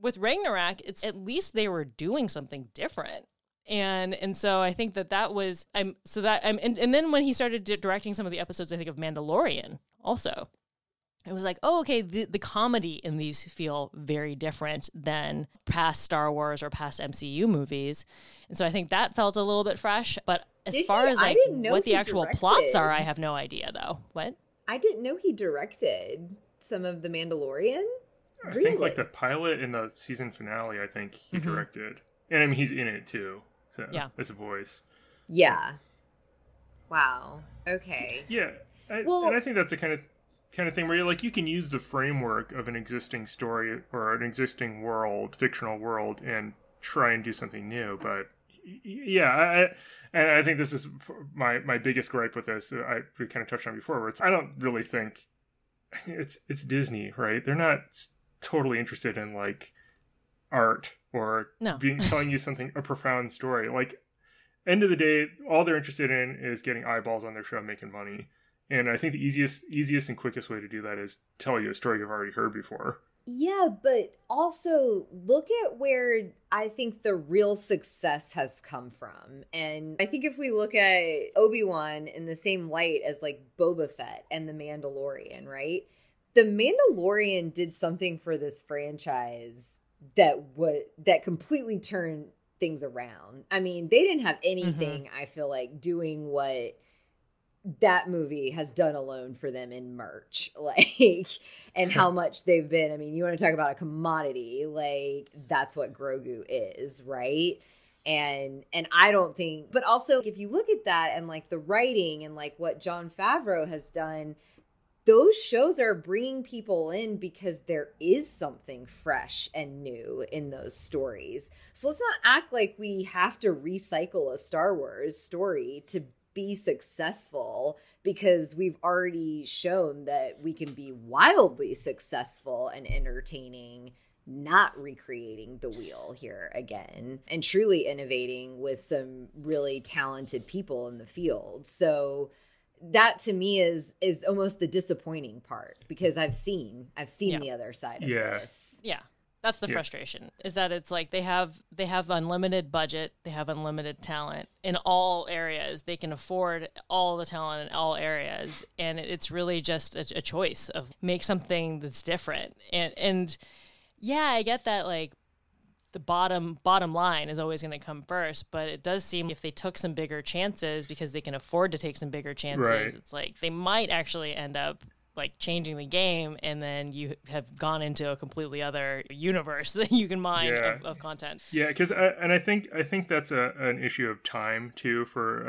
with Ragnarok, it's at least they were doing something different. And and so I think that that was I'm so that I'm and, and then when he started di- directing some of the episodes, I think of Mandalorian also it was like, oh, okay, the, the comedy in these feel very different than past Star Wars or past MCU movies. And so I think that felt a little bit fresh. But as Did far he? as I like know what the he actual plots are, I have no idea though. What? I didn't know he directed some of The Mandalorian. I Really? think like the pilot and the season finale. I think he mm-hmm. directed, and I mean he's in it too. So Yeah. [laughs] as a voice. Yeah. Wow. Okay. Yeah, I, Well- and I think that's the kind of kind of thing where you're like you can use the framework of an existing story or an existing world, fictional world, and try and do something new. But y- y- yeah, I, I- and I think this is my my biggest gripe with this. Uh, I we kind of touched on before. Where it's I don't really think [laughs] it's it's Disney, right? They're not totally interested in like art or No. [laughs] being telling you something a profound story. Like end of the day, all they're interested in is getting eyeballs on their show, making money. And I think the easiest, easiest and quickest way to do that is tell you a story you've already heard before. Yeah, but also look at where I think the real success has come from. And I think if we look at Obi-Wan in the same light as like Boba Fett and The Mandalorian, right? The Mandalorian did something for this franchise that would that completely turned things around. I mean, they didn't have mm-hmm. anything I feel like doing what that movie has done alone for them in merch [laughs] like and how much they've been. I mean you want to talk about a commodity like that's what grogu is right? And and i don't think but also if you look at that and like the writing and like what Jon Favreau has done those shows are bringing people in because there is something fresh and new in those stories. So let's not act like we have to recycle a Star Wars story to be successful because we've already shown that we can be wildly successful and entertaining not recreating the wheel here again and truly innovating with some really talented people in the field. So that to me is is almost the disappointing part because I've seen I've seen Yeah. the other side of Yeah. this. Yeah. That's the Yeah. frustration is that it's like they have they have unlimited budget, they have unlimited talent in all areas. They can afford all the talent in all areas, and it's really just a, a choice of make something that's different. And and yeah, I get that like the bottom bottom line is always going to come first, but it does seem if they took some bigger chances because they can afford to take some bigger chances, Right. it's like they might actually end up like changing the game and then you have gone into a completely other universe [laughs] that you can mine Yeah. of, of content. Yeah, because and I think I think that's a, an issue of time too for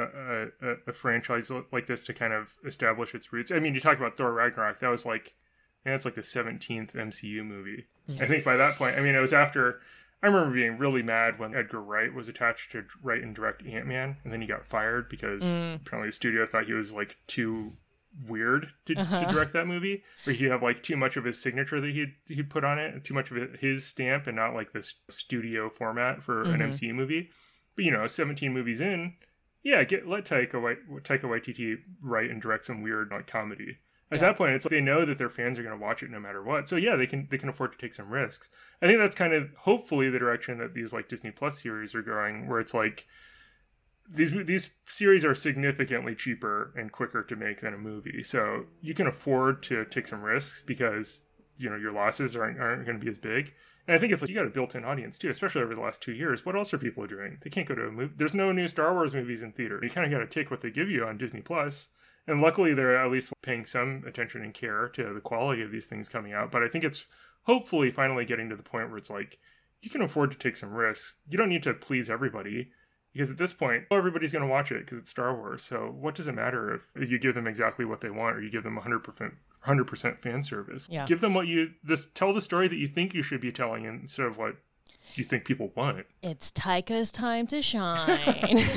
a, a, a franchise like this to kind of establish its roots. I mean, you talk about Thor Ragnarok. That was like, yeah, it's like the seventeenth MCU movie. I think by that point, I mean, it was after. I remember being really mad when Edgar Wright was attached to write and direct Ant Man, and then he got fired because mm. apparently the studio thought he was like too weird to, to uh-huh. direct that movie, where he'd have like too much of his signature that he'd he'd put on it, too much of his stamp, and not like this studio format for an mm-hmm. MCU movie. But you know, 17 movies in, yeah, get let Taika Wait, Taika Waititi write and direct some weird like comedy. At that point, it's like they know that their fans are going to watch it no matter what. So yeah, they can they can afford to take some risks. I think that's kind of hopefully the direction that these like Disney Plus series are going, where it's like these these series are significantly cheaper and quicker to make than a movie. So you can afford to take some risks because you know your losses aren't aren't going to be as big. And I think it's like you got a built-in audience too, especially over the last two years. What else are people doing? They can't go to a movie. There's no new Star Wars movies in theater. You kind of got to take what they give you on Disney Plus. And luckily, they're at least paying some attention and care to the quality of these things coming out. But I think it's hopefully finally getting to the point where it's like you can afford to take some risks. You don't need to please everybody because at this point, oh, everybody's going to watch it because it's Star Wars. So what does it matter if you give them exactly what they want or you give them 100% 100% fan service? Yeah. Give them what you this tell the story that you think you should be telling instead of what you think people want. It's Taika's time to shine. [laughs]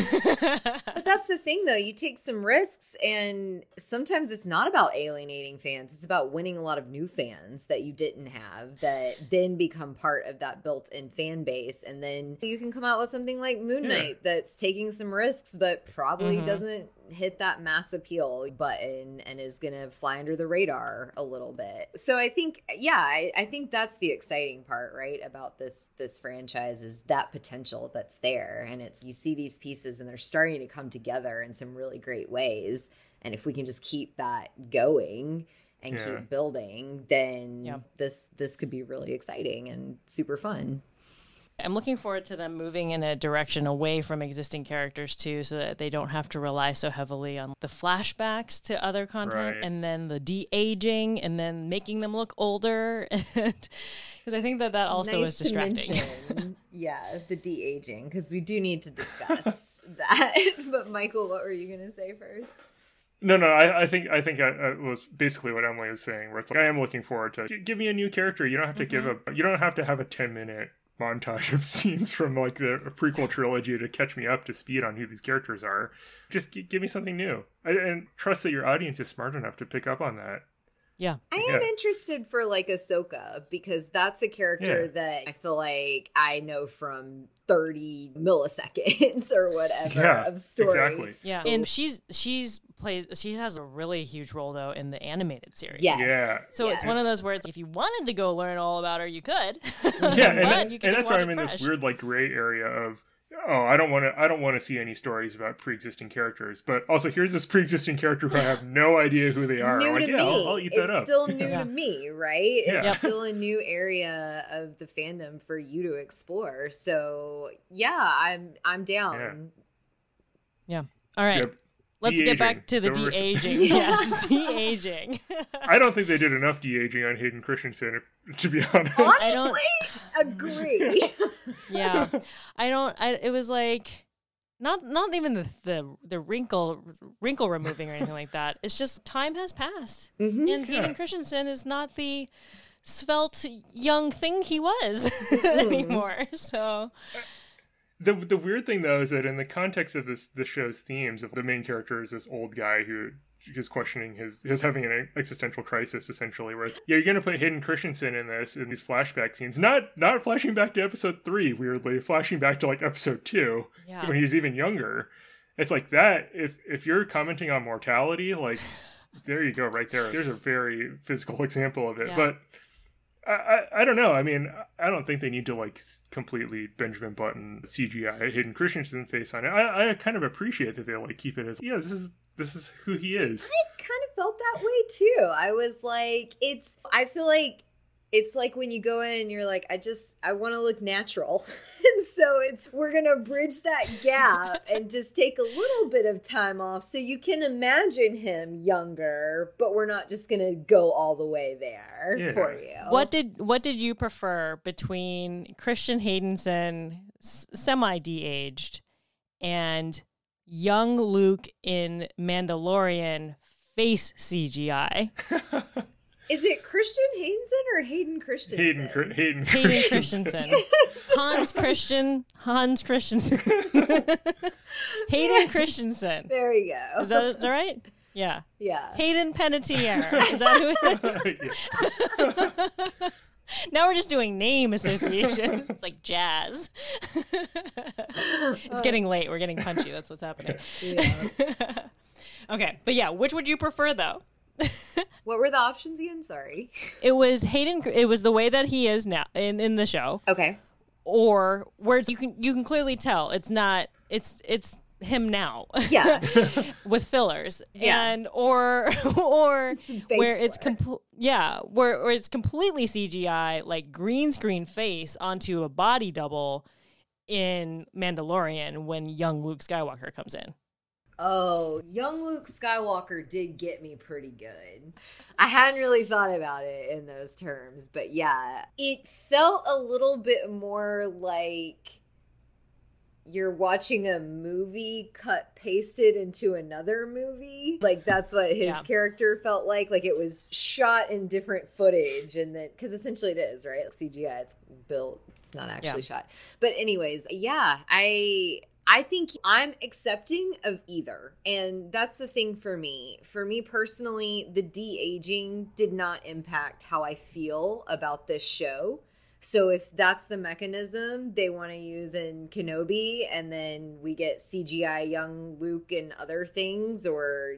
But that's the thing, though. You take some risks, and sometimes it's not about alienating fans. It's about winning a lot of new fans that you didn't have that then become part of that built in fan base. And then you can come out with something like Moon Yeah. Knight that's taking some risks, but probably Mhm. doesn't hit that mass appeal button and is going to fly under the radar a little bit. So I think, yeah, I, I think that's the exciting part, right? About this this franchise is that potential that's there, and it's you see these pieces and they're starting to come together in some really great ways. And if we can just keep that going and Yeah. keep building, then Yeah. this this could be really exciting and super fun. I'm looking forward to them moving in a direction away from existing characters too, so that they don't have to rely so heavily on the flashbacks to other content Right. and then the de aging and then making them look older. [laughs] Because I think that that also nice is distracting. Mention, [laughs] yeah, the de aging because we do need to discuss [laughs] that. but Michael, what were you gonna say first? No, no, I, I think I think I, I was basically what Emily was saying. Where it's like I am looking forward to give me a new character. You don't have to give Mm-hmm. a you don't have to have a ten minute montage of [laughs] scenes from like the prequel trilogy to catch me up to speed on who these characters are. Just g- give me something new, I, and trust that your audience is smart enough to pick up on that. yeah. I am Yeah. interested for like Ahsoka because that's a character Yeah. that I feel like I know from 30 milliseconds [laughs] or whatever Yeah, of story. exactly. Yeah, and she's she's plays she has a really huge role though in the animated series. Yes. Yeah. So it's one of those where it's if you wanted to go learn all about her, you could. [laughs] Yeah, but and, you can and that's why I'm it in this weird like gray area of oh I don't want to I don't want to see any stories about pre-existing characters, but also here's this pre-existing character who I have no [laughs] idea who they are. New I'm like, to yeah, me. I'll, I'll eat it's that up. still new Yeah. to me, right? It's Yeah. still a new area of the fandom for you to explore. So yeah, I'm I'm down. Yeah. All right. Yep. Let's get De-aging. back to the so de-aging. [laughs] yes, [laughs] de aging. I don't think they did enough de aging on Hayden Christensen, if, to be [laughs] honest. Honestly, don't- agree. yeah. I don't. I. It was like. Not, not even the, the the wrinkle wrinkle removing or anything like that. It's just time has passed, Mhm. and Hayden Yeah. Christensen is not the svelte young thing he was Mm-hmm. anymore. So The the weird thing though is that in the context of this the show's themes, of the main character is this old guy who is questioning his his having an existential crisis essentially. Where it's yeah, you're gonna put Hayden Christensen in this in these flashback scenes, not not flashing back to episode three, weirdly, flashing back to like episode two Yeah. when he was even younger. It's like that. If if you're commenting on mortality, like [laughs] there you go, right there. There's a very physical [laughs] example of it, Yeah. but. I, I, I don't know. I mean, I don't think they need to like completely Benjamin Button CGI Hayden Christensen face on it. I, I kind of appreciate that they like keep it as yeah, this is this is who he is. I kind of felt that way too. I was like, it's, I feel like it's like when you go in and you're like, I just I want to look natural. [laughs] and so it's we're gonna bridge that gap [laughs] and just take a little bit of time off so you can imagine him younger, but we're not just gonna go all the way there Yeah. for you. What did what did you prefer between Christian Haydenson, semi de-aged, and young Luke in Mandalorian face CGI? [laughs] is it Christian Haydenson or Hayden Christensen? Hayden, Chr- Hayden, Hayden Christensen. Christensen, [laughs] Hans Christian, Hans Christensen, [laughs] Hayden Christensen. There you go. Is that, is that right? Yeah. yeah. Hayden Panettiere. [laughs] Is that who it is? Now we're just doing name association. It's like jazz. it's getting late. We're getting punchy. That's what's happening. Yeah. Okay, but yeah, which would you prefer though? [laughs] what were the options again? Sorry. It was Hayden. It was the way that he is now in in the show, Okay. or where it's, you can you can clearly tell it's not. It's it's him now Yeah. [laughs] with fillers Yeah. and or [laughs] or face where it's complete yeah where, where it's completely cgi like green screen face onto a body double in mandalorian when young luke skywalker comes in Oh, young Luke Skywalker did get me pretty good. I hadn't really thought about it in those terms, but yeah, it felt a little bit more like you're watching a movie cut pasted into another movie. Like that's what his Yeah. character felt like. Like it was shot in different footage, and then because essentially it is right CGI. It's built. It's not actually shot. But anyways, yeah, I I think I'm accepting of either. And that's the thing for me. For me personally, the de-aging did not impact how I feel about this show. So if that's the mechanism they want to use in Kenobi and then we get CGI young Luke and other things or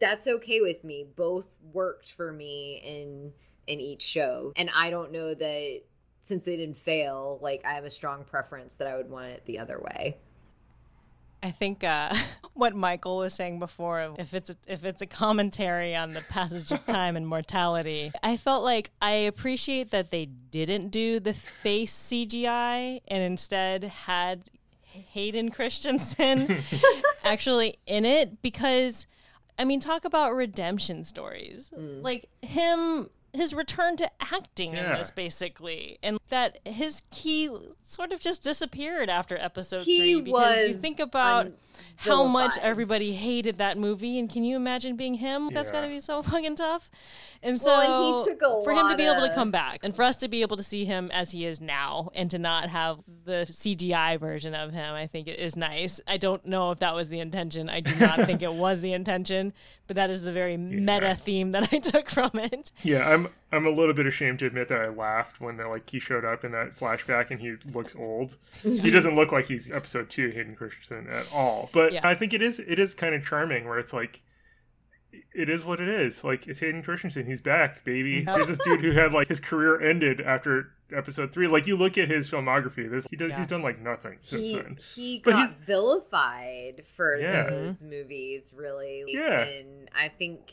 that's okay with me. Both worked for me in in each show. And I don't know that since they didn't fail, like I have a strong preference that I would want it the other way. I think uh, [laughs] what Michael was saying before, if it's a, if it's a commentary on the passage of [laughs] time and mortality, I felt like I appreciate that they didn't do the face CGI and instead had Hayden Christensen [laughs] actually in it because, I mean, talk about redemption stories, like him. His return to acting in this, basically, and that his key sort of just disappeared after episode He three because you think about how much everybody hated that movie, and can you imagine being him? That's got to be so [laughs] fucking tough. And so Well, and he took a for him to be able to come back, and for us to be able to see him as he is now, and to not have the CGI version of him, I think it is nice. I don't know if that was the intention. I do not think [laughs] it was the intention, but that is the very meta theme that I [laughs] took from it. Yeah, I'm I'm I'm a little bit ashamed to admit that I laughed when the, like he showed up in that flashback and he looks old. he [laughs] doesn't look like he's episode two Hayden Christensen at all. But Yeah. I think it is it is kind of charming where it's like it is what it is. Like it's Hayden Christensen. He's back, baby. There's this dude who had like his career ended after episode three. Like you look at his filmography. There's he does Yeah. he's done like nothing since he then. he But got he's- vilified for Yeah. those movies really Yeah. and i think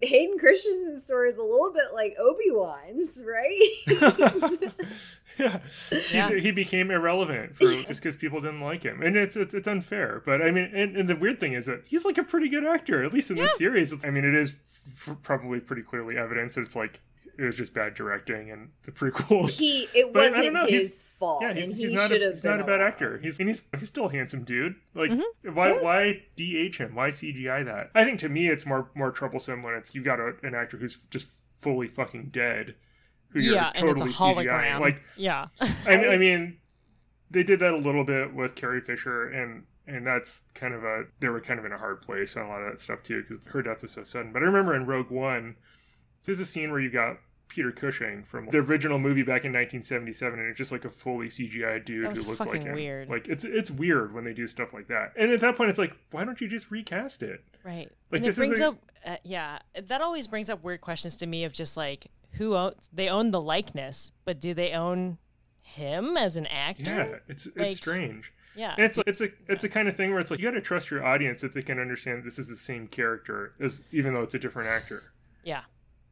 hayden christensen's story is a little bit like obi-wan's right [laughs] yeah, [laughs] Yeah. He's, he became irrelevant for just because people didn't like him, and it's it's, it's unfair. But I mean, and, and the weird thing is that he's like a pretty good actor, at least in this series. It's, I mean, it is f- probably pretty clearly evidence that it's like it was just bad directing and the prequel. he it [laughs] But wasn't know, his fault yeah, he's, and he not should a, have he's not a bad allowed. actor. He's and he's he's still a handsome dude. Like Mm-hmm. why why de him? Why CGI that? I think to me it's more more troublesome when it's you've got a, an actor who's just fully fucking dead. Who you're yeah, and it's a totally CGI. hologram. Like yeah. [laughs] I, I mean, they did that a little bit with Carrie Fisher, and and that's kind of a they were kind of in a hard place on a lot of that stuff too because her death was so sudden. But I remember in Rogue One, there's a scene where you got Peter Cushing from the original movie back in 1977, and it's just like a fully CGI dude who looks like him. weird. Like it's it's weird when they do stuff like that. And at that point, it's like, why don't you just recast it? Right. Like, and this brings a- up, uh, yeah, that always brings up weird questions to me of just like, who owns, they own the likeness, but do they own him as an actor? Yeah, it's it's Like, strange. Yeah. And it's it's a it's a kind of thing where it's like you got to trust your audience if they can understand this is the same character as even though it's a different actor. yeah.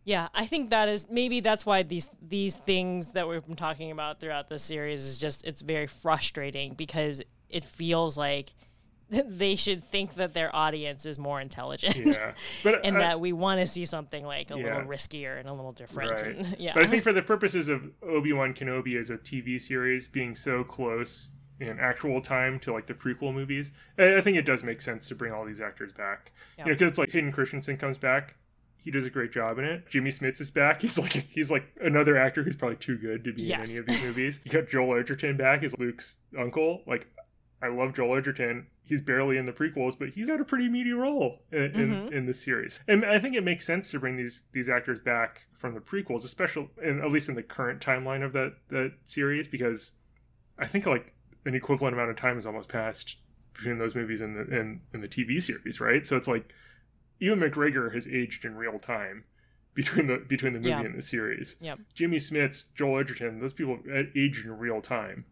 Yeah, I think that is maybe that's why these these things that we've been talking about throughout this series is just it's very frustrating because it feels like [laughs] they should think that their audience is more intelligent. Yeah, but [laughs] and I- that we want to see something like a Yeah. little riskier and a little different. Right. And, [laughs] yeah. But I think for the purposes of Obi Wan Kenobi as a TV series being so close in actual time to like the prequel movies, I, I think it does make sense to bring all these actors back. Yeah. You know, because it's like Hayden Christensen comes back. He does a great job in it. Jimmy Smits is back. [laughs] He's like he's like another actor who's probably too good to be Yes. in any of these movies. You got Joel Edgerton back as Luke's uncle. Like I love Joel Edgerton. He's barely in the prequels, but he's got a pretty meaty role in, in, Mhm. in this series. And I think it makes sense to bring these these actors back from the prequels, especially in, at least in the current timeline of that that series, because I think like an equivalent amount of time has almost passed between those movies and the in, in the TV series, right? So it's like Ewan McGregor has aged in real time between the between the movie Yeah. and the series. Yep. Jimmy Smits, Joel Edgerton, those people aged in real time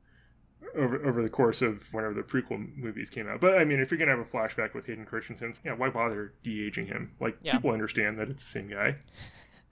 over over the course of whenever the prequel movies came out. But I mean, if you're gonna have a flashback with Hayden Christensen, yeah, why bother de-aging him? Like Yeah. people understand that it's the same guy.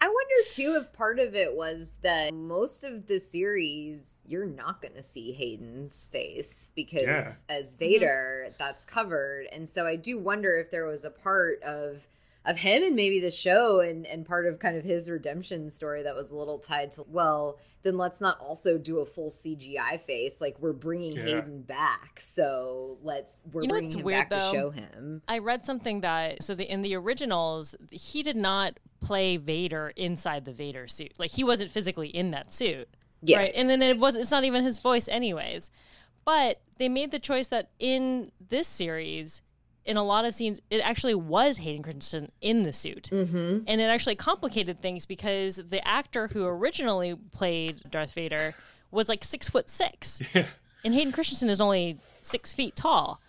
I wonder too if part of it was that most of the series you're not going to see Hayden's face because Yeah. as mm-hmm. Vader that's covered and so I do wonder if there was a part of of him and maybe the show and and part of kind of his redemption story that was a little tied to well then let's not also do a full CGI face like we're bringing Yeah. Hayden back so let's we're You know bringing him weird, back though? to show him I read something that so the in the originals he did not play Vader inside the Vader suit. Like he wasn't physically in that suit. Yeah. Right. And then it was it's not even his voice anyways. But they made the choice that in this series in a lot of scenes it actually was Hayden Christensen in the suit. mm-hmm. And it actually complicated things because the actor who originally played Darth Vader was like six foot six. Yeah. And Hayden Christensen is only six feet tall.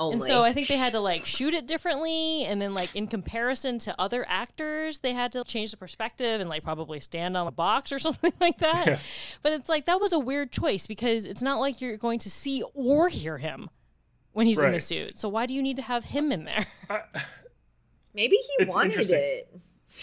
only And so I think they had to like shoot it differently, and then like in comparison to other actors, they had to change the perspective and like probably stand on a box or [laughs] something like that. Yeah. But it's like that was a weird choice because it's not like you're going to see or hear him when he's in the suit. So why do you need to have him in there? [laughs] maybe he wanted it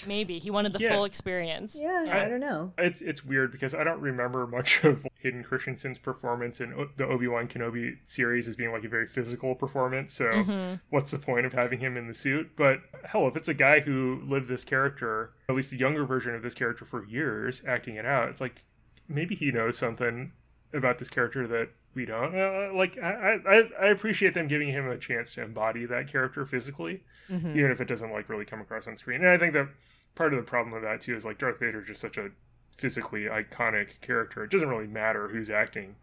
Maybe he wanted the Yeah. full experience. yeah I- I don't know It's it's weird because I don't remember much [laughs] of Hayden Christensen's performance in o- the Obi Wan Kenobi series as being like a very physical performance. So Mm-hmm. what's the point of having him in the suit? But hell, if it's a guy who lived this character, at least the younger version of this character for years, acting it out, it's like maybe he knows something about this character that we don't. Uh, like I, I I appreciate them giving him a chance to embody that character physically Mhm. even if it doesn't like really come across on screen. And I think that part of the problem with that too is like Darth Vader is just such a physically iconic character. It doesn't really matter who's acting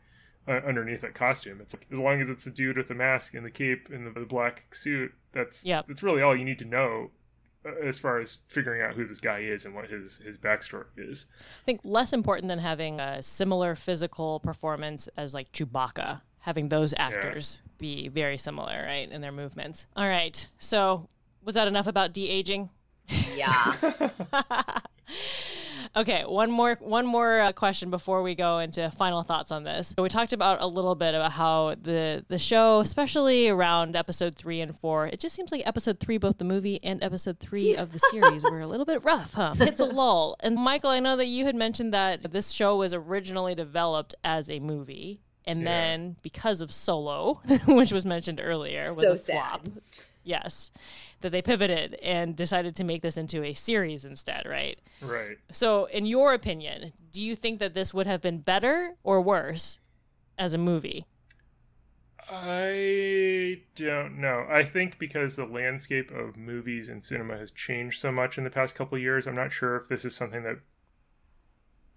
uh, underneath that costume. It's like as long as it's a dude with a mask and the cape and the, the black suit. That's Yep. that's really all you need to know uh, Uh, as far as figuring out who this guy is and what his his backstory is. I think less important than having a similar physical performance as like Chewbacca, having those actors be very similar, right, in their movements. All right. So, was that enough about de aging? yeah [laughs] Okay, one more one more uh, question before we go into final thoughts on this. We talked about a little bit about how the the show, especially around episode three and four, it just seems like episode three, both the movie and episode three of the series, were a little bit rough. Huh? [laughs] It's a lull. And Michael, I know that you had mentioned that this show was originally developed as a movie, and Yeah. then because of Solo, [laughs] which was mentioned earlier, was So a flop. sad. Yes, that they pivoted and decided to make this into a series instead, right? Right. So, in your opinion, do you think that this would have been better or worse as a movie? I don't know. I think because the landscape of movies and cinema has changed so much in the past couple of years, I'm not sure if this is something that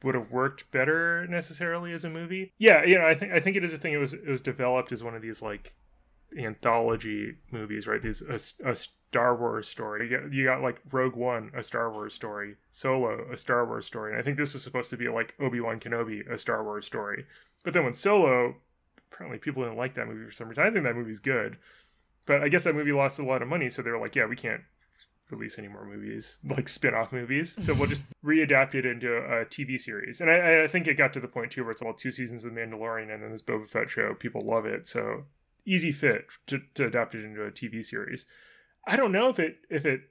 would have worked better necessarily as a movie. Yeah, you know, I think I think it is a thing. It was it was developed as one of these like anthology movies, right? These a, a Star Wars story. You got, you got like Rogue One, a Star Wars story, Solo, a Star Wars story, and I think this was supposed to be like Obi Wan Kenobi, a Star Wars story. But then when Solo, apparently people didn't like that movie for some reason. I think that movie's good, but I guess that movie lost a lot of money, so they were like, yeah, we can't release any more movies, [laughs] like spin-off movies. So we'll just [laughs] readapt it into a TV series. And I, I think it got to the point too where it's all two seasons of Mandalorian and then this Boba Fett show. People love it, so easy fit to, to adapt it into a TV series. I don't know if it if it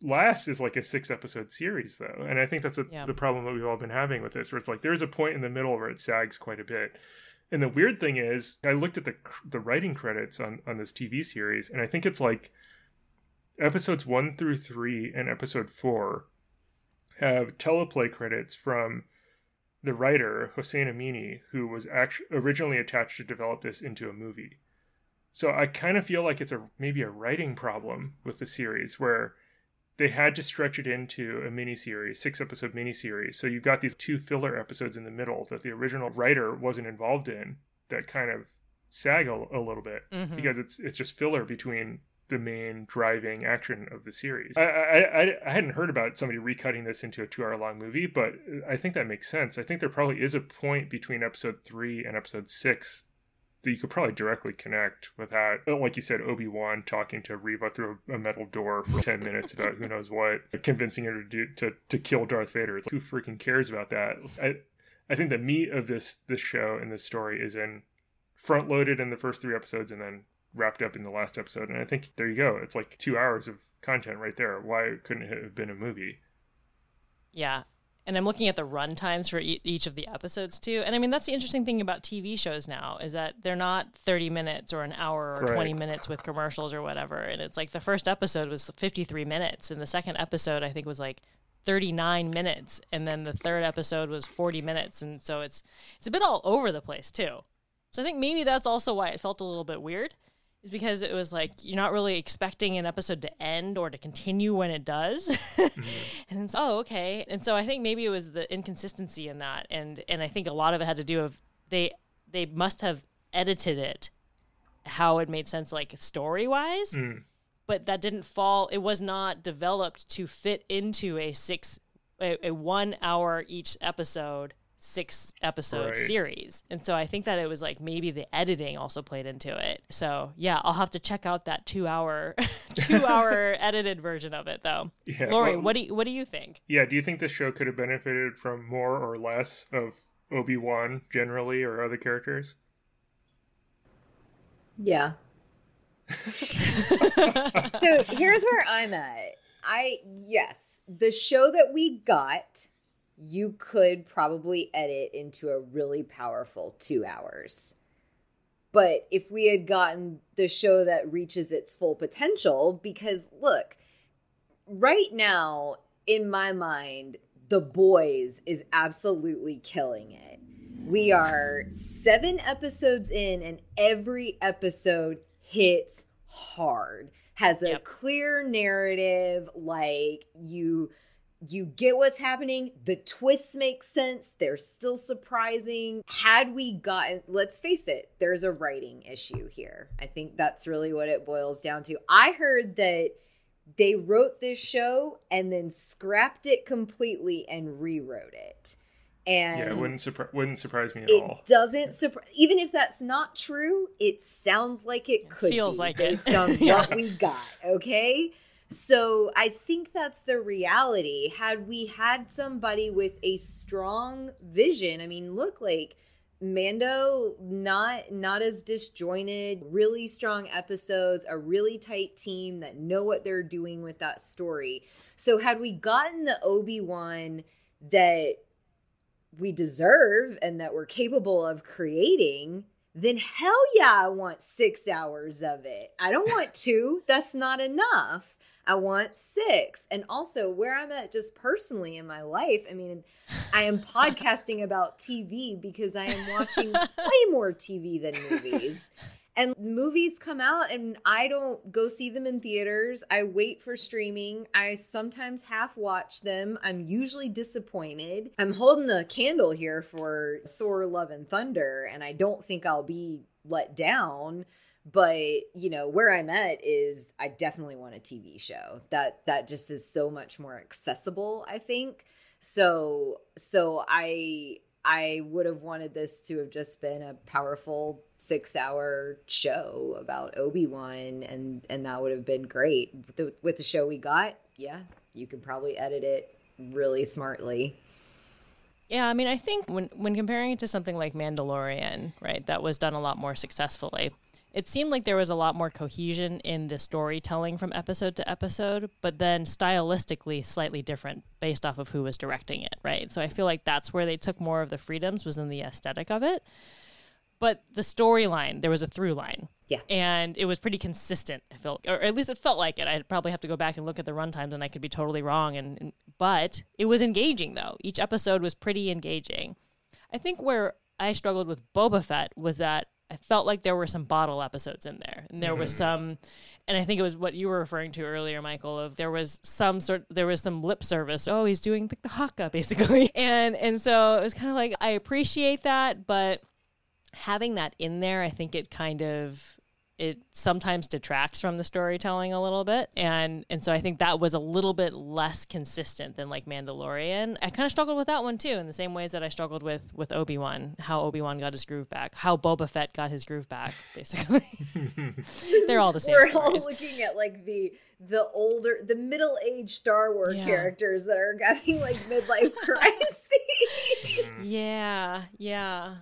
lasts is like a six episode series though and i think that's a, Yeah. the problem that we've all been having with this where it's like there's a point in the middle where it sags quite a bit and the weird thing is i looked at the the writing credits on on this tv series and i think it's like episodes one through three and episode four have teleplay credits from the writer Hossein Amini, who was actually originally attached to develop this into a movie. So I kind of feel like it's a maybe a writing problem with the series where they had to stretch it into a miniseries, six episode miniseries. So you've got these two filler episodes in the middle that the original writer wasn't involved in that kind of sag a, a little bit Mhm. because it's it's just filler between the main driving action of the series. I, I I I hadn't heard about somebody recutting this into a two hour long movie, but I think that makes sense. I think there probably is a point between episode three and episode six that you could probably directly connect with that. Oh, like you said, Obi Wan talking to Reva through a, a metal door for ten minutes about who knows what, convincing her to do to to kill Darth Vader. It's like, who freaking cares about that? I I think the meat of this this show and this story is in front loaded in the first three episodes and then wrapped up in the last episode. And I think there you go. It's like two hours of content right there. Why couldn't it have been a movie? Yeah. And I'm looking at the run times for e- each of the episodes too. And I mean, that's the interesting thing about TV shows now is that they're not 30 minutes or an hour or Right. 20 minutes with commercials or whatever. And it's like the first episode was 53 minutes, and the second episode I think was like 39 minutes, and then the third episode was 40 minutes, and so it's it's a bit all over the place too. So I think maybe that's also why it felt a little bit weird, is because it was like you're not really expecting an episode to end or to continue when it does. [laughs] Mm-hmm. and it's oh okay. And so I think maybe it was the inconsistency in that, and and I think a lot of it had to do with they they must have edited it how it made sense like story wise mm. but that didn't fall it was not developed to fit into a six a, a one hour each episode six episode Right. series and so i think that it was like maybe the editing also played into it so yeah i'll have to check out that two hour [laughs] two hour [laughs] edited version of it though Yeah, Laurie well- what do you what do you think Yeah, do you think this show could have benefited from more or less of Obi Wan generally or other characters? Yeah. [laughs] so here's where I'm at. I yes, the show that we got, you could probably edit into a really powerful 2 hours. But if we had gotten the show that reaches its full potential because look, right now in my mind, The Boys is absolutely killing it. We are seven episodes in, and every episode hits hard. Has a Yep. clear narrative, like you you get what's happening. The twists make sense. They're still surprising. Had we gotten, let's face it, there's a writing issue here. I think that's really what it boils down to. I heard that they wrote this show and then scrapped it completely and rewrote it. And yeah, it wouldn't surpri- wouldn't surprise me at it all. doesn't surprise even if that's not true it sounds like it could feels be like it. based on [laughs] Yeah. what we got okay so i think that's the reality had we had somebody with a strong vision i mean look like mando not not as disjointed really strong episodes a really tight team that know what they're doing with that story so had we gotten the obi-wan that we deserve and that we're capable of creating, then hell yeah, I want six hours of it. I don't want two, that's not enough. I want six. And also, where I'm at just personally in my life, I mean, I am podcasting about TV because I am watching [laughs] way more TV than movies. And movies come out and I don't go see them in theaters. I wait for streaming. I sometimes half watch them. I'm usually disappointed. I'm holding a candle here for Thor Love and Thunder, and I don't think I'll be let down. But you know where I'm at is I definitely want a TV show that that just is so much more accessible. I think so. So I I would have wanted this to have just been a powerful six hour show about Obi-Wan and and that would have been great. With the, with the show we got, yeah, you could probably edit it really smartly. Yeah, I mean, I think when when comparing it to something like Mandalorian, right, that was done a lot more successfully. It seemed like there was a lot more cohesion in the storytelling from episode to episode, but then stylistically slightly different based off of who was directing it, right? So I feel like that's where they took more of the freedoms was in the aesthetic of it. But the storyline, there was a through line. Yeah. And it was pretty consistent, I felt, or at least it felt like it. I'd probably have to go back and look at the runtimes and I could be totally wrong. And, and but it was engaging though. Each episode was pretty engaging. I think where I struggled with Boba Fett was that I felt like there were some bottle episodes in there, and there was mm-hmm. some, and I think it was what you were referring to earlier, Michael. Of there was some sort, there was some lip service. Oh, he's doing the, the haka basically, [laughs] and and so it was kind of like I appreciate that, but having that in there, I think it kind of it sometimes detracts from the storytelling a little bit and and so I think that was a little bit less consistent than like Mandalorian. I kind of struggled with that one too in the same ways that I struggled with with Obi-Wan, how Obi-Wan got his groove back, how Boba Fett got his groove back basically. [laughs] They're all the same We're stories. all looking at like the the older, the middle-aged Star Wars Yeah. characters that are having like midlife [laughs] crises. yeah, yeah.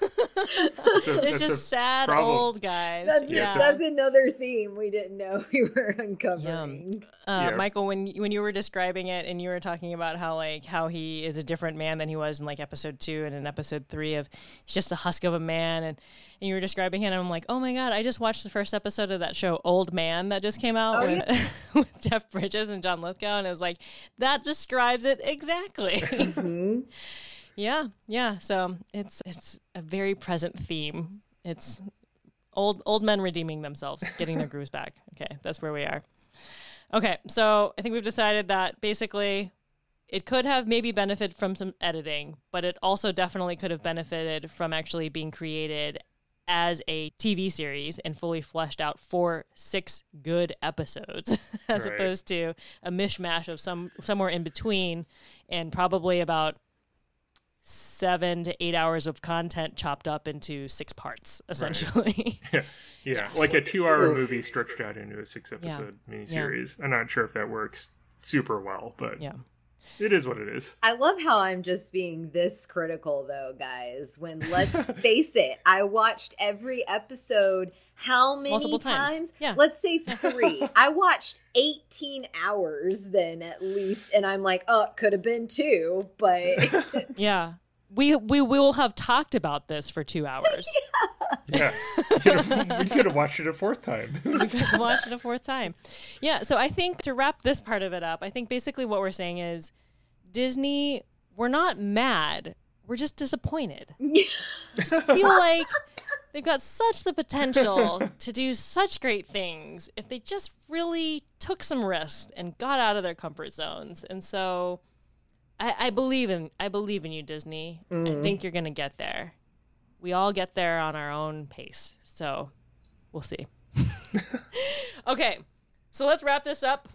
That's a- it's that's just sad problem. old guys. That's yeah. that's another theme we didn't know [laughs] we were uncovering. [laughs] Uh, Yeah. Michael, when when you were describing it and you were talking about how like how he is a different man than he was in like episode two and in episode three of he's just a husk of a man and, and you were describing him and I'm like oh my god I just watched the first episode of that show Old Man that just came out Oh, with, [laughs] with Jeff Bridges and John Lithgow and it was like that describes it exactly. Mhm. yeah, yeah. So it's it's a very present theme. It's old old men redeeming themselves, getting their grooves back. Okay, that's where we are. Okay, so I think we've decided that basically it could have maybe benefited from some editing, but it also definitely could have benefited from actually being created as a TV series and fully fleshed out for six good episodes, [laughs] as Right. opposed to a mishmash of some somewhere in between, and probably about seven to eight hours of content chopped up into six parts, essentially. [laughs] Yeah, [laughs] yeah, like a two-hour movie stretched out into a six-episode miniseries. I'm not sure if that works super well, but yeah. It is what it is. I love how I'm just being this critical though, guys. When [laughs] let's face it, I watched every episode how many Multiple times. Yeah. Let's say [laughs] 3. I watched 18 hours then at least and I'm like, "Oh, could have been 2, but [laughs] Yeah. We, we will have talked about this for two hours. [laughs] Yeah, we could have, we could have watched it a fourth time. [laughs] we could watch it a fourth time. Yeah, so I think to wrap this part of it up, I think basically what we're saying is Disney, we're not mad. We're just disappointed. [laughs] just feel like they've got such the potential to do such great things if they just really took some risks and got out of their comfort zones. And so I, I believe in I believe in you, Disney. I mm-hmm. think you're gonna get there. We all get there on our own pace. So we'll see. [laughs] okay, so let's wrap this up.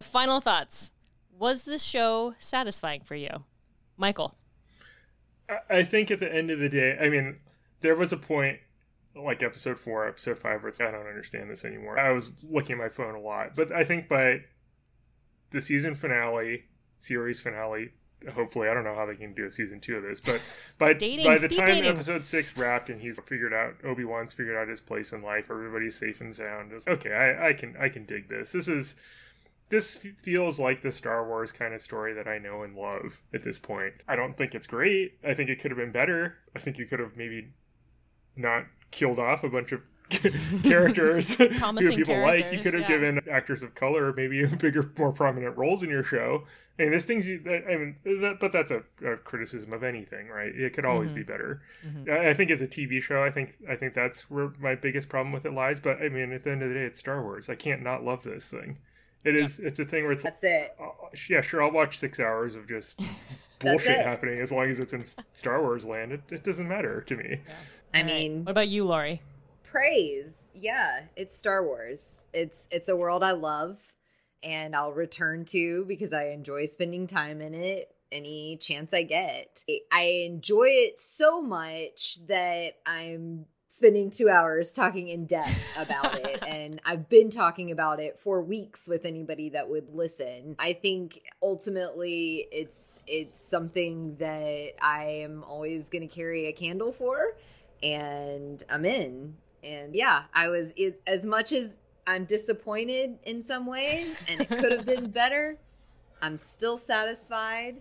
Final thoughts. Was this show satisfying for you? Michael. I- I think at the end of the day, I mean, there was a point like episode four, episode five, where it's I don't understand this anymore. I was looking at my phone a lot, but I think by the season finale, series finale, hopefully, I don't know how they can do a season two of this, but by [laughs] Dating, by the time dating. episode six wrapped and he's figured out Obi Wan's figured out his place in life, everybody's safe and sound. Okay, I, I can I can dig this. This is this feels like the Star Wars kind of story that I know and love at this point. I don't think it's great. I think it could have been better. I think you could have maybe not killed off a bunch of [laughs] characters [laughs] who people like. You could have yeah. given actors of color maybe bigger, more prominent roles in your show. I mean, there's things. You, that, I mean, that, but that's a, a criticism of anything, right? It could always Mm-hmm. be better. I, I think as a TV show, I think I think that's where my biggest problem with it lies. But I mean, at the end of the day, it's Star Wars. I can't not love this thing. It is. It's a thing where it's that's it. uh, yeah, sure, I'll watch six hours of just [laughs] bullshit it. happening as long as it's in [laughs] Star Wars land. It, it doesn't matter to me. I mean, What about you, Laurie? praise. Yeah, it's Star Wars. It's it's a world I love and I'll return to because I enjoy spending time in it any chance I get. I enjoy it so much that I'm spending 2 hours talking in depth about it [laughs] and I've been talking about it for weeks with anybody that would listen. I think ultimately it's it's something that I am always going to carry a candle for and I'm in. And yeah, I was as much as I'm disappointed in some ways and it could have been better, I'm still satisfied.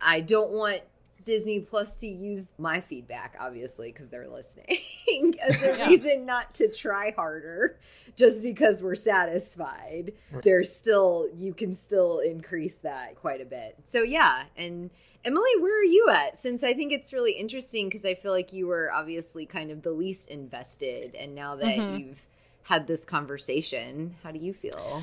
I don't want Disney Plus to use my feedback, obviously, because they're listening, [laughs] as a yeah. reason not to try harder just because we're satisfied. Right. There's still, you can still increase that quite a bit. So, yeah. And Emily, where are you at? Since I think it's really interesting because I feel like you were obviously kind of the least invested. And now that mm-hmm. you've had this conversation, how do you feel?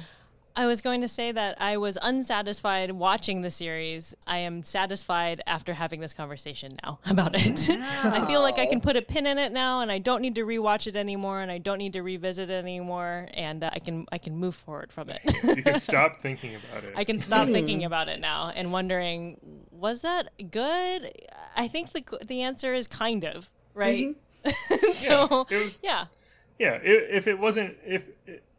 I was going to say that I was unsatisfied watching the series. I am satisfied after having this conversation now [laughs] about it. Wow. I feel like I can put a pin in it now, and I don't need to rewatch it anymore, and I don't need to revisit it anymore, and uh, I can I can move forward from it. you can [laughs] stop thinking about it. I can stop thinking about it now and wondering, was that good? I think the the answer is kind of right. Mm-hmm. [laughs] so yeah, was, yeah, yeah. If it wasn't if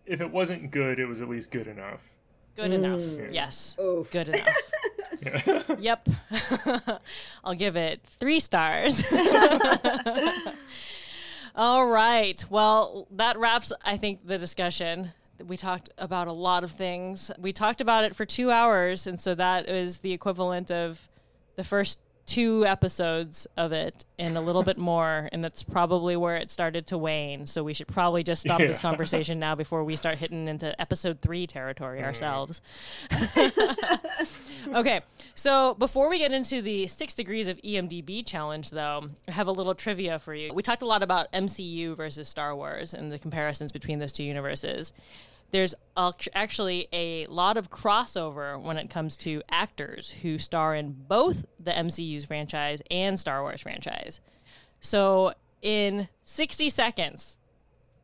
if it wasn't good, it was at least good enough. Good mm. enough. Yes. Oof. Good [laughs] enough. yep. [laughs] I'll give it three stars. [laughs] All right. Well, that wraps, I think, the discussion. We talked about a lot of things. We talked about it for two hours. And so that is the equivalent of the first two episodes of it and a little bit more and that's probably where it started to wane. So we should probably just stop yeah. this conversation now before we start hitting into episode three territory ourselves. [laughs] Okay so before we get into the six degrees of emdb challenge though i have a little trivia for you. We talked a lot about mcu versus star wars and the comparisons between those two universes there's actually a lot of crossover when it comes to actors who star in both the MCU's franchise and Star Wars franchise. So, in 60 seconds,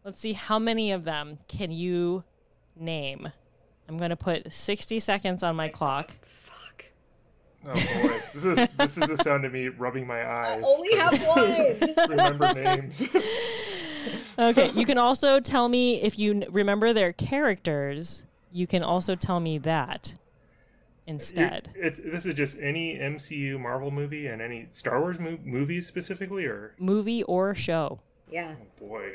let's see how many of them can you name. I'm going to put 60 seconds on my clock. Fuck. Oh boy, this is this is the sound of me rubbing my eyes. I only have one. [laughs] remember names. [laughs] [laughs] okay. You can also tell me if you n- remember their characters. You can also tell me that instead. It, this is just any MCU Marvel movie and any Star Wars mo- movies specifically, or movie or show. Yeah. Oh boy.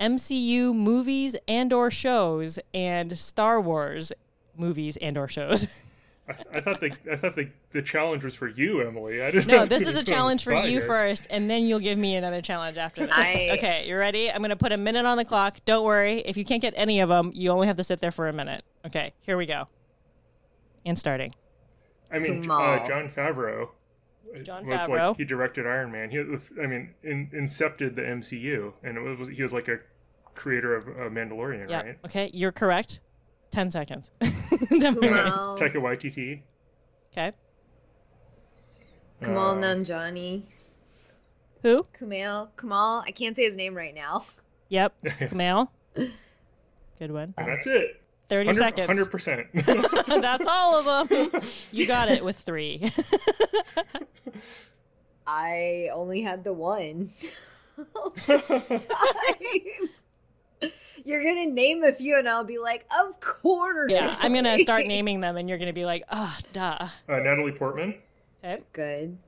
MCU movies and or shows and Star Wars movies and or shows. [laughs] I, I, thought the I thought the, the challenge was for you, Emily. I didn't. No, this is a challenge for you first, and then you'll give me another challenge after this. I... Okay, you ready? I'm gonna put a minute on the clock. Don't worry. If you can't get any of them, you only have to sit there for a minute. Okay, here we go. And starting. I mean, uh, Jon Favreau. Jon Favreau. Like he directed Iron Man. He, I mean, in, incepted the MCU, and it was he was like a creator of uh, Mandalorian, yep. right? Okay, you're correct. 10 seconds. [laughs] Take Taika Waititi. Okay. Kumail uh, Nanjiani. Who? Kumail. Kamal. I can't say his name right now. Yep. [laughs] Kumail. Good one. And that's it. 30 seconds. 100%. [laughs] that's all of them. You got it with three. I only had the one. You're gonna name a few, and I'll be like, "Of course." Yeah, I'm gonna [laughs] start naming them, and you're gonna be like, "Oh, duh." Uh, Natalie Portman. Okay. Good.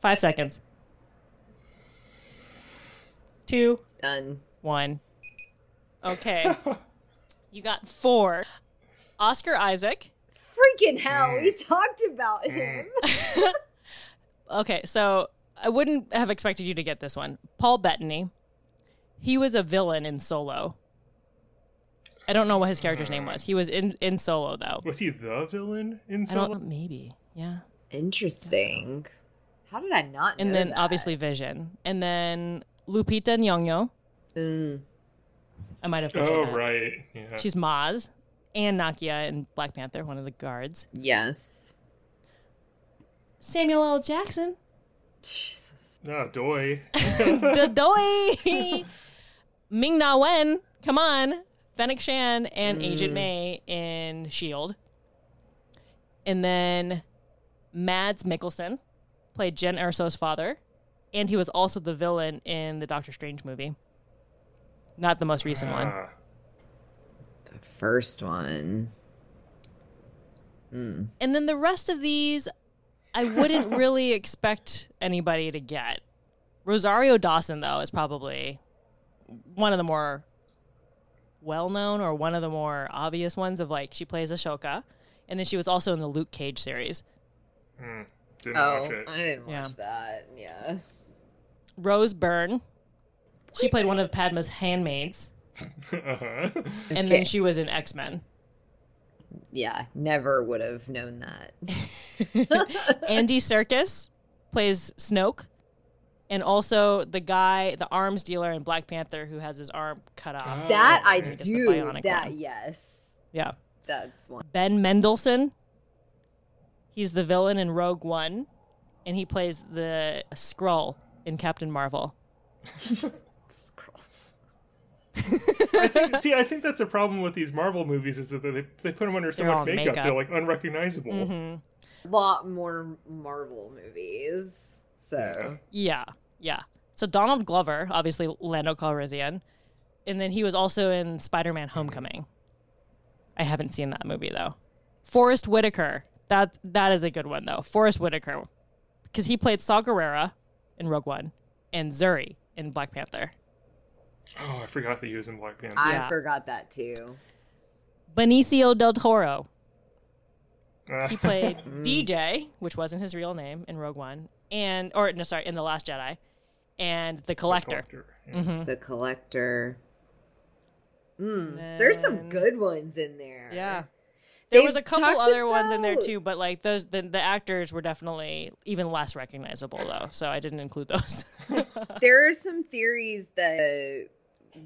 Five seconds. Two. Done. One. Okay. [laughs] you got four. Oscar Isaac. Freaking hell! We mm. talked about mm. him. [laughs] okay, so I wouldn't have expected you to get this one. Paul Bettany. He was a villain in Solo. I don't know what his character's name was. He was in in Solo though. Was he the villain in Solo? maybe. Yeah. Interesting. How did I not know? And then that? obviously Vision. And then Lupita Nyong'o. Mm. I might have butchered Oh that. right. Yeah. She's Maz and Nakia in Black Panther, one of the guards. Yes. Samuel L. Jackson. Ah, Doi. [laughs] the Doi. [laughs] Ming Na Wen, come on, Fennec Shand and mm. Agent May in S.H.I.E.L.D. And then Mads Mikkelsen played Jyn Erso's father, and he was also the villain in the Doctor Strange movie. Not the most recent one. Ah. The first one. Mm. And then the rest of these, I wouldn't [laughs] really expect anybody to get Rosario Dawson, though, is probably one of the more well known or one of the more obvious ones of like she plays Ahsoka. And then she was also in the Luke Cage series. Didn't Oh, watch it. I didn't watch Yeah. that. Yeah. Rose Byrne. She played one of Padmé's handmaids. [laughs] Uh-huh. And Okay. then she was in X Men. Yeah. Never would have known that. [laughs] Andy Serkis plays Snoke. And also the guy, the arms dealer in Black Panther who has his arm cut off. Oh, that I okay. Do. That one. yes. Yeah. That's one. Ben Mendelsohn. He's the villain in Rogue One. And he plays the Skrull in Captain Marvel. Scrolls. I think, see, I think that's a problem with these Marvel movies is that they, they put them under so They're much makeup, makeup. they're like unrecognizable. A lot more Marvel movies. So Yeah, yeah. So Donald Glover, obviously Lando Calrissian, and then he was also in Spider-Man: Homecoming. I haven't seen that movie though. Forest Whitaker, that that is a good one though. Forest Whitaker, because he played Saw Gerrera in Rogue One and Zuri in Black Panther. Oh, I forgot that he was in Black Panther. I Yeah. forgot that too. Benicio del Toro, Ah, he played [laughs] DJ, which wasn't his real name in Rogue One, and or no, sorry, in the Last Jedi, and the Collector. yeah. The Collector. Mm, there's some good ones in there. Yeah. There was a couple talked other ones in there too, but like those the, the actors were definitely even less recognizable though, so I didn't include those. [laughs] There are some theories that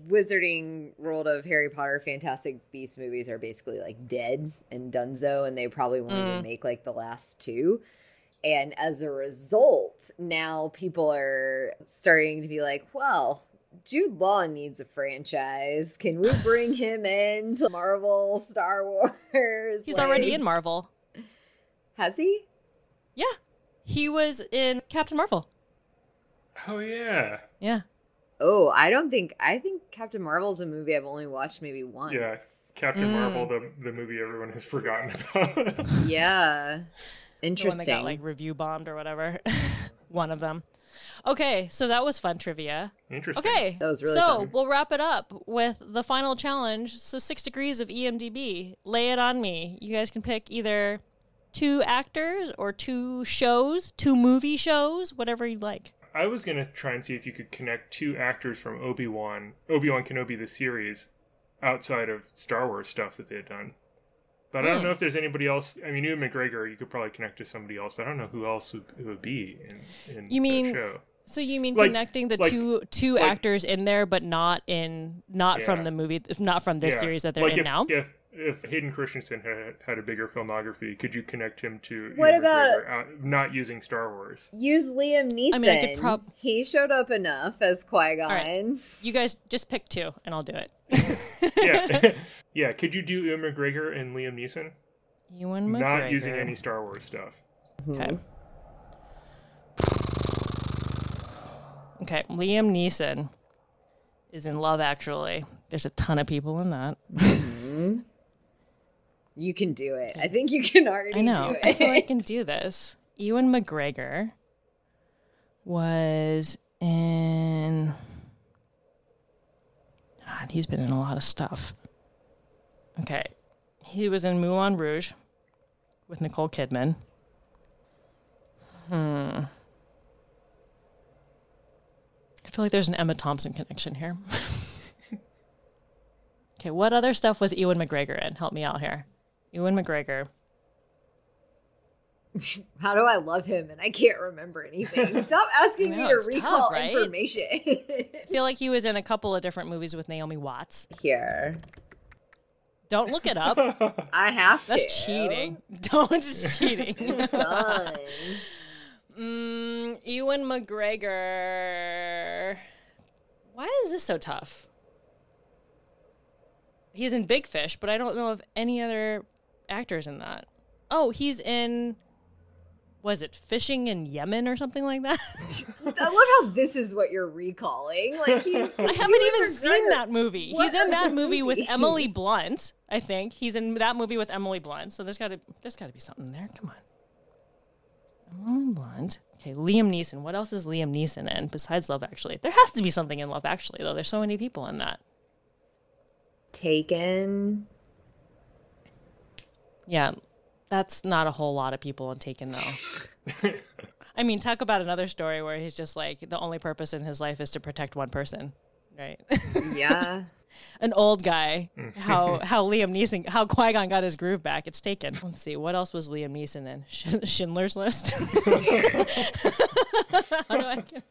Wizarding world of Harry Potter Fantastic Beasts movies are basically like dead and donezo, and they probably won't Mm. even make like the last two. And as a result, now people are starting to be like, well, Jude Law needs a franchise. Can we bring [laughs] him into Marvel, Star Wars? He's already in Marvel. Has he? Yeah. He was in Captain Marvel. Oh yeah, Yeah. Oh, I don't think. I think Captain Marvel's a movie I've only watched maybe once. yeah. Captain Mm. Marvel, the the movie everyone has forgotten [laughs] about. Yeah. The one Interesting. that got like review bombed or whatever. [laughs] one of them. Okay, so that was fun trivia. Interesting. Okay. That was really So fun. we'll wrap it up with the final challenge. So six degrees of EMDB. Lay it on me. You guys can pick either two actors or two shows, two movie shows, whatever you'd like. I was gonna try and see if you could connect two actors from Obi Wan, Obi Wan Kenobi the series, outside of Star Wars stuff that they had done. But I don't hmm. know if there's anybody else. I mean, Ewan McGregor, you could probably connect to somebody else, but I don't know who else would, it would be in, in You mean- the show. So you mean Like- connecting the like- two two like- actors in there, but not in not from the movie, not from this Yeah. series that they're in if, now. If if Hayden Christensen had had a bigger filmography, could you connect him to What about- uh, not using Star Wars? Use Liam Neeson. I mean, I could prob- he showed up enough as Qui Gon. right. You guys just pick two, and I'll do it. [laughs] Yeah, [laughs] yeah. Could you do Ewan McGregor and Liam Neeson? Ewan McGregor. Not using any Star Wars stuff. Okay. Okay, Liam Neeson is in Love Actually. There's a ton of people in that. [laughs] You can do it. I think you can already I know. I feel like I can do this. Ewan McGregor was in. God, he's been in a lot of stuff. Okay. He was in Moulin Rouge with Nicole Kidman. Hmm. I feel like there's an Emma Thompson connection here. [laughs] okay, what other stuff was Ewan McGregor in? Help me out here. Ewan McGregor. [laughs] How do I love him and I can't remember anything? [laughs] Stop asking I me to it's tough, recall right? information. I feel like he was in a couple of different movies with Naomi Watts. Here, Don't look it up. [laughs] I have That's to. cheating. Don't it's cheating. Fun. mm, Ewan McGregor. Why is this so tough? He's in Big Fish, but I don't know of any other actors in that. Oh, he's in. Was it fishing in Yemen or something like that? [laughs] I love how this is what you're recalling. Like he's. [laughs] I haven't even seen that movie. What He's in that movie with? Emily Blunt. I think he's in that movie with Emily Blunt. So there's got to there's got to be something there. Come on. Emily Blunt. Okay, Liam Neeson. What else is Liam Neeson in besides Love Actually? There has to be something in Love Actually, though. There's so many people in that. Taken. Yeah, that's not a whole lot of people in Taken, though. [laughs] I mean, talk about another story where he's just like the only purpose in his life is to protect one person, right? [laughs] Yeah. An old guy. How [laughs] how Liam Neeson, how Qui Gon got his groove back. It's Taken. Let's see, what else was Liam Neeson in? Sch- Schindler's List. how do I? Get...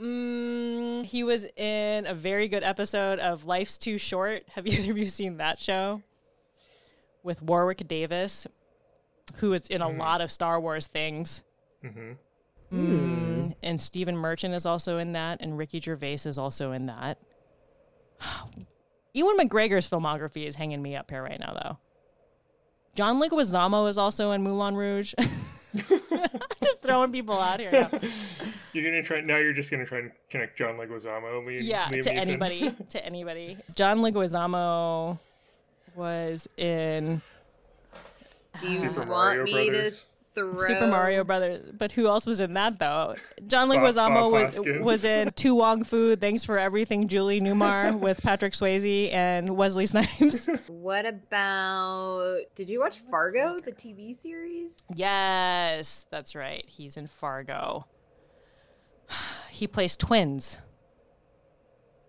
Mm, he was in a very good episode of Life's Too Short. Have either of you seen that show? With Warwick Davis, who is in a mm-hmm. lot of Star Wars things. Mm-hmm. Hmm. Mm, and Stephen Merchant is also in that, and Ricky Gervais is also in that. [sighs] Ewan McGregor's filmography is hanging me up here right now, though. John Leguizamo is also in Moulin Rouge. [laughs] just throwing people out here. Now. [laughs] You're gonna try now. You're just gonna try and connect John Leguizamo. Liam, Yeah, Liam to Neeson. anybody, [laughs] to anybody. John Leguizamo was in Do you Super want Mario me Brothers. to throw Super Mario Brothers, but who else was in that though? John Bob- Leguizamo Bob was, was [laughs] in To Wong Foo, Thanks for Everything, Julie Newmar with Patrick Swayze and Wesley Snipes. [laughs] [laughs] What about? Did you watch Fargo, the TV series? yes, that's right. He's in Fargo. [sighs] He plays twins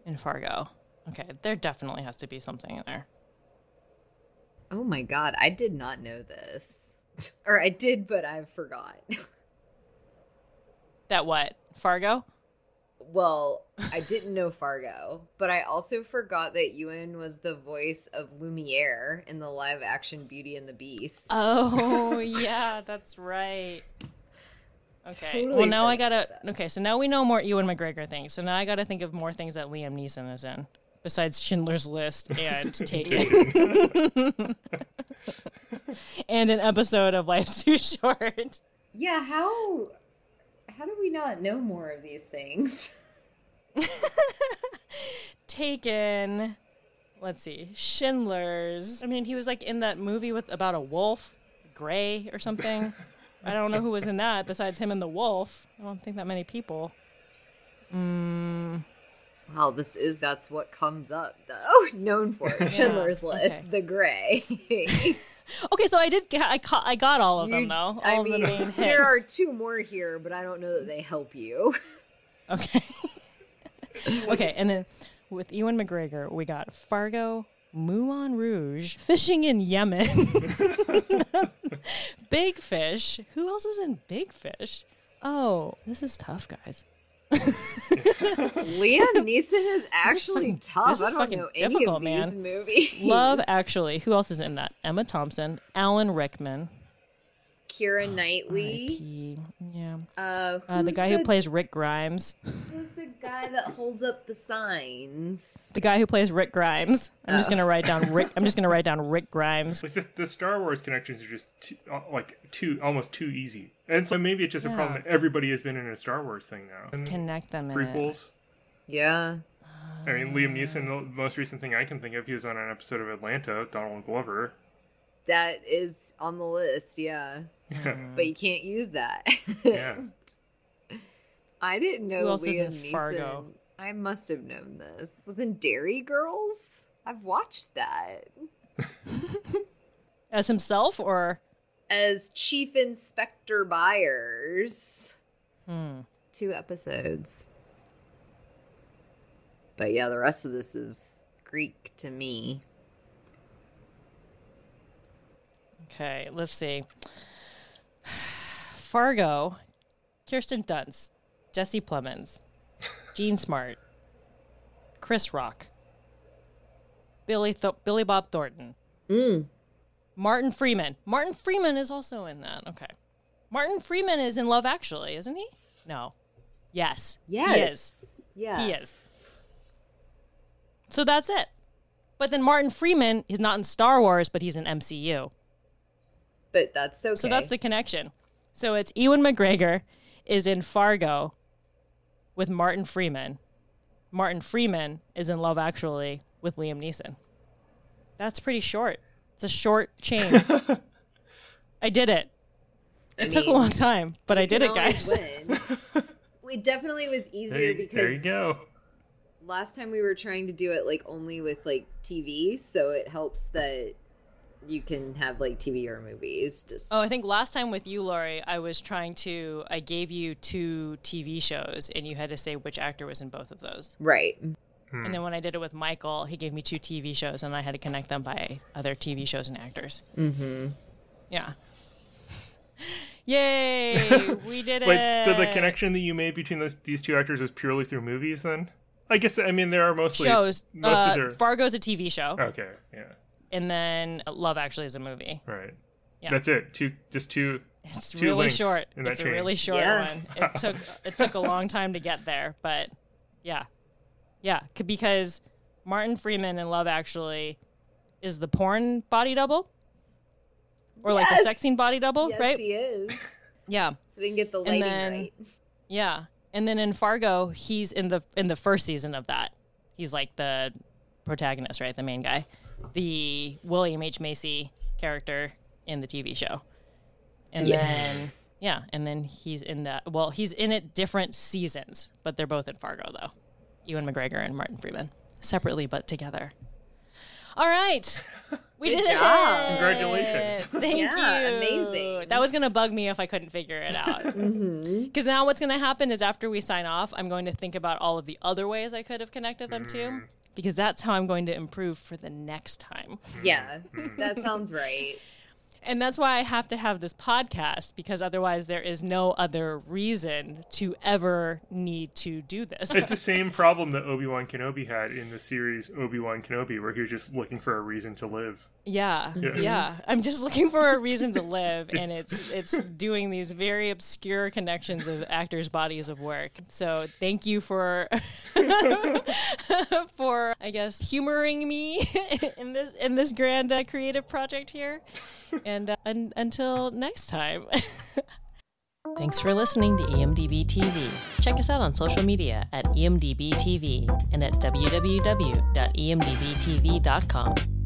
in Fargo. Okay, there definitely has to be something in there. Oh my god, I did not know this. [laughs] or I did, but I forgot. [laughs] That what? Fargo? well, I [laughs] didn't know Fargo, but I also forgot that Ewan was the voice of Lumiere in the live action Beauty and the Beast. Oh, yeah, that's right. Okay. Totally well, now I gotta. that. Okay, so now we know more Ewan McGregor things. So now I gotta think of more things that Liam Neeson is in besides Schindler's List and [laughs] Taken, [laughs] and an episode of Life's Too Short. yeah, how how do we not know more of these things? [laughs] Taken. Let's see, Schindler's. I mean, he was like in that movie with about a wolf, Gray or something. I don't know who was in that besides him and the wolf. I don't think that many people. Mm. Well, this is that's what comes up though. [laughs] Known for [laughs] it. Schindler's List, okay. the Gray. [laughs] Okay, so I did. Get, I caught. I got all of them though. All I mean, the main hits. there are two more here, but I don't know that they help you. Okay. okay, and then with Ewan McGregor, we got Fargo, Moulin Rouge, Fishing in Yemen, Big Fish. Who else is in Big Fish? Oh, this is tough, guys. [laughs] Liam Neeson is actually fucking- tough. this is I don't fucking know any difficult, of these man. movies. Love [laughs] Actually. Who else is in that? Emma Thompson, Alan Rickman, Keira Knightley. R.I.P. Yeah. Uh, Uh, the who's guy who plays Rick Grimes. Who's the guy that holds up the signs? The guy who plays Rick Grimes. I'm just Oh. gonna write down Rick. I'm just gonna write down Rick [laughs] Grimes. Like the, the Star Wars connections are just too, uh, like too almost too easy, and so maybe it's just a problem that everybody has been in a Star Wars thing now. And Connect them in prequels. Yeah. I mean, Liam Neeson. The most recent thing I can think of, he was on an episode of Atlanta. Donald Glover. That is on the list, yeah. Yeah, mm-hmm. But you can't use that. yeah. [laughs] I didn't know Who else is Liam in Neeson. Fargo? I must have known this. Was in Derry Girls? I've watched that. [laughs] As himself or As Chief Inspector Byers. Hmm. Two episodes. But yeah, the rest of this is Greek to me. Okay, let's see. [sighs] Fargo, Kirsten Dunst, Jesse Plemons, Jean Smart, Chris Rock, Billy Th- Billy Bob Thornton, Martin Freeman. Martin Freeman is also in that. Okay, Martin Freeman is in Love Actually, isn't he? No. Yes. Yes. He is. Yeah. He is. So that's it. But then Martin Freeman is not in Star Wars, but he's in MCU. But that's okay. So that's the connection. So it's Ewan McGregor is in Fargo with Martin Freeman. Martin Freeman is in Love Actually with Liam Neeson. That's pretty short. It's a short chain. [laughs] I did it. It took a long time, but I did it, always guys. win. [laughs] it definitely was easier you- because there you go. last time we were trying to do it like only with like TV, so it helps that you can have like TV or movies. Just Oh, I think last time with you, Laurie, I was trying to. I gave you two TV shows, and you had to say which actor was in both of those. right. Hmm. And then when I did it with Michael, he gave me two TV shows, and I had to connect them by other TV shows and actors. Mm-hmm. Yeah. [laughs] Yay! [laughs] we did it. Wait, so the connection that you made between those, these two actors is purely through movies then? I guess, I mean, there are mostly. shows. Most uh, of their. Fargo's a TV show, okay, yeah, and then Love Actually is a movie. right. Yeah. That's it. Two, just two. It's two really links short. in that It's a chain. really short Yeah. one. It took it took a long time to get there, but yeah, yeah, c- because Martin Freeman in Love Actually is the porn body double, or like the Yes. sex scene body double, yes, right? he is. [laughs] Yeah, So they can get the lighting then- right. yeah. And then in Fargo, he's in the in the first season of that. He's like the protagonist, right? The main guy, the William H Macy character in the TV show. And Yeah. then yeah, and then he's in that. Well, he's in it different seasons, but they're both in Fargo though. Ewan McGregor and Martin Freeman, separately but together. All right, [laughs] we Good did job. it. Congratulations. Thank Yeah, you. amazing. That was gonna bug me if I couldn't figure it out. [laughs] Mm-hmm. Because now what's going to happen is after we sign off, I'm going to think about all of the other ways I could have connected them to, because that's how I'm going to improve for the next time. Yeah, that sounds right. And that's why I have to have this podcast, because otherwise there is no other reason to ever need to do this. It's the same problem that Obi Wan Kenobi had in the series Obi Wan Kenobi, where he was just looking for a reason to live. Yeah, Yeah. yeah. I'm just looking for a reason to live, and it's it's doing these very obscure connections of actors' bodies of work. So thank you for [laughs] for I guess humoring me [laughs] in this in this grand uh, creative project here. And uh, un- until next time. [laughs] Thanks for listening to EMDB TV. Check us out on social media at EMDB TV and at www.emdbtv.com.